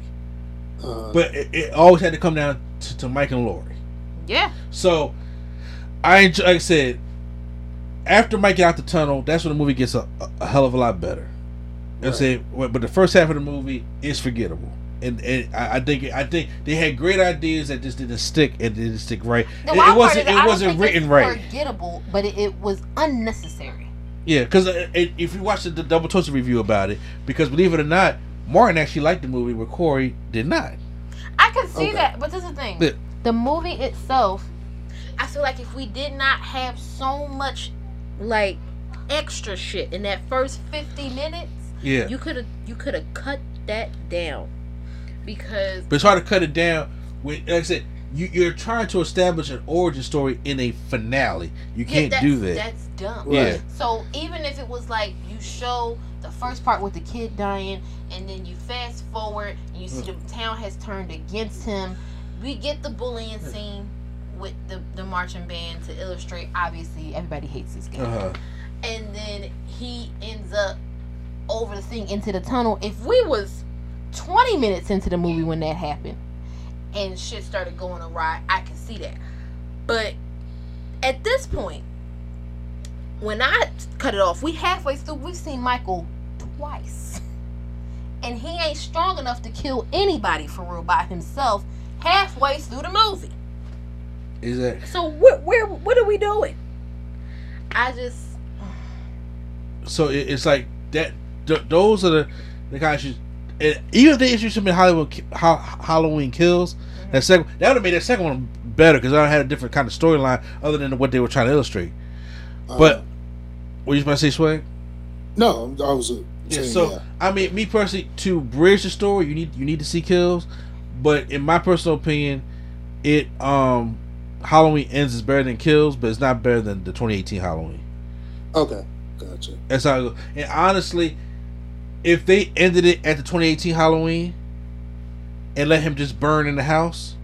Uh, but it, it always had to come down to, to Mike and Laurie. Yeah. So, I like I said, after Mike get out the tunnel, that's when the movie gets a, a, a hell of a lot better. You know what I'm saying? But but the first half of the movie is forgettable. And, and I I think I think they had great ideas that just didn't stick and didn't stick right. The It, it wasn't is it wasn't written right. Forgettable, but it, it was unnecessary. Yeah, because uh, if you watch the, the double toasted review about it, because believe it or not, Martin actually liked the movie, where Korey did not. I can see Okay. that, but this is the thing. Yeah. The movie itself, I feel like if we did not have so much Like extra shit in that first 50 minutes, Yeah, you could have you could have cut that down. Because but it's hard to cut it down. When, like I said, you, you're trying to establish an origin story in a finale. You can't that's, do that. That's dumb. Yeah. So even if it was like you show the first part with the kid dying, and then you fast forward and you see mm. the town has turned against him, we get the bullying scene with the the marching band to illustrate. Obviously, everybody hates this guy, Uh-huh. and then he ends up over the thing into the tunnel. If we was twenty minutes into the movie when that happened, and shit started going awry, I can see that. But at this point, when I cut it off, we halfway through, we've seen Michael twice. And he ain't strong enough to kill anybody for real by himself halfway through the movie. Is that so what where what are we doing? I just so? It, it's like that. Th- those are the the kind of issues. And even if they introduced him in Hollywood, Ki- Ho- Halloween Kills, that second that would have made that second one better because I had a different kind of storyline other than what they were trying to illustrate. uh, But what you about to say, Swag? no, I was uh, Yeah, so yeah. I mean, me personally, to bridge the story, you need you need to see kills, but in my personal opinion, it um Halloween ends is better than kills, but it's not better than the 2018 Halloween. okay, gotcha. That's how. It goes. And honestly, if they ended it at the 2018 Halloween and let him just burn in the house,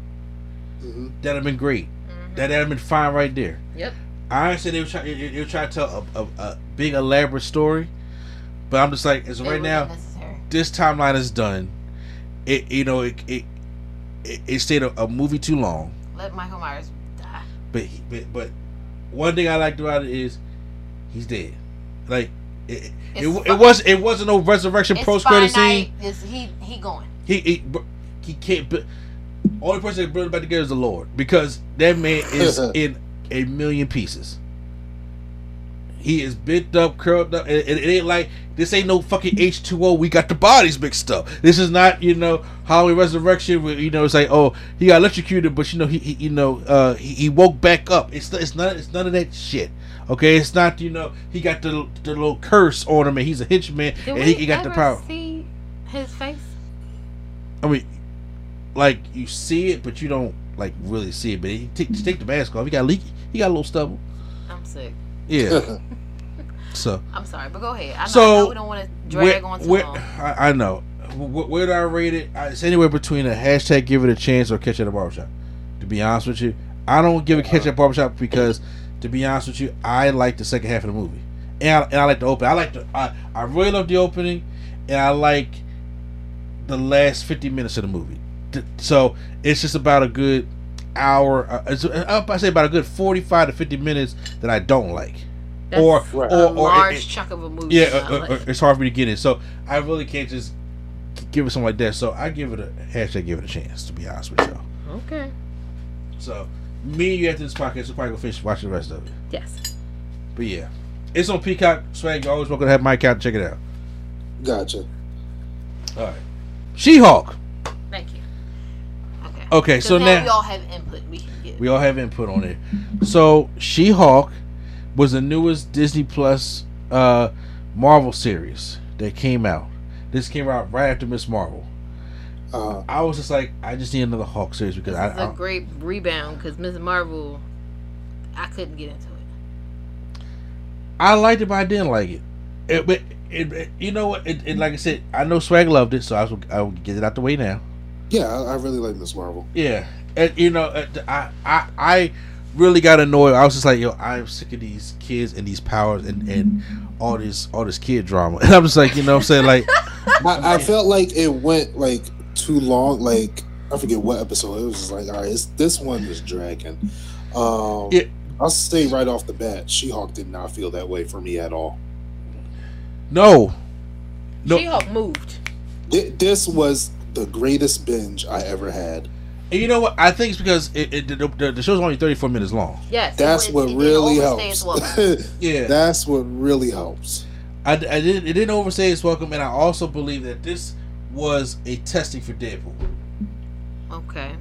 hmm that'd have been great. mm-hmm. That'd have been fine right there. Yep. I understand they were trying. They were trying to tell a, a, a big elaborate story, but I'm just like, as of it right now, this timeline is done. It you know it it it, it stayed a, a movie too long. Let Michael Myers die. But, he- but but one thing I liked about it is he's dead. Like it it, It's it, was it wasn't no resurrection It's post credit scene. Is he he going? He he he can't. But only person that brought it back together is the Lord because that man is in a million pieces. He is bent up, curled up. It, it, it ain't like this ain't no fucking H two O. We got the bodies mixed up. This is not you know Halloween Resurrection. Where, you know it's like oh he got electrocuted, but you know he, he you know uh he, he woke back up. It's it's not it's none of that shit. Okay, it's not you know he got the the little curse on him and he's a henchman Did and he, he got the power. see his face? I mean, like you see it, but you don't like really see it. But he take take the mask off. He got leaky. He got a little stubble. I'm sick. Yeah. so I'm sorry, but go ahead. I know, So, I know we don't want to drag where, on too where, long. I, I know. Where, where do I rate it? It's anywhere between a hashtag give it a chance or catch it at a barbershop. To be honest with you, I don't give a catch at barbershop because, to be honest with you, I like the second half of the movie, and I, and I like the open. I like the I, I really love the opening, and I like the last fifty minutes of the movie. So it's just about a good hour. Uh, it's, uh, I say about a good forty-five to fifty minutes that I don't like, That's or Right. or a or it- large it- chunk of a movie. yeah, uh, like. uh, it's hard for me to get in. So I really can't just give it something like that. So I give it a hashtag, give it a chance. To be honest with y'all. okay. So Me and you after this podcast, we'll probably go finish watching the rest of it. Yes. But yeah, it's on Peacock. Swag, you're always welcome to have my account. Check it out. Gotcha. All right. She-Hulk. Thank you. Okay. So now, now we all have input. We can get. we all have input on it. So She-Hulk was the newest Disney Plus uh, Marvel series that came out. This came out right after Miss Marvel. Uh, I was just like, I just need another Hulk series because this I, a great rebound because Miss Marvel, I couldn't get into it. I liked it, but I didn't like it. It, but it, it you know what? It, it, like I said, I know Swag loved it, so I will, I will get it out the way now. Yeah, I, I really like Miss Marvel. Yeah, and you know, uh, I I I really got annoyed. I was just like, yo, I'm sick of these kids and these powers and and all this all this kid drama. And I'm just like, you know, what I'm saying like, I, I felt like it went like too long. Like I forget what episode. It was just like, all right, it's, this one is dragging. Um, Yeah. I'll say right off the bat, She-Hulk did not feel that way for me at all. no, no. She-Hulk moved. Thi- This was the greatest binge I ever had. And you know what? I think it's because it, it the, the, the show's only 34 minutes long. Yes. That's what really helps. Yeah, That's what really helps. I, I didn't it didn't overstay its welcome, and I also believe that this was a testing for Deadpool. Okay.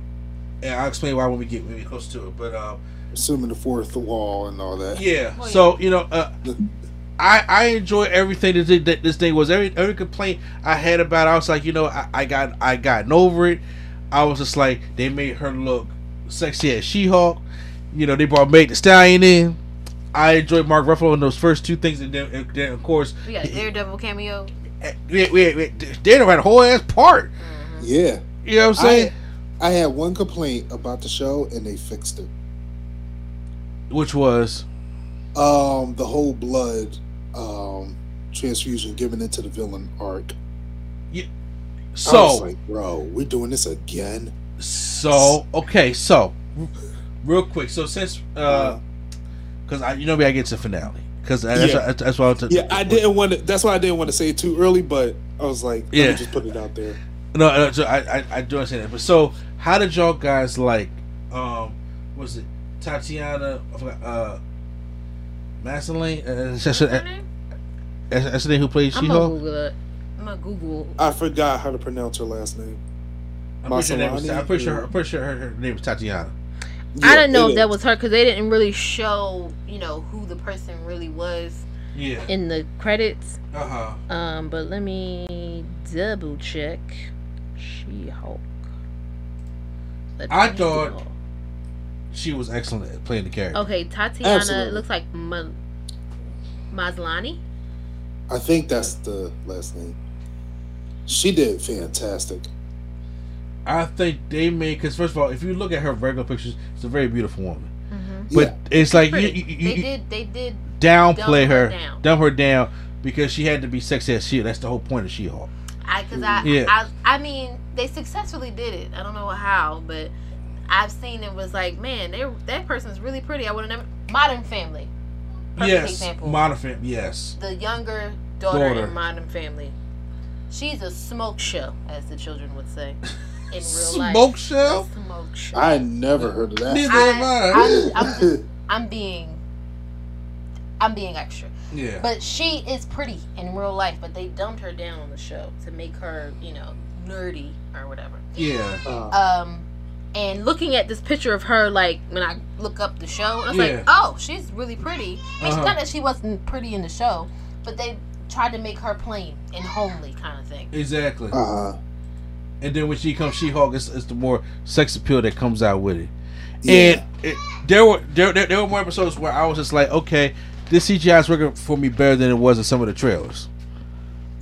And I'll explain why when we get when we get close to it. But um, Assuming the fourth wall and all that. Yeah. Well, so you know, uh, I I enjoy everything that, thi- that this thing was. Every every complaint I had about, it, I was like, you know, I, I got I gotten over it. I was just like, they made her look sexy as She-Hulk. You know, they brought Meg the Stallion in. I enjoyed Mark Ruffalo in those first two things, and then, and then of course, We got Daredevil cameo. we, we, we, Dana had a whole ass part. Yeah. You know what I'm saying? I, I had one complaint about the show and they fixed it. Which was Um, the whole blood um transfusion given into the villain arc. I was so like, bro, we're doing this again. so okay. So real quick. So since uh, because I you know me, I get to finale because that's, Yeah. that's, why I was Yeah, I didn't want to. That's why I didn't want to say it too early, but I was like, let Yeah. me just put it out there. No, no so I, I I do understand that. But so, how did y'all guys like? Um, was it Tatiana? I forgot. Uh, Maslany. Uh, that's, What's her that's, name? that's the name who plays I'm gonna She-Hulk. Google. I'm gonna Google. I forgot how to pronounce her last name. I'm pretty sure, her name was, Maslany? I'm pretty sure. her- I'm pretty sure her, her name was Tatiana. I didn't know it if that is. was her because they didn't really show, you know, who the person really was Yeah. in the credits. Uh huh. Um, but let me double check. She-Hulk. I thought- go. She was excellent at playing the character. Okay, Tatiana Absolutely. looks like Ma- Maslany. I think that's the last name. She did fantastic. I think they made because first of all, if you look at her regular pictures, it's a very beautiful woman. Mm-hmm. But it's like you, you, you, they did. They did. downplay dumb her her, down. dumb her down because she had to be sexy as she. That's the whole point of She-Hulk. I because I, Yeah. I I mean they successfully did it. I don't know how, but I've seen it was like man, they that person's really pretty. I would have never. Modern Family. Perfect yes, example. Modern Family. Yes. the younger daughter, Daughter. in Modern Family. She's a smoke show, as the children would say, in real life. Smoke show. A smoke show. I never heard of that. Neither I- have I. I'm, I'm, just, I'm being, I'm being extra. yeah. But she is pretty in real life, but they dumped her down on the show to make her, you know, nerdy or whatever. yeah. Uh, Um, and looking at this picture of her, like when I look up the show, I was Yeah. like, oh, she's really pretty. I mean, Uh-huh. not that she wasn't pretty in the show, but they tried to make her plain and homely kind of thing. Exactly. uh, and then when she comes She-Hulk, it's, it's the more sex appeal that comes out with it. yeah. And it, there were there, there there were more episodes where I was just like, okay, this CGI is working for me better than it was in some of the trailers.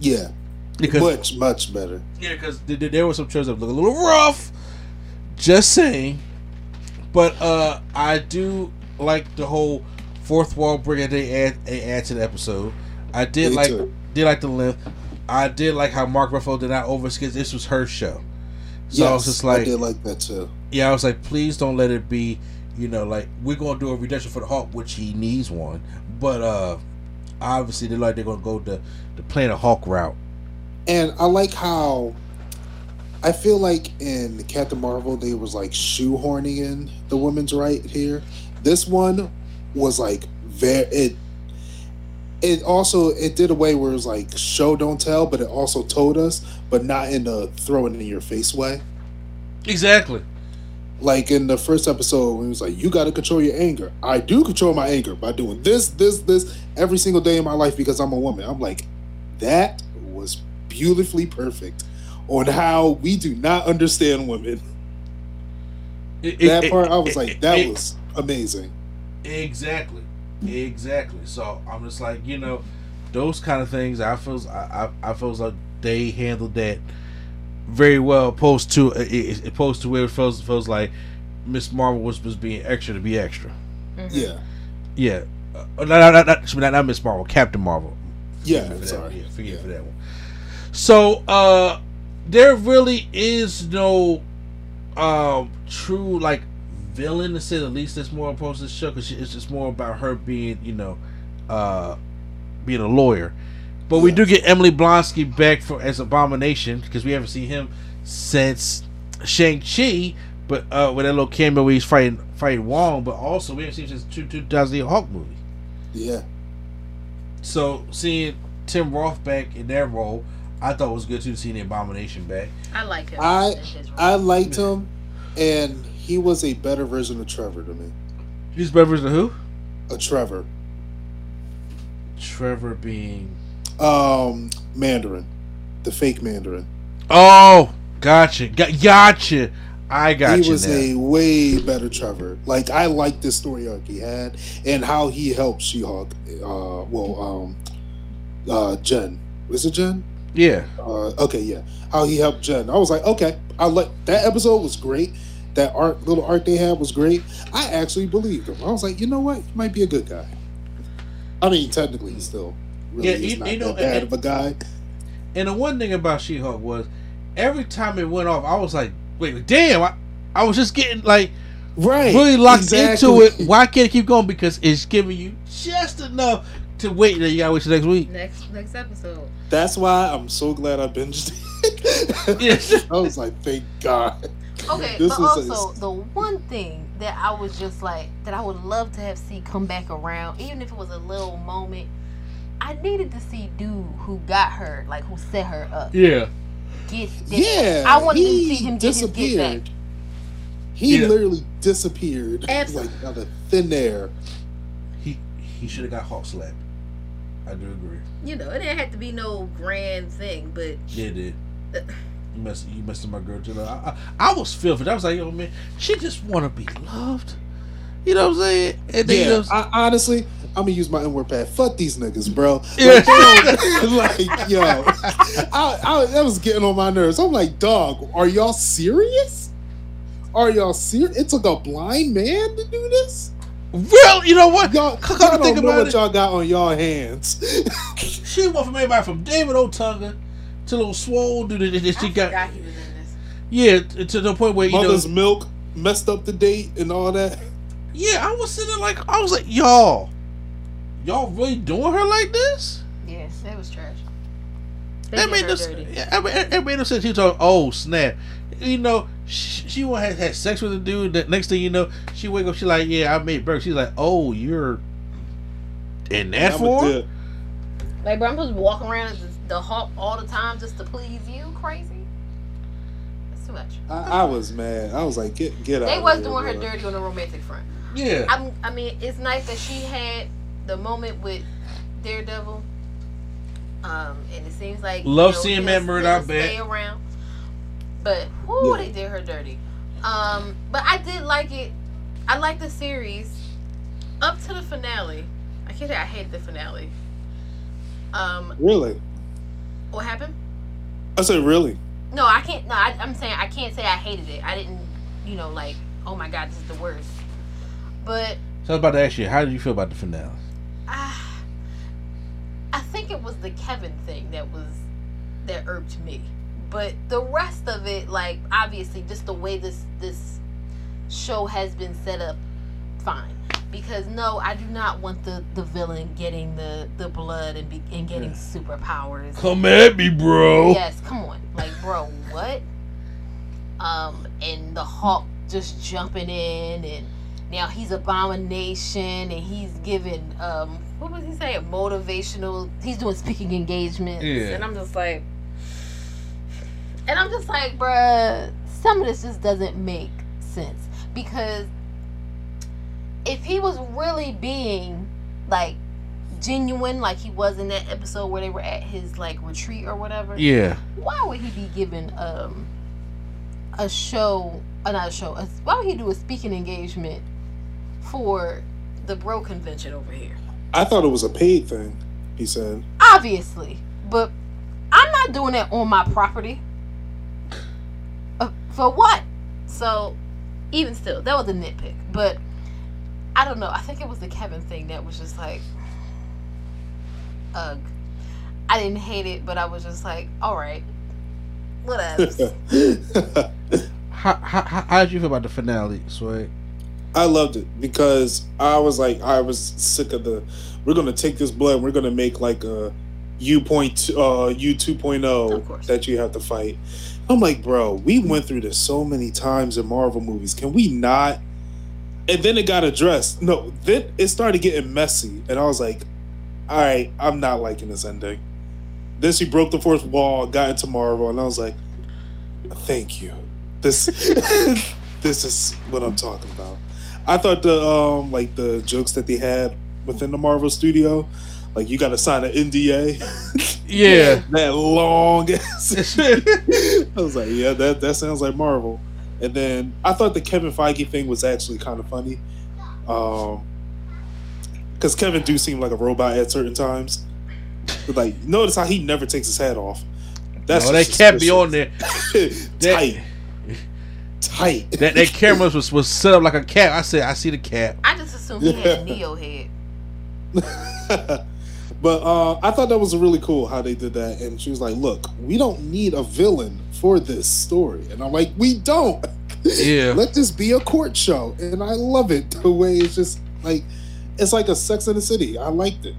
yeah, Because much much better. Yeah, because there, there were some trailers that look a little rough. Just saying. But uh I do like the whole fourth wall break that they add they add to the episode. I did Me like too. did like the length. I did like how Mark Ruffalo did not overskip. This was her show. So I was just like, I did like that too. yeah, I was like, please don't let it be, you know, like we're gonna do a redemption for the Hulk, which he needs one. But uh obviously they're like they're gonna go the the Planet Hulk route. And I like how I feel like in Captain Marvel they was like shoehorning in the women's right here. This one was like very it. It also it did a way where it was like show don't tell, but it also told us, but not in a throw it in your face way. Exactly. Like in the first episode, when he was like, "You got to control your anger." I do control my anger by doing this, this, this every single day in my life because I'm a woman. I'm like, that was beautifully perfect on how we do not understand women. It- that it- part, I was it- like, that it- was amazing. Exactly. Exactly. So I'm just like, you know, those kind of things I feel I I, I feel like they handled that very well opposed to uh, opposed to where it feels feels like Miss Marvel was, was being extra to be extra. Mhm. Yeah, Yeah. Uh, not, not, not, not, not Miss Marvel, Captain Marvel. yeah. Forgive for sorry. one. Yeah, forgive Yeah. for that one. So uh there really is no um true like villain to say the least that's more opposed to the show because it's just more about her being you know uh being a lawyer. But we do get Emil Blonsky back for as abomination because we haven't seen him since shang-chi but uh with that little cameo where he's fighting fighting wong but also we haven't seen him since two 2008 Hulk movie Yeah, so seeing Tim Roth back in that role, I thought it was good too. Seeing the Abomination back. I like him. I- in his role. I liked him, and he was a better version of Trevor to me. He's better than who? A Trevor, Trevor being. um, Mandarin, the fake Mandarin. Oh, gotcha, Got, gotcha. I got he you was now. a way better Trevor. Like I like this story arc he had and how he helped She-Hulk. Uh, well, um, uh, Jen was it Jen? Yeah, Uh, okay, yeah. How he helped Jen. I was like, okay, I like that episode was great. That art, little art they had was great. I actually believed him. I was like, you know what, he might be a good guy. I mean, technically, he's still really Yeah, you- not you know, that bad and- of a guy. and the one thing about She-Hulk was every time it went off, I was like, wait, damn, I, I was just getting like Right, really locked exactly. into it. Why can't it keep going? Because it's giving you just enough to wait. That you gotta wait till next week. next next episode. That's why I'm so glad I binged it. Yes. I was like, thank God. Okay, This but was a- also the one thing that I was just like that I would love to have see come back around, even if it was a little moment. I needed to see dude who got her, like who set her up. Yeah. Get that. Yeah, I wanted to see him get his get back. He Yeah. literally disappeared, Absolutely. like out of thin air. He he should have got Hulk slapped. I do agree. You know, it didn't have to be no grand thing, but Yeah, it did. Uh, You messed, you messed with my girl too. I, I, I was filthy. I was like, yo, man, she just want to be loved. You know what I'm saying? And then, you know, I, honestly, I'm gonna use my N word pad. Fuck these niggas, bro. Yeah. Like, like, yo, I, I, that was getting on my nerves. I'm like, dog, are y'all serious? Are y'all serious? It took a blind man to do this. Real. You know what? Y'all, Come y'all to think don't know about what it. y'all got on y'all hands. She went from everybody from David Otunga to little swole dude that that she I got. forgot he was in this. Yeah, to the point where you know. Mother's milk messed up the date and all that. Yeah, I was sitting like I was like, y'all, y'all really doing her like this? Yes, that was trash. They That did made her no. dirty. Yeah, I mean, it it made no sense. She was talking, oh snap, you know, she, she went had, had sex with a dude. The next thing you know, she wake up, she like, yeah, I made Burke. She's like, oh, you're in that I'm form. Like, bro, I'm just walking around as the Hulk all the time just to please you? Crazy? That's too much. I, I was mad. I was like, get get out. They was here, doing her dirty on the romantic front. Yeah, I'm, I mean, it's nice that she had the moment with Daredevil. Um, and it seems like Love you know, seeing he'll- Matt Murdock he'll Stay back. around, but whoo, Yeah. they did her dirty. Um, but I did like it. I like the series up to the finale. I can't say I hate the finale. Um, Really? what happened? I said, really? No, I can't. No, I, I'm saying I can't say I hated it. I didn't, you know, like, oh my god, this is the worst. But so I was about to ask you, how did you feel about the finale? I, I think it was the Kevin thing that was that irked me. But the rest of it, like, obviously, just the way this this show has been set up, fine. Because no, I do not want the the villain getting the the blood and be, and getting superpowers. Come at me, bro. Yes, come on, like, bro, what? um, and the Hulk just jumping in, and now he's abomination, and he's giving um, what was he saying? Motivational. He's doing speaking engagements, Yeah. and I'm just like, and I'm just like, bruh, some of this just doesn't make sense because if he was really being like genuine like he was in that episode where they were at his like retreat or whatever Yeah. why would he be given um a show uh, not a show a, why would he do a speaking engagement for the bro convention over here I thought it was a paid thing. He said. obviously but i'm not doing that on my property for what so even still that was a nitpick but i don't know i think it was the kevin thing that was just like ugh i didn't hate it but i was just like all right whatever How, how, how how did you feel about the finale, Swag? I loved it because I was like, I was sick of the. We're gonna take this blood. and We're gonna make like a U point, uh, U two Of course. that you have to fight. I'm like, bro, we went through this so many times in Marvel movies. Can we not? And then it got addressed. No, then it started getting messy, and I was like, all right, I'm not liking this ending. Then she broke the fourth wall, got into Marvel, and I was like, thank you. This, this is what I'm talking about. I thought the um like the jokes that they had within the Marvel studio, like you got to sign an NDA. Yeah. that long ass. I was like, yeah, that that sounds like Marvel. And then I thought the Kevin Feige thing was actually kind of funny, um, because Kevin do seem like a robot at certain times. But, like, notice how he never takes his hat off. no, just that can't be on there. tight, tight. That that camera was was set up like a cap. I said, I see the cap. i just assumed he had a neo head but uh, I thought that was really cool how they did that. And she was like, "Look, we don't need a villain for this story." And I'm like, "We don't. Yeah. Let this be a court show." And I love it the way it's just like it's like a Sex in the City. I liked it.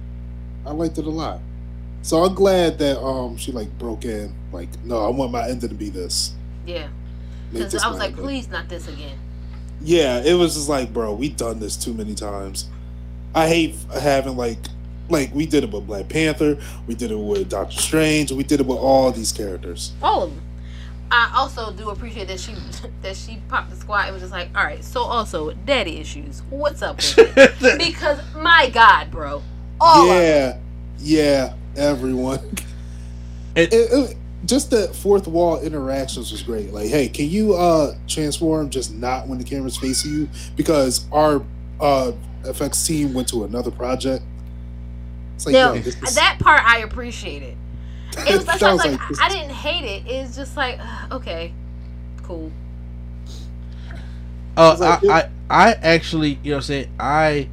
I liked it a lot. So I'm glad that um she like broke in. Like, no, I want my ending to be this. yeah because i was like ending. please not this again Yeah, it was just like, bro, we done this too many times. I hate having like, like we did it with Black Panther, we did it with Doctor Strange, we did it with all these characters. all of them. I also do appreciate that she that she popped the squat and was just like, all right. So also daddy issues. What's up with it? because my God, bro, all of it. yeah, yeah, everyone. It- It- it- just the fourth wall interactions was great. Like, hey, can you uh transform just not when the camera's facing you? Because our uh FX team went to another project. It's like, Now, yo, this is- that part I appreciated. It was, that's I was Sounds like, this- I didn't hate it. It's just like, okay, cool. Uh, It's I, I I actually, you know, what I'm saying I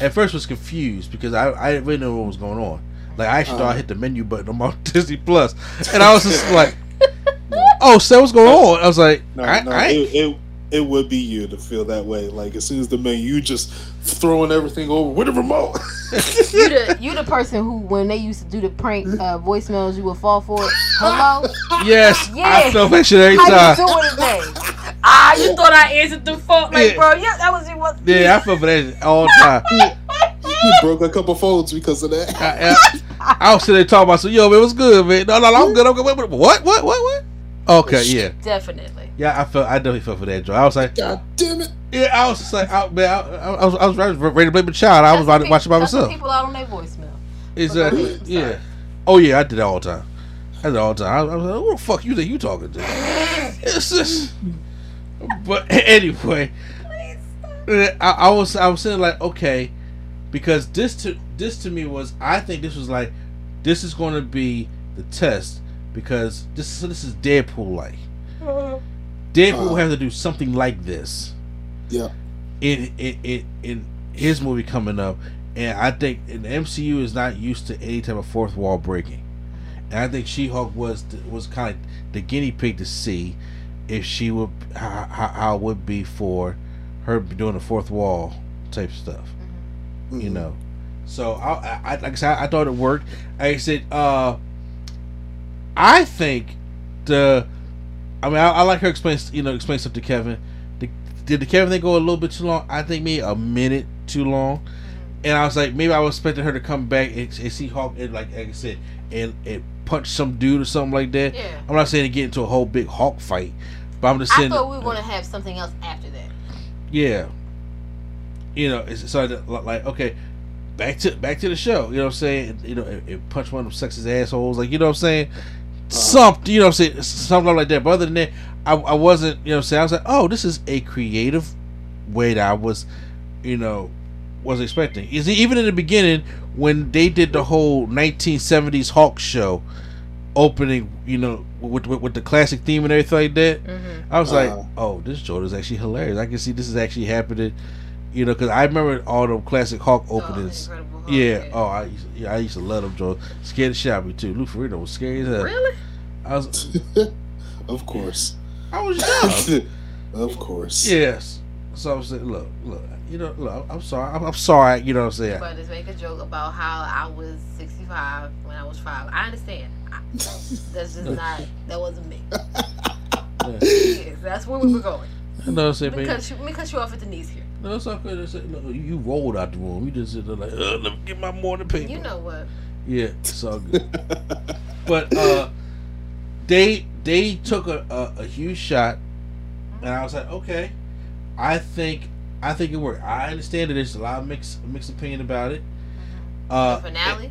at first was confused because I I didn't really know what was going on. Like I actually thought I Uh-huh. hit the menu button on my Disney Plus, and I was just like, "Oh, so what's going on?" I was like, No, I, no, I it, it it would be you to feel that way. Like as soon as the menu, you just throwing everything over with a remote. You the you the person who when they used to do the prank uh, voicemails, you would fall for it. Hello, yes, yes. I Yeah. felt that shit every how you time. doing today? Ah, you thought I answered the phone, like, Yeah. bro? Yeah, that was it. Was Yeah, I felt for that all the time. you broke a couple phones because of that. I, I, I was sitting there talking about, so yo, man, what's good, man? No, no, no, I'm good. I'm good. Wait, wait, What, what, what, what? Okay, yeah, definitely. Yeah. I felt, I definitely felt for that, Joe. I was like, God damn it! yeah, I was just like, I, man, I, I, was, I was ready to blame the child. I was That's watching the by that's myself. People out on their voicemail. Exactly. Yeah. Oh yeah, I did that all the time. I did that all the time. I, I was like, "Who the fuck you think you talking to?" It's just. But anyway, I, I was I was saying like okay, because this to this to me was I think this was like this is going to be the test because this so this is Deadpool like. Uh-huh. Deadpool Uh. has to do something like this Yeah, in in in, in his movie coming up, and I think the MCU is not used to any type of fourth wall breaking, and I think She Hulk was the, was kind of the guinea pig to see if she would how, how, it would be for her doing the fourth wall type stuff, you Mhm. know. So I, I like I said I thought it worked. Like I said uh, I think the I mean, I, I like her explain, you know, explain stuff to Kevin. The, did the Kevin thing go a little bit too long? I think maybe a minute too long. Mm-hmm. And I was like, maybe I was expecting her to come back and, and see Hulk, and like, like I said, and, and punch some dude or something like that. Yeah. I'm not saying to get into a whole big Hulk fight, but I'm just I saying. thought we were gonna have something else after that. Yeah. You know, it's so like okay, back to back to the show. You know what I'm saying? You know, it, it punch one of them sexist assholes. Like you know what I'm saying? Something you know what I'm saying? Something like that. But other than that, I, I wasn't. You know, what I'm saying I was like, oh, this is a creative way that I was, you know, was expecting. Is even in the beginning when they did the whole 1970s Hulk show opening, you know, with with, with the classic theme and everything like that. Mm-hmm. I was like, Uh-huh. oh, this joke is actually hilarious. I can see this is actually happening, you know, because I remember all the classic Hulk openings. Incredible Hulk, yeah. Oh, I used, yeah, I used to love them jokes. Scared the shit out of me too. Lou Ferrigno was scary as hell. Really? I was, of course. I was young. of course. yes. So I was saying, look, look, you know, look, I'm sorry, I'm, I'm sorry, you know what I'm saying. But just make a joke about how I was 65 when I was five. I understand. I, that's just not. That wasn't me. Yes, that's where we were going. You know what I'm saying, man? Because you, let me cut you off at the knees here. No, it's okay. It's, look, you rolled out the room. You just sit there like, uh, let me get my morning paper. You know what? Yeah, it's all good. but uh, they they took a, a, a huge shot, and I was like, okay, I think I think it worked. I understand that there's a lot of mixed mixed opinion about it. Uh, the finale.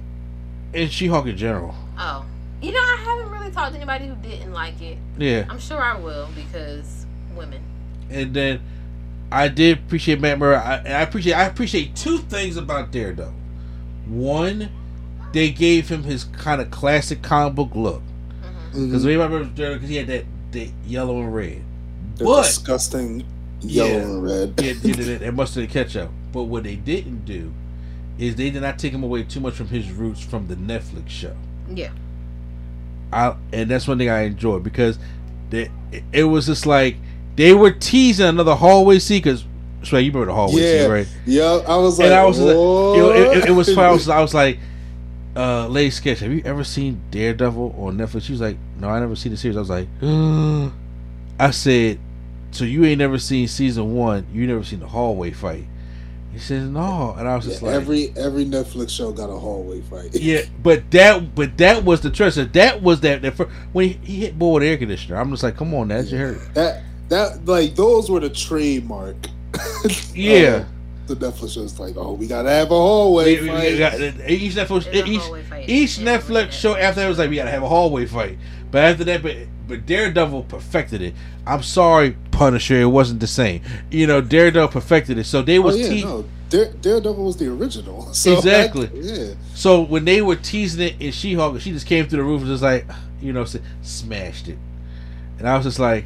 and She-Hulk in general. Oh, you know, I haven't really talked to anybody who didn't like it. Yeah, I'm sure I will because women. and then I did appreciate Matt Murray. I, I appreciate I appreciate two things about Daredevil. One, they gave him his kind of classic comic book look hmm because Mhm. everybody remembers Daredevil because he had that, that yellow and red. The But disgusting yellow Yeah. and red. yeah, yeah, they, they must have catch up. But what they didn't do is they did not take him away too much from his roots from the Netflix show. Yeah. I and that's one thing I enjoyed because they, it, it was just like they were teasing another hallway scene because. So you remember the hallway Yeah. scene, right? Yeah, I was like, and I was like, it, it, it was fun. I was, I was like, uh, Lady Sketch, have you ever seen Daredevil on Netflix? She was like, No, I never seen the series. I was like, I said, So you ain't never seen season one? You never seen the hallway fight? He says no, and I was just Yeah, like, every every Netflix show got a hallway fight. yeah, but that, but that was the treasure. That was that. that when he, he hit boy with air conditioner, I'm just like, come on, that's your hurt. that that like those were the trademark. Yeah. Uh, the Netflix was like, oh, we gotta have a hallway We- we- fight. we got- each Netflix, There's each, fight. each Netflix show after that was like we gotta have a hallway fight. But after that, but but Daredevil perfected it. I'm sorry, Punisher, it wasn't the same. You know, Daredevil perfected it. So they oh was yeah, te- no, Dare, Daredevil was the original. So Exactly. like, yeah, so when they were teasing it in She-Hulk, she just came through the roof and just like, you know, s- smashed it. And I was just like,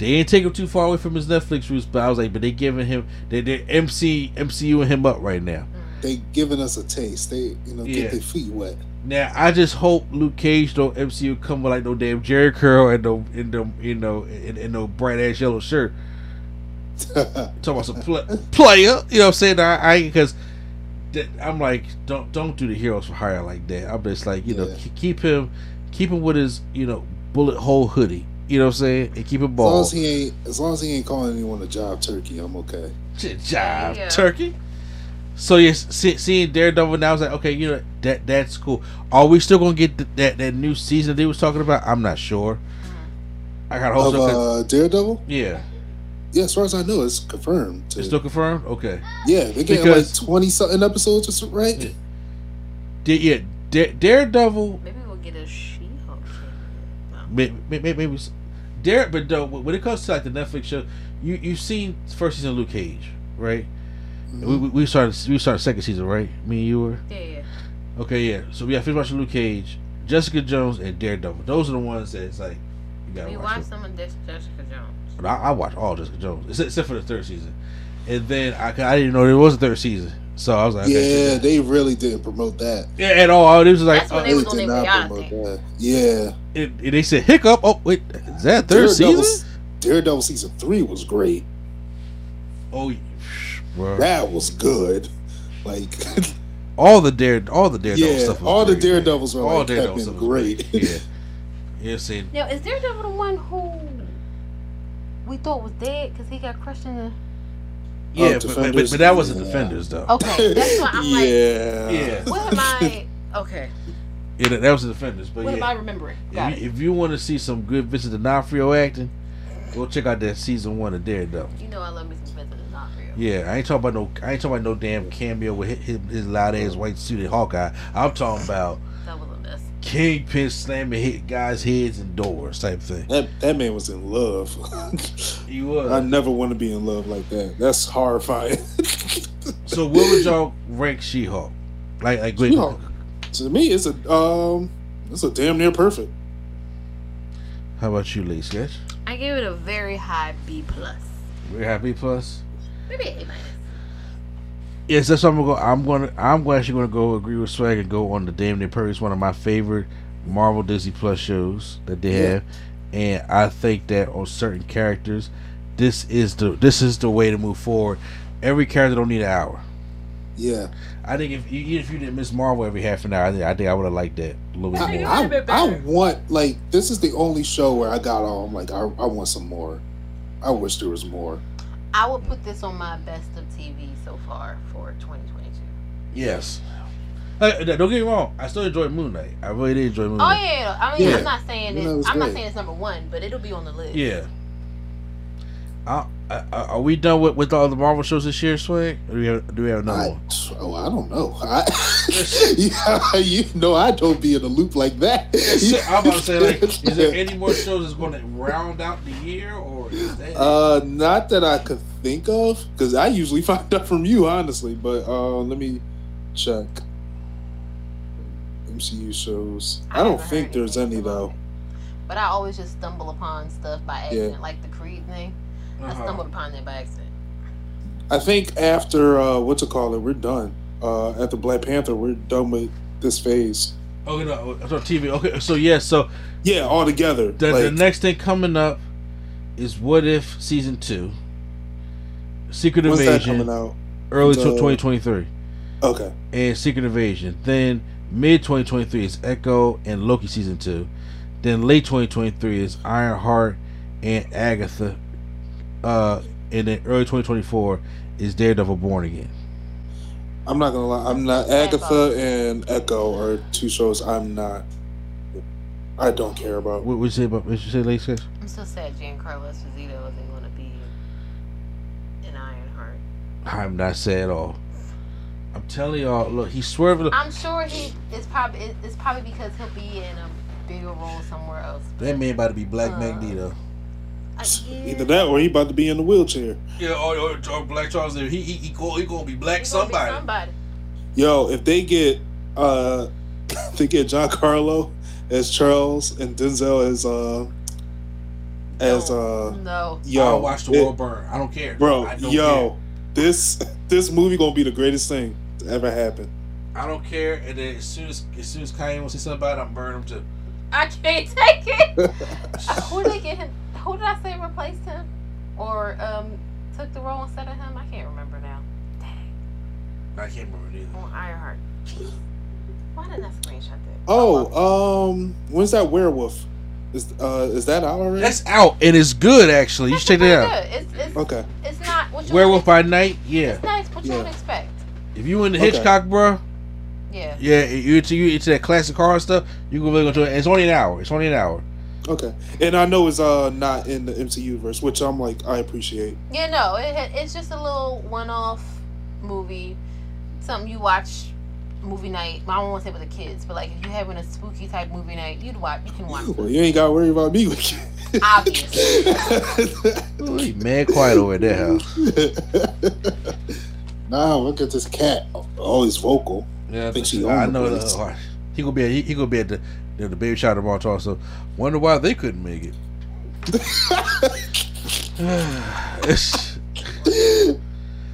they ain't take him too far away from his Netflix roots, but I was like, but they giving him they they MC MCUing him up right now. they giving us a taste. They you know Yeah. get their feet wet. Now I just hope Luke Cage don't MCU come with like no damn Jerry curl and no in the you know in, in no bright ass yellow shirt. Talking about some pl- player, you know what I'm saying? I, I because I'm like don't don't do the heroes for hire like that. I'm just like you know Yeah. k- keep him keep him with his you know bullet hole hoodie. You know what I'm saying? And keep it ball. As long as he ain't, as long as he ain't calling anyone a job turkey, I'm okay. Jive Yeah. turkey. So yes, see, seeing Daredevil now, I was like, okay, you know that that's cool. Are we still gonna get th- that that new season they was talking about? I'm not sure. I got hope Of so. 'cause- uh, Daredevil, yeah, yeah, as far as I know, it's confirmed. to- it's still confirmed. Okay. yeah, they getting because- like twenty something episodes, or something, right? Yeah. Da- yeah, Da- Daredevil. Maybe we'll get a She-Hulk. No. Maybe, maybe, maybe s- Dare, but though when it comes to like the Netflix show, you you've seen first season of Luke Cage, right? Mhm. We, we, we started we started second season, right? Me and you were. Yeah, yeah. Okay, yeah. So we have finished watching Luke Cage, Jessica Jones, and Daredevil. Those are the ones that it's like you gotta We watch. watched them. some of Des- Jessica Jones. But I, I watched all Jessica Jones except, except for the third season, and then I, I didn't know there was a third season, so I was like, okay. Yeah, they really didn't promote that. yeah, at all. It was like, That's when uh, they was on did their not Rihanna promote that. Yeah, it, it- they said hiccup. Oh wait, is that third Daredevil, season? Daredevil season three was great. Oh, bro. That was good. Like, all the dare, all the Daredevil yeah, stuff. Was all the great, Daredevils were all like Daredevil have stuff been was great. Yeah, you know, what I'm saying Now, is Daredevil the one who we thought was dead because he got crushed in the. Yeah, but, but, but, but that was the yeah. defenders though. Okay, that's what I'm like. yeah. Yeah. What am I? Okay, Yeah, that, that was the defenders. But what am I remembering? Got if it. you, if you want to see some good Vincent D'Onofrio acting, go check out that season one of Daredevil. You know I love me some Vincent D'Onofrio. Yeah, I ain't talking about no. I ain't talking about no damn cameo with his, his, his loud ass white suited Hawkeye. I'm talking about Kingpin slamming hit guys' heads and doors type thing. That that man was in love. He was. I never want to be in love like that. That's horrifying. So where would y'all rank She-Hulk? Like like wait, She-Hulk. to me, it's a um, it's a damn near perfect. How about you, Lee Sketch? I gave it a very high B plus. We're happy plus. Maybe A minus. Yes, that's what I'm gonna go. I'm gonna. I'm actually gonna go agree with Swag and go on the Damn Near Perfect. It's one of my favorite Marvel Disney Plus shows that they Yeah. have, and I think that on certain characters, this is the this is the way to move forward. Every character don't need an hour. Yeah, I think if even if you didn't miss Marvel every half an hour, I think I, think I would have liked that a little bit I, more. I, I want like this is the only show where I got all I'm like I, I want some more. I wish there was more. I would put this on my best of TV so far for 2022. Yes. Uh, don't get me wrong. I still enjoy Moon Knight. I really did enjoy Moon Oh yeah, I mean Yeah. I'm not saying it's, know, it was I'm not saying it's number one, but it'll be on the list. Yeah. Uh, uh, are we done with, with all the Marvel shows this year, Swag? Or do we have, do we have another I, one? oh, I don't know. I, yeah, you know I don't be in a loop like that. I'm about to say, like, is there any more shows that's going to round out the year, or is that? Uh, not that I could think of, because I usually find out from you, honestly. But uh, let me check. MCU shows. I, don't think there's any though. But I always just stumble upon stuff by Yeah. accident, like the Creed thing. I Uh-huh. stumbled upon that by accident. I think after uh, what's it called? It We're done. Uh, after Black Panther, we're done with this phase. Okay, no, so TV. Okay, so yeah, so Yeah, all together. the, like, the next thing coming up is What If season two, Secret when's that Invasion, coming out? early The- 2023, Okay. and Secret Invasion. Then mid 2023 is Echo and Loki season two. Then late 2023 is Ironheart and Agatha. Uh, in then early 2024 is Daredevil Born Again. I'm not gonna lie. I'm not Agatha and Echo are two shows I'm not. I don't care about. What would you say about? What you say, Lacey? I'm so sad Giancarlo Esposito isn't going to be in Ironheart. I'm not sad at all. I'm telling y'all, look, he's swerving. I'm sure he is probably it's probably because he'll be in a bigger role somewhere else. That man about to be Black Uh, Magneto. I, yeah. Either that or he about to be in the wheelchair. Yeah, or, or, or Black Charles. He he he, go, he gonna be Black He's gonna be somebody. somebody. Yo, if they get uh they get Giancarlo as Charles and Denzel as uh as uh No. yo I'll watch the it- world burn. I don't care, bro I don't yo this this movie gonna be the greatest thing to ever happen. I don't care. And then as soon as as soon as Kanye wants to say something about it, I'm burning him too. I can't take it. Who did they get him? Who did I say replaced him, or um took the role instead of him? I can't remember now. Dang. I can't remember neither. On Ironheart. Jeez. Why didn't I screenshot that? Oh, um when's that werewolf? Is uh is that out already? That's out and it's good actually. You should check It's that out. good. It's it's, okay. it's not what you Werewolf by Night. Yeah. It's nice. What you Yeah. would expect. If you into Okay. Hitchcock, bro, Yeah. yeah, you into you into that classic horror stuff, you can really go to it. It's only an hour. It's only an hour. Okay. And I know it's uh not in the MCU verse, which I'm like I appreciate. Yeah. No. It it's just a little one-off movie. Something you watch movie night. I don't want to say with the kids, but like if you're having a spooky type movie night, you'd watch. You can watch. Well, you ain't gotta worry about me with you. Obviously. Ooh, he mad quiet over there. that house. nah, look at this cat. Always vocal. Yeah, think she I the know. place. He gonna be at, he, he gonna be at the the, the baby shower tomorrow. too, So wonder why they couldn't make it.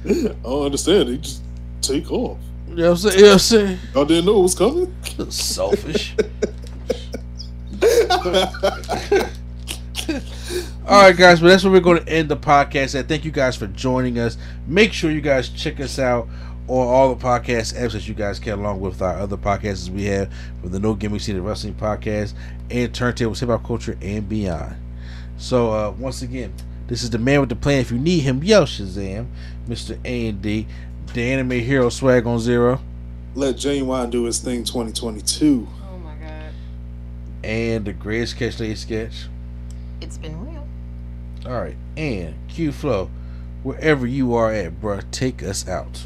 I don't understand. They just take off. you know what I'm saying? You know what I'm saying? Y'all didn't know it was coming. Selfish. All right, guys, but that's where we're going to end the podcast at. Thank you guys for joining us. Make sure you guys check us out on all the podcast apps that you guys can, along with our other podcasts we have from the No Gimmick Scene of Wrestling podcast and Turntables, Hip Hop Culture, and beyond. So, uh, once again, This is the man with the plan. If you need him, yo Shazam, Mr. A and D, the anime hero swag on zero, Let Ginuwine do his thing 2022. Oh my god. and the greatest catch lady sketch. It's been real. All right, and Q Flow, wherever you are at, bruh, take us out.